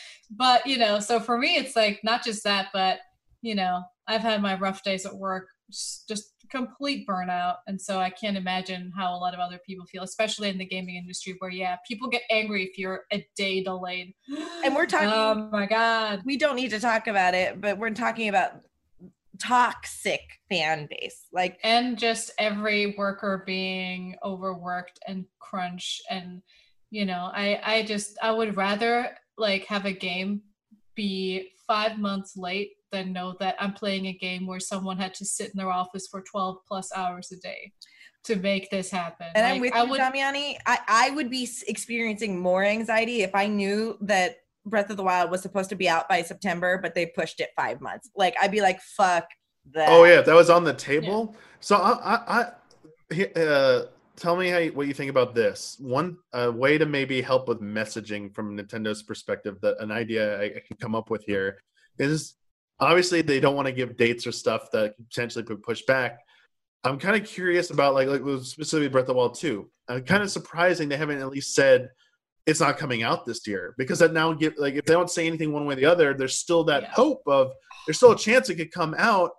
S2: but you know, so for me it's like not just that, but you know, I've had my rough days at work, just complete burnout. And so I can't imagine how a lot of other people feel, especially in the gaming industry where yeah, people get angry if you're a day delayed.
S3: And we're talking-
S2: Oh my god.
S3: We don't need to talk about it, but we're talking about toxic fan base, like
S2: and just every worker being overworked and crunch and you know i i just i would rather like have a game be five months late than know that i'm playing a game where someone had to sit in their office for 12 plus hours a day to make this happen
S3: And I'm with
S2: I
S3: you,
S2: would
S3: Damiani. I, I would be experiencing more anxiety if I knew that Breath of the Wild was supposed to be out by September, but they pushed it five months. Like I'd be like, fuck that.
S1: oh yeah that was on the table so i i, I uh tell me how you, what you think about this one uh, way to maybe help with messaging from nintendo's perspective that an idea I, I can come up with here is obviously they don't want to give dates or stuff that could potentially put push back i'm kind of curious about like like specifically breath of the wild 2 uh, i'm kind of surprising they haven't at least said it's not coming out this year because that now give like if they don't say anything one way or the other there's still that
S2: Yeah.
S1: hope of there's still a chance it could come out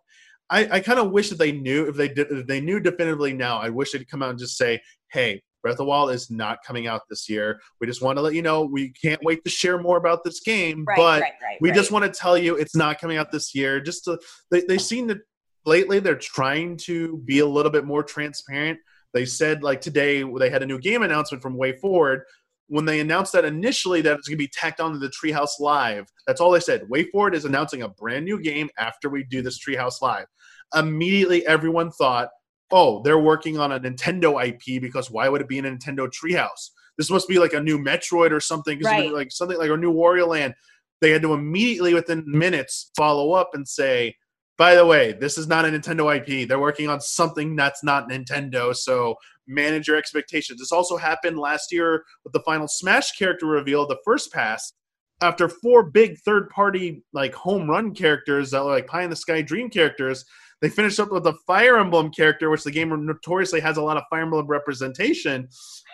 S1: I, I kind of wish that they knew if they did if they knew definitively now. I wish they'd come out and just say, "Hey, Breath of the Wild is not coming out this year. We just want to let you know we can't wait to share more about this game,
S3: right,
S1: but
S3: right, right.
S1: we just want to tell you it's not coming out this year." Just to they they seem to lately they're trying to be a little bit more transparent. They said like today they had a new game announcement from Way Forward. When they announced that initially that it's going to be tacked onto the Treehouse Live, that's all they said. Way Forward is announcing a brand new game after we do this Treehouse Live immediately everyone thought, oh, they're working on a Nintendo IP because why would it be in a Nintendo Treehouse? This must be like a new Metroid or something,
S3: Right.
S1: like something like a new Wario Land. They had to immediately, within minutes, follow up and say, by the way, this is not a Nintendo IP. They're working on something that's not Nintendo, so manage your expectations. This also happened last year with the final Smash character reveal, the first pass. After four big third-party like home run characters that were like pie in the sky dream characters, they finished up with a Fire Emblem character, which the game notoriously has a lot of Fire Emblem representation.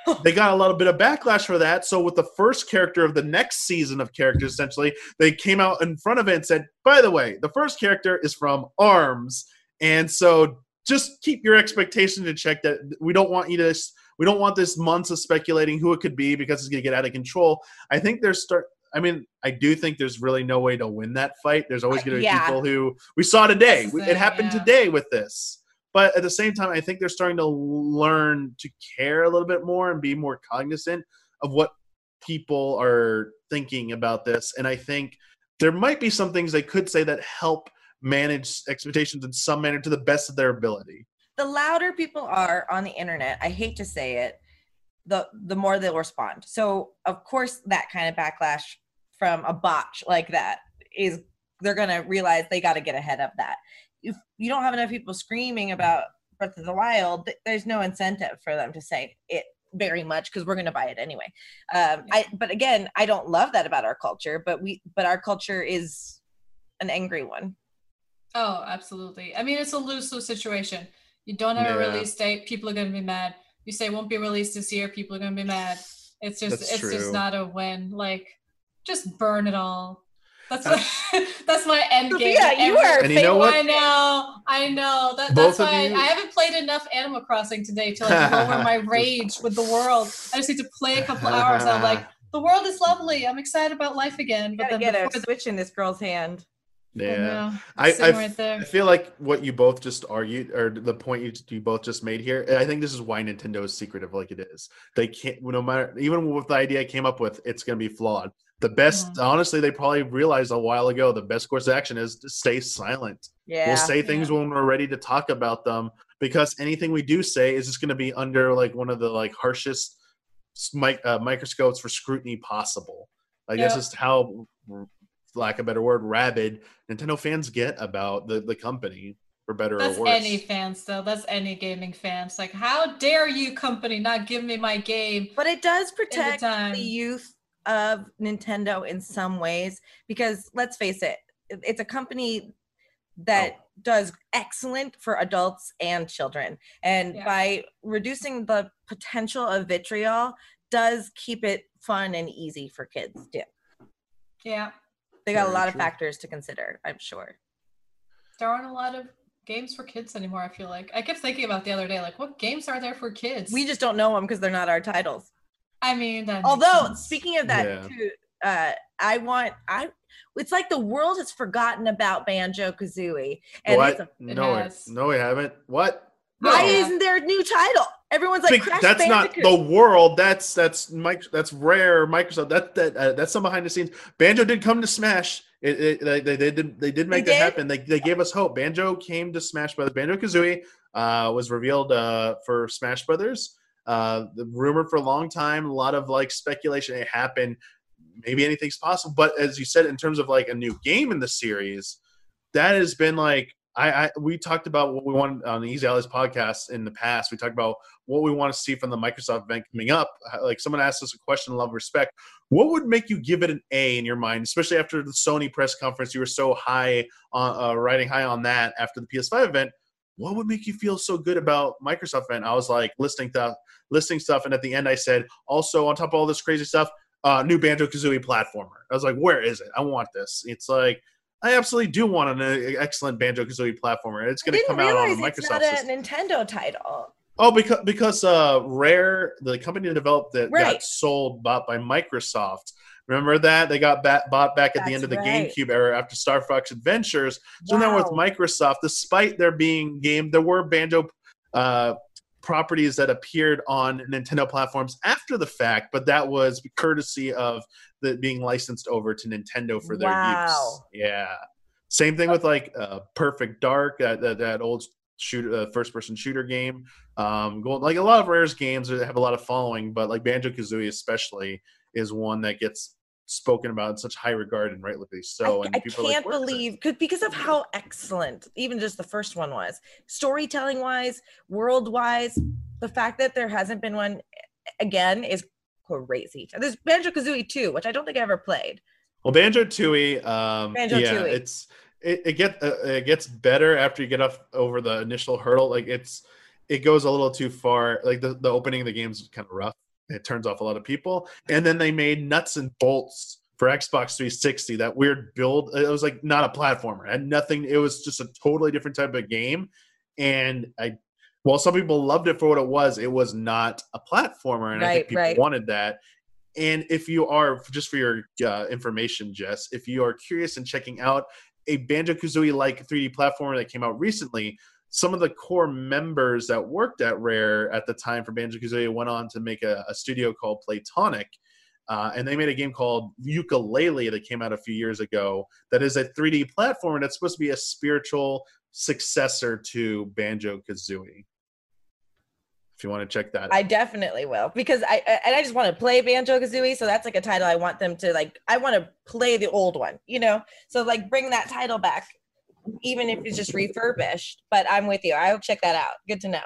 S1: they got a little bit of backlash for that. So with the first character of the next season of characters, essentially, they came out in front of it and said, "By the way, the first character is from Arms," and so just keep your expectations in check. That we don't want you to. We don't want this months of speculating who it could be because it's going to get out of control. I think there's start. I mean, I do think there's really no way to win that fight. There's always going to be
S3: Yeah.
S1: people who we saw today.
S2: The
S1: It happened
S2: yeah.
S1: today with this. But at the same time, I think they're starting to learn to care a little bit more and be more cognizant of what people are thinking about this. And I think there might be some things they could say that help manage expectations in some manner to the best of their ability.
S3: the louder people are on the internet, I hate to say it, the the more they'll respond. So of course that kind of backlash from a botch like that is they're gonna realize they got to get ahead of that. If you don't have enough people screaming about Breath of the Wild, th- there's no incentive for them to say it very much because we're gonna buy it anyway. Um, I but again, I don't love that about our culture, but we but our culture is an angry one.
S2: Oh, absolutely. I mean, it's a lose lose situation. You don't have a release date, people are going to be mad. You say it won't be released this year, people are going to be mad. It's just,
S1: That's
S2: it's
S1: true.
S2: just not a win. Like, just burn it all. That's
S1: Uh,
S2: my, that's my end game.
S3: Sophia, you are
S1: And you know what?
S2: I know, I know. That, that's
S1: of
S2: why
S1: you-
S2: I haven't played enough Animal Crossing today to like lower my rage with the world. I just need to play a couple hours. I'm like, the world is lovely. I'm excited about life again. But then
S3: get a
S2: before
S3: switch in this girl's hand.
S2: the,
S1: yeah.
S2: know,
S1: I- I
S2: right there.
S1: I feel like what you both just argued, or the point you, you both just made here, I think this is why Nintendo is secretive like it is. They can't, no matter, even with the idea I came up with, it's going to be flawed. The best,
S2: Mhm.
S1: honestly, they probably realized a while ago the best course of action is to stay silent.
S3: Yeah.
S1: We'll say things
S2: Yeah.
S1: when we're ready to talk about them because anything we do say is just going to be under like one of the like harshest mic- uh, microscopes for scrutiny possible. Like that's
S2: Yep.
S1: just how, for lack of a better word, rabid Nintendo fans get about the the company, for better
S2: That's
S1: or worse.
S2: any fans though. That's any gaming fans. Like, how dare you, company, not give me my game?
S3: but it does protect
S2: time.
S3: the youth of Nintendo in some ways because let's face it, it- it's a company that
S1: Oh.
S3: does excellent for adults and children. And
S2: Yeah.
S3: by reducing the potential of vitriol, does keep it fun and easy for kids too.
S2: Yeah,
S3: They got a
S1: Very
S3: lot of factors to consider, I'm sure.
S2: there aren't a lot of games for kids anymore. I feel like I kept thinking about the other day, like, what games are there for kids?
S3: We just don't know them because they're not our titles.
S2: I mean, that
S3: Although speaking of that,
S1: Yeah.
S3: too, uh, I want I. It's like the world has forgotten about Banjo Kazooie, and
S1: what?
S3: it's a,
S1: no,
S2: has.
S1: it, no, we haven't. What?
S3: why isn't there a new title? Everyone's like,
S1: Big-
S3: Crash
S1: that's not the world. That's that's Mike. That's rare. Microsoft. That that uh, that's some behind the scenes. Banjo did come to Smash. It, it, they, they, they did they did make
S3: They
S1: that
S3: did?
S1: happen. They, they gave us hope. Banjo came to Smash Brothers. Banjo Kazooie uh, was revealed uh, for Smash Brothers. Uh, the rumor for a long time. A lot of like speculation. It happened. Maybe anything's possible. But as you said, in terms of like a new game in the series, that has been like I, I we talked about what we want on the Easy Allies podcast in the past. We talked about what we want to see from the Microsoft event coming up. Like someone asked us a question, love respect. What would make you give it an A in your mind, especially after the Sony press conference? You were so high on uh, riding high on that after the PS5 event. What would make you feel so good about Microsoft event? I was like listening stuff, listing stuff, and at the end I said, also on top of all this crazy stuff, uh, new Banjo Kazooie platformer. I was like, where is it? I want this. It's like I absolutely do want an uh, excellent Banjo Kazooie platformer. It's going to come out on a
S3: realize it's
S1: Microsoft
S3: not a
S1: system.
S3: Nintendo title.
S1: Oh, because because uh, Rare, the company that developed that
S3: Right.
S1: got sold, bought by Microsoft. Remember that they got ba- bought back at the end of the
S3: right.
S1: GameCube era after Star Fox Adventures. So now with Microsoft, despite there being game, there were Banjo uh, properties that appeared on Nintendo platforms after the fact, but that was courtesy of the being licensed over to Nintendo for their use. Yeah. Same thing with like uh, Perfect Dark, that, that that old shooter, uh, first-person shooter game. Um, Gold, like a lot of Rare's games that have a lot of following, but like Banjo Kazooie especially is one that gets spoken about in such high regard and rightly so.
S3: I,
S1: and
S3: I
S1: people
S3: can't
S1: "Where is it?"
S3: believe cause, because of how excellent even just the first one was storytelling wise world wise the fact that there hasn't been one again is crazy there's banjo kazooie 2 which i don't think i ever played
S1: Well, Banjo Tooie, um, yeah, it's it, it get uh, it gets better after you get off over the initial hurdle. Like it's it goes a little too far. Like the, the opening of the game is kind of rough. It turns off a lot of people, and then they made nuts and bolts for Xbox 360. That weird build. It was like not a platformer. It had nothing. It was just a totally different type of game, and I. While some people loved it for what it was, it was not a platformer, and I think people
S3: right.
S1: wanted that. And if you are, just for your uh, information, Jess, if you are curious and checking out a Banjo Kazooie like 3D platformer that came out recently, some of the core members that worked at Rare at the time for Banjo Kazooie went on to make a, a studio called Playtonic. Uh, and they made a game called Yooka-Laylee that came out a few years ago that is a 3D platformer that's supposed to be a spiritual successor to Banjo Kazooie. If you want to check that out.
S3: I definitely will because I I- and I just want to play Banjo Kazooie, so that's like a title I want them to like. I want to play the old one, you know. So like bring that title back, even if it's just refurbished. But I'm with you. I'll check that out. Good to know.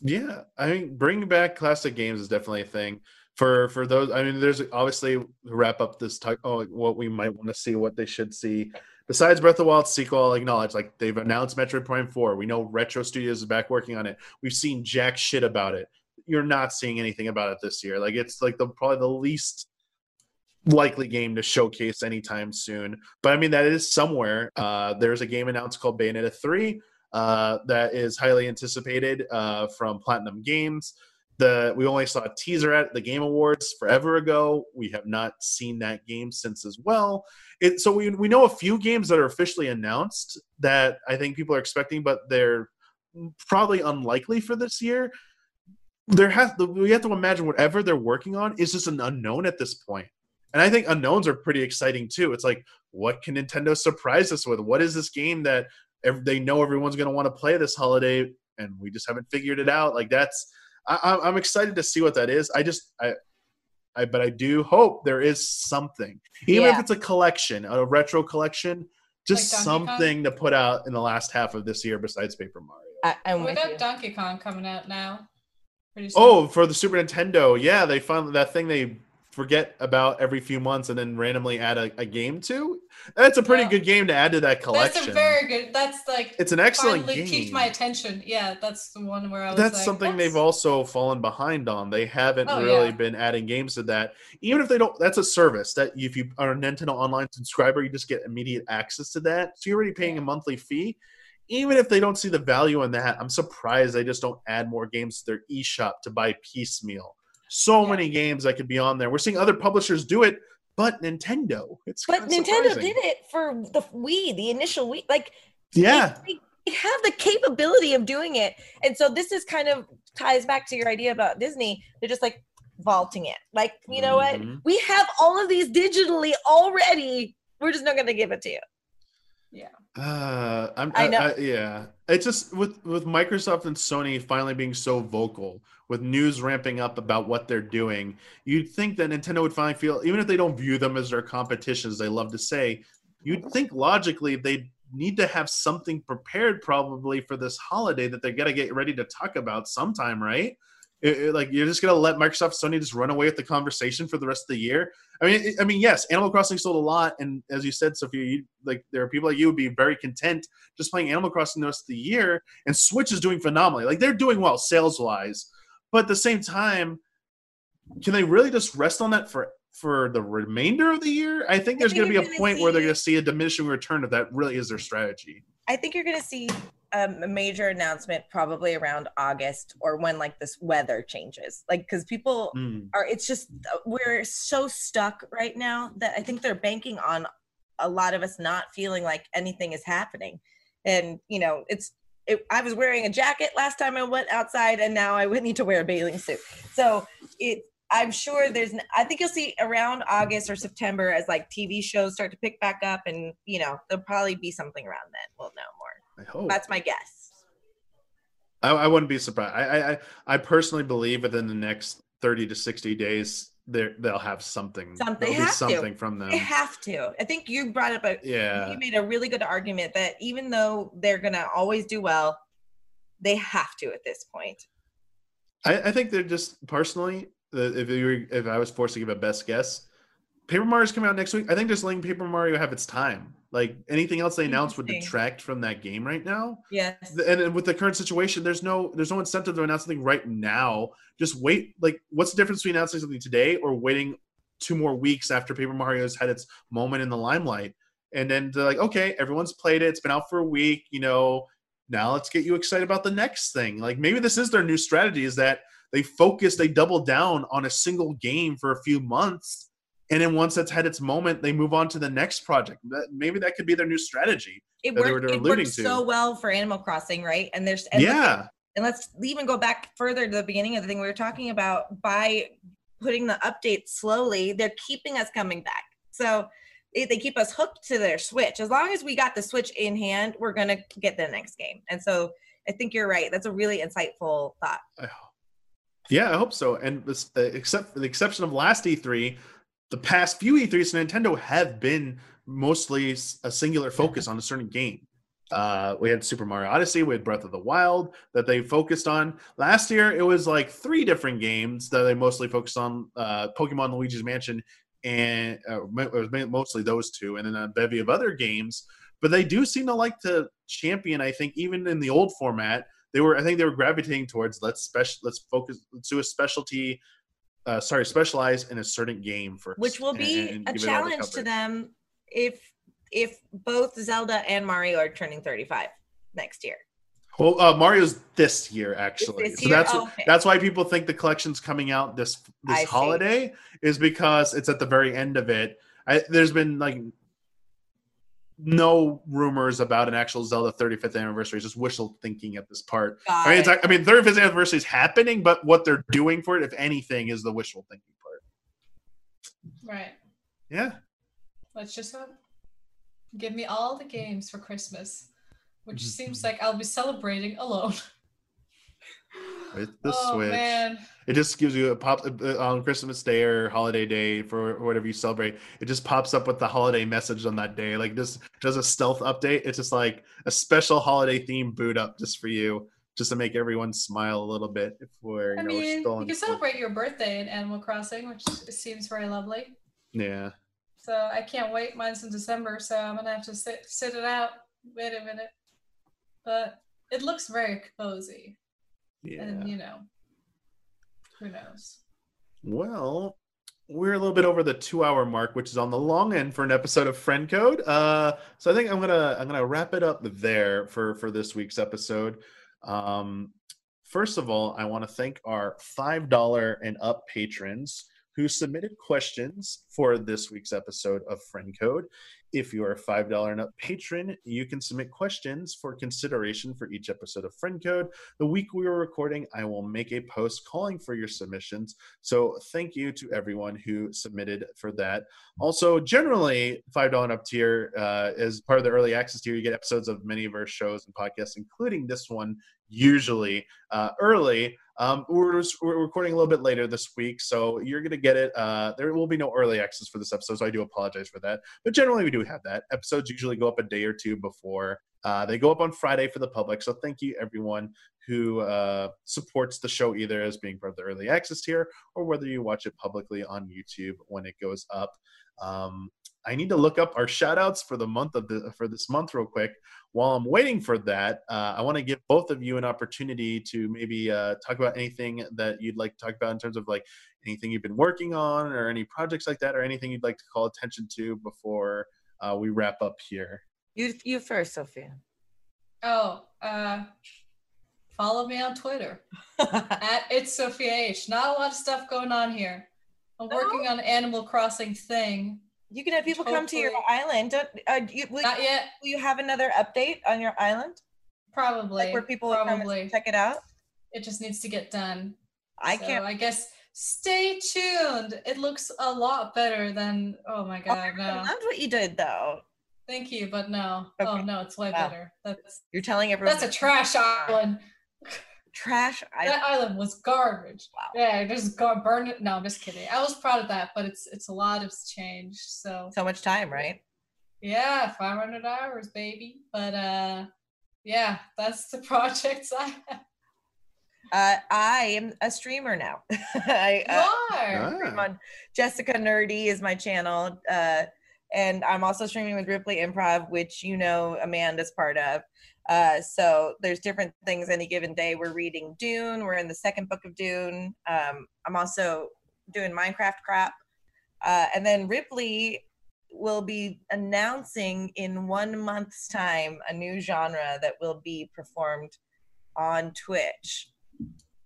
S1: Yeah, I mean, bringing back classic games is definitely a thing for for those. I mean, there's obviously wrap up this talk. Oh, what we might want to see, what they should see. Besides Breath of the Wild sequel, I'll acknowledge like they've announced Metroid Prime Four. We know Retro Studios is back working on it. We've seen jack shit about it. You're not seeing anything about it this year. Like it's like the probably the least likely game to showcase anytime soon. But I mean, that is somewhere. Uh, there's a game announced called Bayonetta 3 uh, that is highly anticipated uh, from Platinum Games. The we only saw a teaser at the Game Awards forever ago. We have not seen that game since as well. It, so we we know a few games that are officially announced that I think people are expecting, but they're probably unlikely for this year. There has we have to imagine whatever they're working on is just an unknown at this point. And I think unknowns are pretty exciting too. It's like, what can Nintendo surprise us with? What is this game that ev- they know everyone's going to want to play this holiday, and we just haven't figured it out? Like that's, I, I'm- I'm excited to see what that is. I just, I, I, but I do hope there is something, even if it's a collection, a retro collection, just
S2: Like Donkey Kong?
S1: something to put out in the last half of this year besides Paper Mario.
S3: I, I'm
S2: we
S3: with
S2: got
S3: you.
S2: Donkey Kong coming out now. Pretty oh, soon.
S1: Oh, for the Super Nintendo, yeah, they found that thing they forget about every few months and then randomly add a, a game to. That's a pretty
S2: Yeah.
S1: good game to add to that collection.
S2: that's a very good. That's like
S1: it's an excellent game.
S2: keeps my attention. Yeah, that's the one where I was.
S1: That's
S2: like,
S1: something they've also fallen behind on. They haven't
S2: Oh,
S1: really
S2: yeah.
S1: been adding games to that. Even if they don't, that's a service that if you are a Nintendo Online subscriber, you just get immediate access to that. So you're already paying a monthly fee. Even if they don't see the value in that, I'm surprised they just don't add more games to their eShop to buy piecemeal. So
S2: Yeah.
S1: many games that could be on there. We're seeing other publishers do it, but Nintendo. It's
S3: But Nintendo
S1: surprising.
S3: did it for the Wii, the initial Wii. Like
S1: Yeah.
S3: they, they have the capability of doing it, and so this is kind of ties back to your idea about Disney. They're just like vaulting it. Like you know
S1: Mhm.
S3: what? We have all of these digitally already. We're just not going to give it to you.
S1: Uh, I'm,
S3: I
S1: I
S3: know.
S1: yeah, it's just with with Microsoft and Sony finally being so vocal, with news ramping up about what they're doing. You'd think that Nintendo would finally feel, even if they don't view them as their competition, as they love to say, you'd think logically they need to have something prepared probably for this holiday that they got to get ready to talk about sometime, right? It- it- like you're just gonna let Microsoft, Sony just run away with the conversation for the rest of the year. I mean, it- I mean, yes, Animal Crossing sold a lot, and as you said, Sophia, you, like there are people like you would be very content just playing Animal Crossing the rest of the year. And Switch is doing phenomenally; like they're doing well sales wise, but at the same time, can they really just rest on that for for the remainder of the year? I think there's
S3: think
S1: going to be a
S3: gonna
S1: point where they're going to see a diminishing return if that really is their strategy.
S3: I think you're going to see um, a major announcement probably around August or when like this weather changes. Like because people
S1: Mm.
S3: are it's just uh, we're so stuck right now that I think they're banking on a lot of us not feeling like anything is happening. And you know, it's it, I was wearing a jacket last time I went outside, and now I would need to wear a bathing suit. So it, I'm sure there's, I think you'll see around August or September as like TV shows start to pick back up, and you know there'll probably be something around then. We'll know more.
S1: I hope.
S3: That's my guess.
S1: I, I wouldn't be surprised. I, I I- personally believe within the next thirty to sixty days, they're they'll have something.
S4: Something. They have to.
S1: something from them.
S4: They have to. I think you brought up a
S1: Yeah.
S4: you made a really good argument that even though they're gonna always do well, they have to at this point.
S1: I, I think they're just personally. If you were, if I was forced to give a best guess, Paper Mario's coming out next week. I think just letting Paper Mario have its time. Like anything else they announce would detract from that game right now.
S4: Yes.
S1: and, and with the current situation, there's no there's no incentive to announce something right now. Just wait. Like, what's the difference between announcing something today or waiting two more weeks after Paper Mario's had its moment in the limelight? And then they're like, okay, everyone's played it. It's been out for a week. You know, now let's get you excited about the next thing. Like maybe this is their new strategy: is that they focus, they double down on a single game for a few months. And then once it's had its moment, they move on to the next project. Maybe that could be their new strategy.
S4: It worked, it worked so well for Animal Crossing, right? And there's and let's-
S1: yeah.
S4: and let's even go back further to the beginning of the thing we were talking about by putting the updates slowly they're keeping us coming back so they, they keep us hooked to their switch as long as we got the switch in hand we're going to get the next game and so i think you're right that's a really insightful thought
S1: Yeah, I hope so. And except for the exception of last E3, the past few E3s, Nintendo have been mostly a singular focus on a certain game. Uh, we had Super Mario Odyssey, we had Breath of the Wild that they focused on. Last year, it was like three different games that they mostly focused on: uh, Pokemon Luigi's Mansion, and uh, it was mostly those two, and then a bevy of other games. But they do seem to like to champion. I think even in the old format, they were. I think they were gravitating towards let's special, let's focus, let's do a specialty. Uh, sorry, specialize in a certain game first,
S4: which will be
S1: and
S4: a
S1: give it all the
S4: challenge to them if if both zelda and mario are turning 35 next year
S1: Well, uh, Mario's this year actually,
S4: this
S1: so
S4: year?
S1: that's
S4: Oh, okay.
S1: that's why people think the collection's coming out this
S4: I
S1: this
S4: see.
S1: holiday is because it's at the very end of it. I, there's been like no rumors about an actual Zelda 35th anniversary. It's just wishful thinking at this part.
S4: Got
S1: I mean, it's,
S4: it.
S1: I mean, 35th anniversary is happening, but what they're doing for it, if anything, is the wishful thinking part.
S2: Right.
S1: Yeah,
S2: Let's just hope. Give me all the games for Christmas, which
S1: Mm-hmm.
S2: seems like I'll be celebrating alone.
S1: with the
S2: oh
S1: Switch.
S2: man.
S1: It just gives you a pop uh, on Christmas Day or holiday day for whatever you celebrate. It just pops up with the holiday message on that day. Like this does a stealth update. It's just like a special holiday theme boot up just for you, just to make everyone smile a little bit. If we're you
S2: I
S1: know
S2: mean,
S1: still
S2: you can celebrate your birthday in Animal Crossing, which seems very lovely.
S1: Yeah,
S2: So I can't wait. Mine's in December, so I'm gonna have to sit sit it out. Wait a minute. But it looks very cozy.
S1: Yeah.
S2: And you know, who knows?
S1: Well, we're a little bit over the two-hour mark, which is on the long end for an episode of Friend Code. Uh, so I think I'm gonna I'm gonna wrap it up there for for this week's episode. Um, first of all, I want to thank our five dollar and up patrons who submitted questions for this week's episode of Friend Code. If you are a $5 and up patron, you can submit questions for consideration for each episode of Friend Code. The week we were recording, I will make a post calling for your submissions. So thank you to everyone who submitted for that. Also, generally, $5 and up tier, uh, part of the early access tier, you get episodes of many of our shows and podcasts, including this one, usually uh, early. Um, we're, we're recording a little bit later this week, so you're going to get it. Uh, there will be no early access for this episode, so I do apologize for that. But generally, we do have that. Episodes usually go up a day or two before. Uh, they go up on Friday for the public. So thank you, everyone who uh, supports the show either as being part of the early access tier or whether you watch it publicly on YouTube when it goes up. Um, I need to look up our shout outs for the month of the for this month real quick. While I'm waiting for that, uh, I want to give both of you an opportunity to maybe uh, talk about anything that you'd like to talk about in terms of like anything you've been working on or any projects like that or anything you'd like to call attention to before uh, we wrap up here.
S4: You you first, Sophia.
S2: Oh, uh, follow me on Twitter at it's Sophia H. Not a lot of stuff going on here. I'm working on Animal Crossing thing.
S4: You can have people come to your island. Don't, uh, you, will,
S2: Not yet.
S4: will you have another update on your island,
S2: Probably.
S4: like where people come
S2: probably.
S4: and check it out?
S2: It just needs to get done.
S4: I
S2: So
S4: can't.
S2: I guess stay tuned. It looks a lot better than. Oh my
S4: Oh,
S2: god,
S4: I
S2: no.
S4: loved what you did, though.
S2: Thank you, but no. Oh no, it's way
S4: Wow.
S2: better. That's
S4: You're telling everyone.
S2: that's a trash island.
S3: trash. I,
S2: that island was garbage.
S3: Wow.
S2: Yeah, just go burn it. No, I'm just kidding. I was proud of that, but it's it's a lot of change. So
S3: so much time, right?
S2: yeah, 500 hours, baby. But uh, yeah, that's the projects I have.
S3: Uh, I am a streamer now. I
S2: You
S3: uh,
S2: are.
S3: stream
S1: Ah.
S3: on Jessica Nerdy is my channel, uh, and I'm also streaming with Ripley Improv, which you know Amanda's part of. Uh, so there's different things any given day. We're reading Dune. We're in the second book of Dune. Um, I'm also doing Minecraft crap, uh, and then Ripley will be announcing in one month's time a new genre that will be performed on Twitch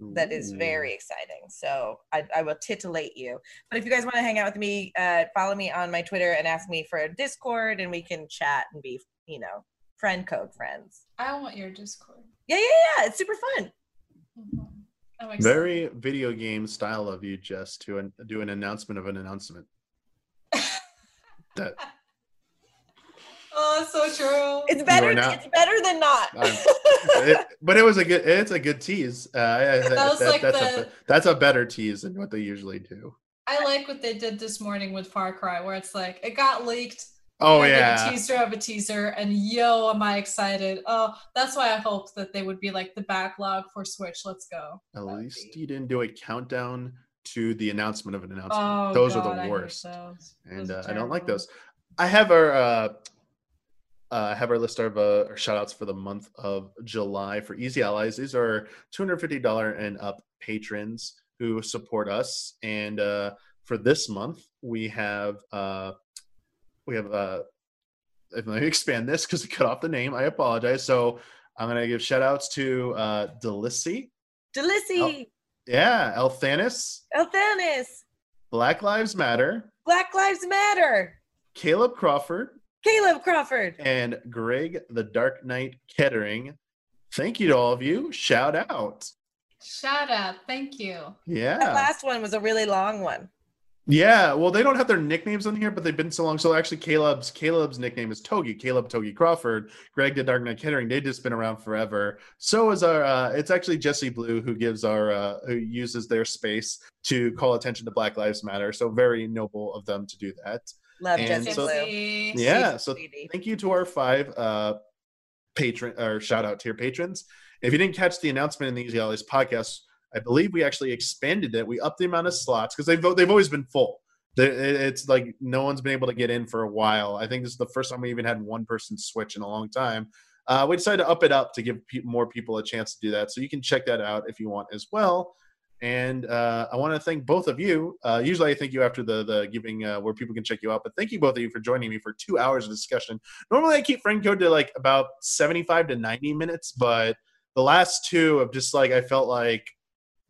S3: that is very exciting. So I, I will titillate you. But if you guys want to hang out with me, uh, follow me on my Twitter and ask me for a Discord, and we can chat and be, you know, friend code friends.
S2: I want your Discord.
S3: Yeah, yeah, yeah. It's super fun.
S2: Mhm. I'm.
S1: Very video game style of you, Jess, to an, do an announcement of an announcement. That
S2: Oh, so true.
S3: It's better.
S1: are now-
S3: It's better than not.
S1: It, but it was a good. It's a good tease. Uh, I- I-
S2: That was like
S1: that's
S2: the-
S1: a that's a better tease than what they usually do.
S2: I like what they did this morning with Far Cry, where it's like it got leaked.
S1: Oh
S2: I did
S1: yeah,
S2: a teaser of a teaser, and yo, am I excited! Oh, that's why I hoped that they would be like the backlog for Switch. Let's go.
S1: at
S2: That'd
S1: least
S2: be-
S1: you didn't do a countdown to the announcement of an announcement.
S2: Oh,
S1: those
S2: God,
S1: are
S2: I
S1: the worst,
S2: those.
S1: and
S2: Those
S1: uh, I don't like those. I have our uh, uh, have our list of uh, our shout outs for the month of July for Easy Allies. These are $250 and up patrons who support us. And uh, for this month, we have uh, we have uh, let me expand this because we cut off the name. I apologize. So I'm gonna give shout outs to uh Delissi,
S3: Delissi,
S1: yeah, Elthanis,
S3: Elthanis,
S1: Black Lives Matter,
S3: Black Lives Matter,
S1: Caleb Crawford,
S3: Caleb Crawford.
S1: and Greg the Dark Knight Kettering. Thank you to all of you. Shout out.
S2: Shout out, thank you. Yeah.
S3: That
S1: Yeah.
S3: last one was a really long one.
S1: Yeah. Well, they don't have their nicknames on here, but they've been so long. So actually Caleb's Caleb's nickname is Togi, Caleb Togi Crawford, Greg did Dark Knight Kettering. They've just been around forever. So is our uh it's actually Jesse Blue who gives our uh who uses their space to call attention to Black Lives Matter. So very noble of them to do that.
S3: Love
S1: And
S3: Jesse
S1: so-
S3: Blue.
S1: Yeah.
S3: She's
S1: So
S3: sweetie.
S1: thank you to our five uh patron or shout out to your patrons. If you didn't catch the announcement in the Easy Allies podcast, I believe we actually expanded it. We upped the amount of slots because they've they've always been full. It's like no one's been able to get in for a while. I think this is the first time we even had one person switch in a long time. Uh, we decided to up it up to give pe- more people a chance to do that. So you can check that out if you want as well. And uh, I want to thank both of you. Uh, usually I thank you after the the giving uh, where people can check you out, but thank you both of you for joining me for two hours of discussion. Normally I keep friend code to like about 75 to 90 minutes, but the last two have just like I felt like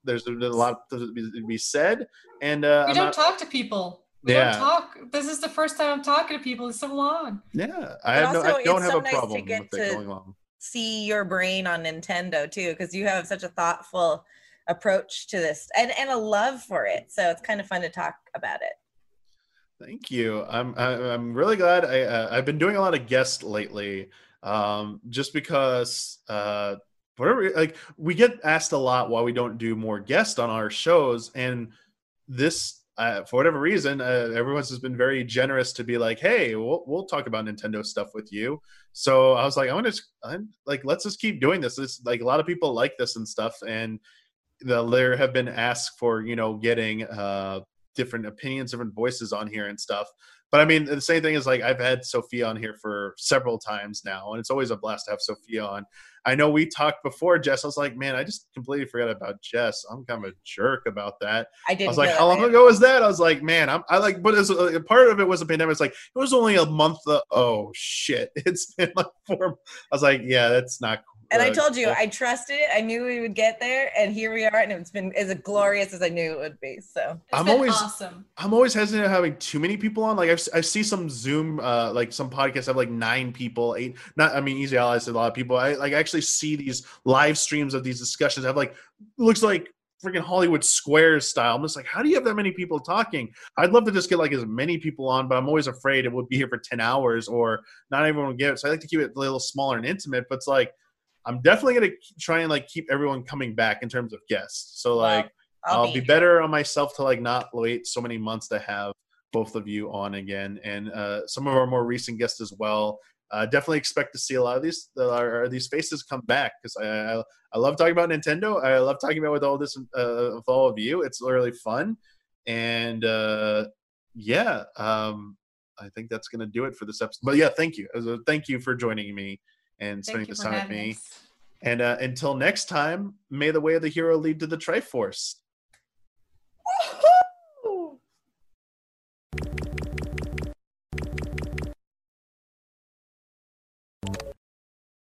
S1: there's a, a lot to be, to be said, and uh,
S2: We
S1: I'm
S2: don't
S1: not-
S2: talk to people. We
S1: Yeah.
S2: don't talk. This is the first time I'm talking to people in so long.
S1: yeah, I
S3: But
S1: have no, I don't
S3: it's
S1: have
S3: so
S1: a
S3: nice to
S1: problem
S3: get
S1: with it going long.
S3: see your brain on Nintendo too, because you have such a thoughtful approach to this and, and a love for it. So it's kind of fun to talk about it.
S1: Thank you. I'm I- I'm really glad. I uh, I've been doing a lot of guests lately, um, just because uh, whatever. Like we get asked a lot why we don't do more guests on our shows, and this uh, for whatever reason, uh, everyone's just been very generous to be like, "Hey, we'll we'll talk about Nintendo stuff with you." So I was like, "I want to like let's just keep doing this." This like a lot of people like this and stuff, and the, there have been asked for you know getting uh different opinions, different voices on here and stuff. But I mean, the same thing is like I've had Sophia on here for several times now, and it's always a blast to have Sophia on. I know we talked before, Jess. I was like, man, I just completely forgot about Jess. I'm kind of a jerk about that.
S3: I did.
S1: I was like, how long ago was that? I was like, man, I'm, I like, but it's, uh, part of it was a pandemic. It's like it was only a month. uh, oh shit, it's been like four. I was like, yeah, that's not.
S3: And I
S1: uh,
S3: told you,
S1: cool.
S3: I trusted it. I knew we would get there, and here we are. And it's been as glorious as I knew it would be. So
S2: It's
S1: I'm
S2: been
S1: always-
S2: awesome.
S1: I'm always hesitant of having too many people on. Like I've, I see some Zoom, uh, like some podcasts have like nine people, eight. Not, I mean, Easy Allies has a lot of people. I like actually see these live streams of these discussions have like looks like freaking Hollywood Squares style. I'm just like, how do you have that many people talking? I'd love to just get like as many people on, but I'm always afraid it would be here for ten hours or not everyone will get it. So I like to keep it a little smaller and intimate. But it's like. I'm definitely gonna try and like keep everyone coming back in terms of guests. So like
S4: Well,
S1: I'll, be, better on myself to like not wait so many months to have both of you on again, and uh, some of our more recent guests as well. Uh, definitely expect to see a lot of these uh, these faces come back because I, I I love talking about Nintendo. I love talking about with all this uh, with all of you. It's really fun, and uh, yeah, um, I think that's gonna do it for this episode. But yeah, thank you. Thank you for joining me and spending this time with me.
S2: Us.
S1: And uh, until next time, may the way of the hero lead to the Triforce.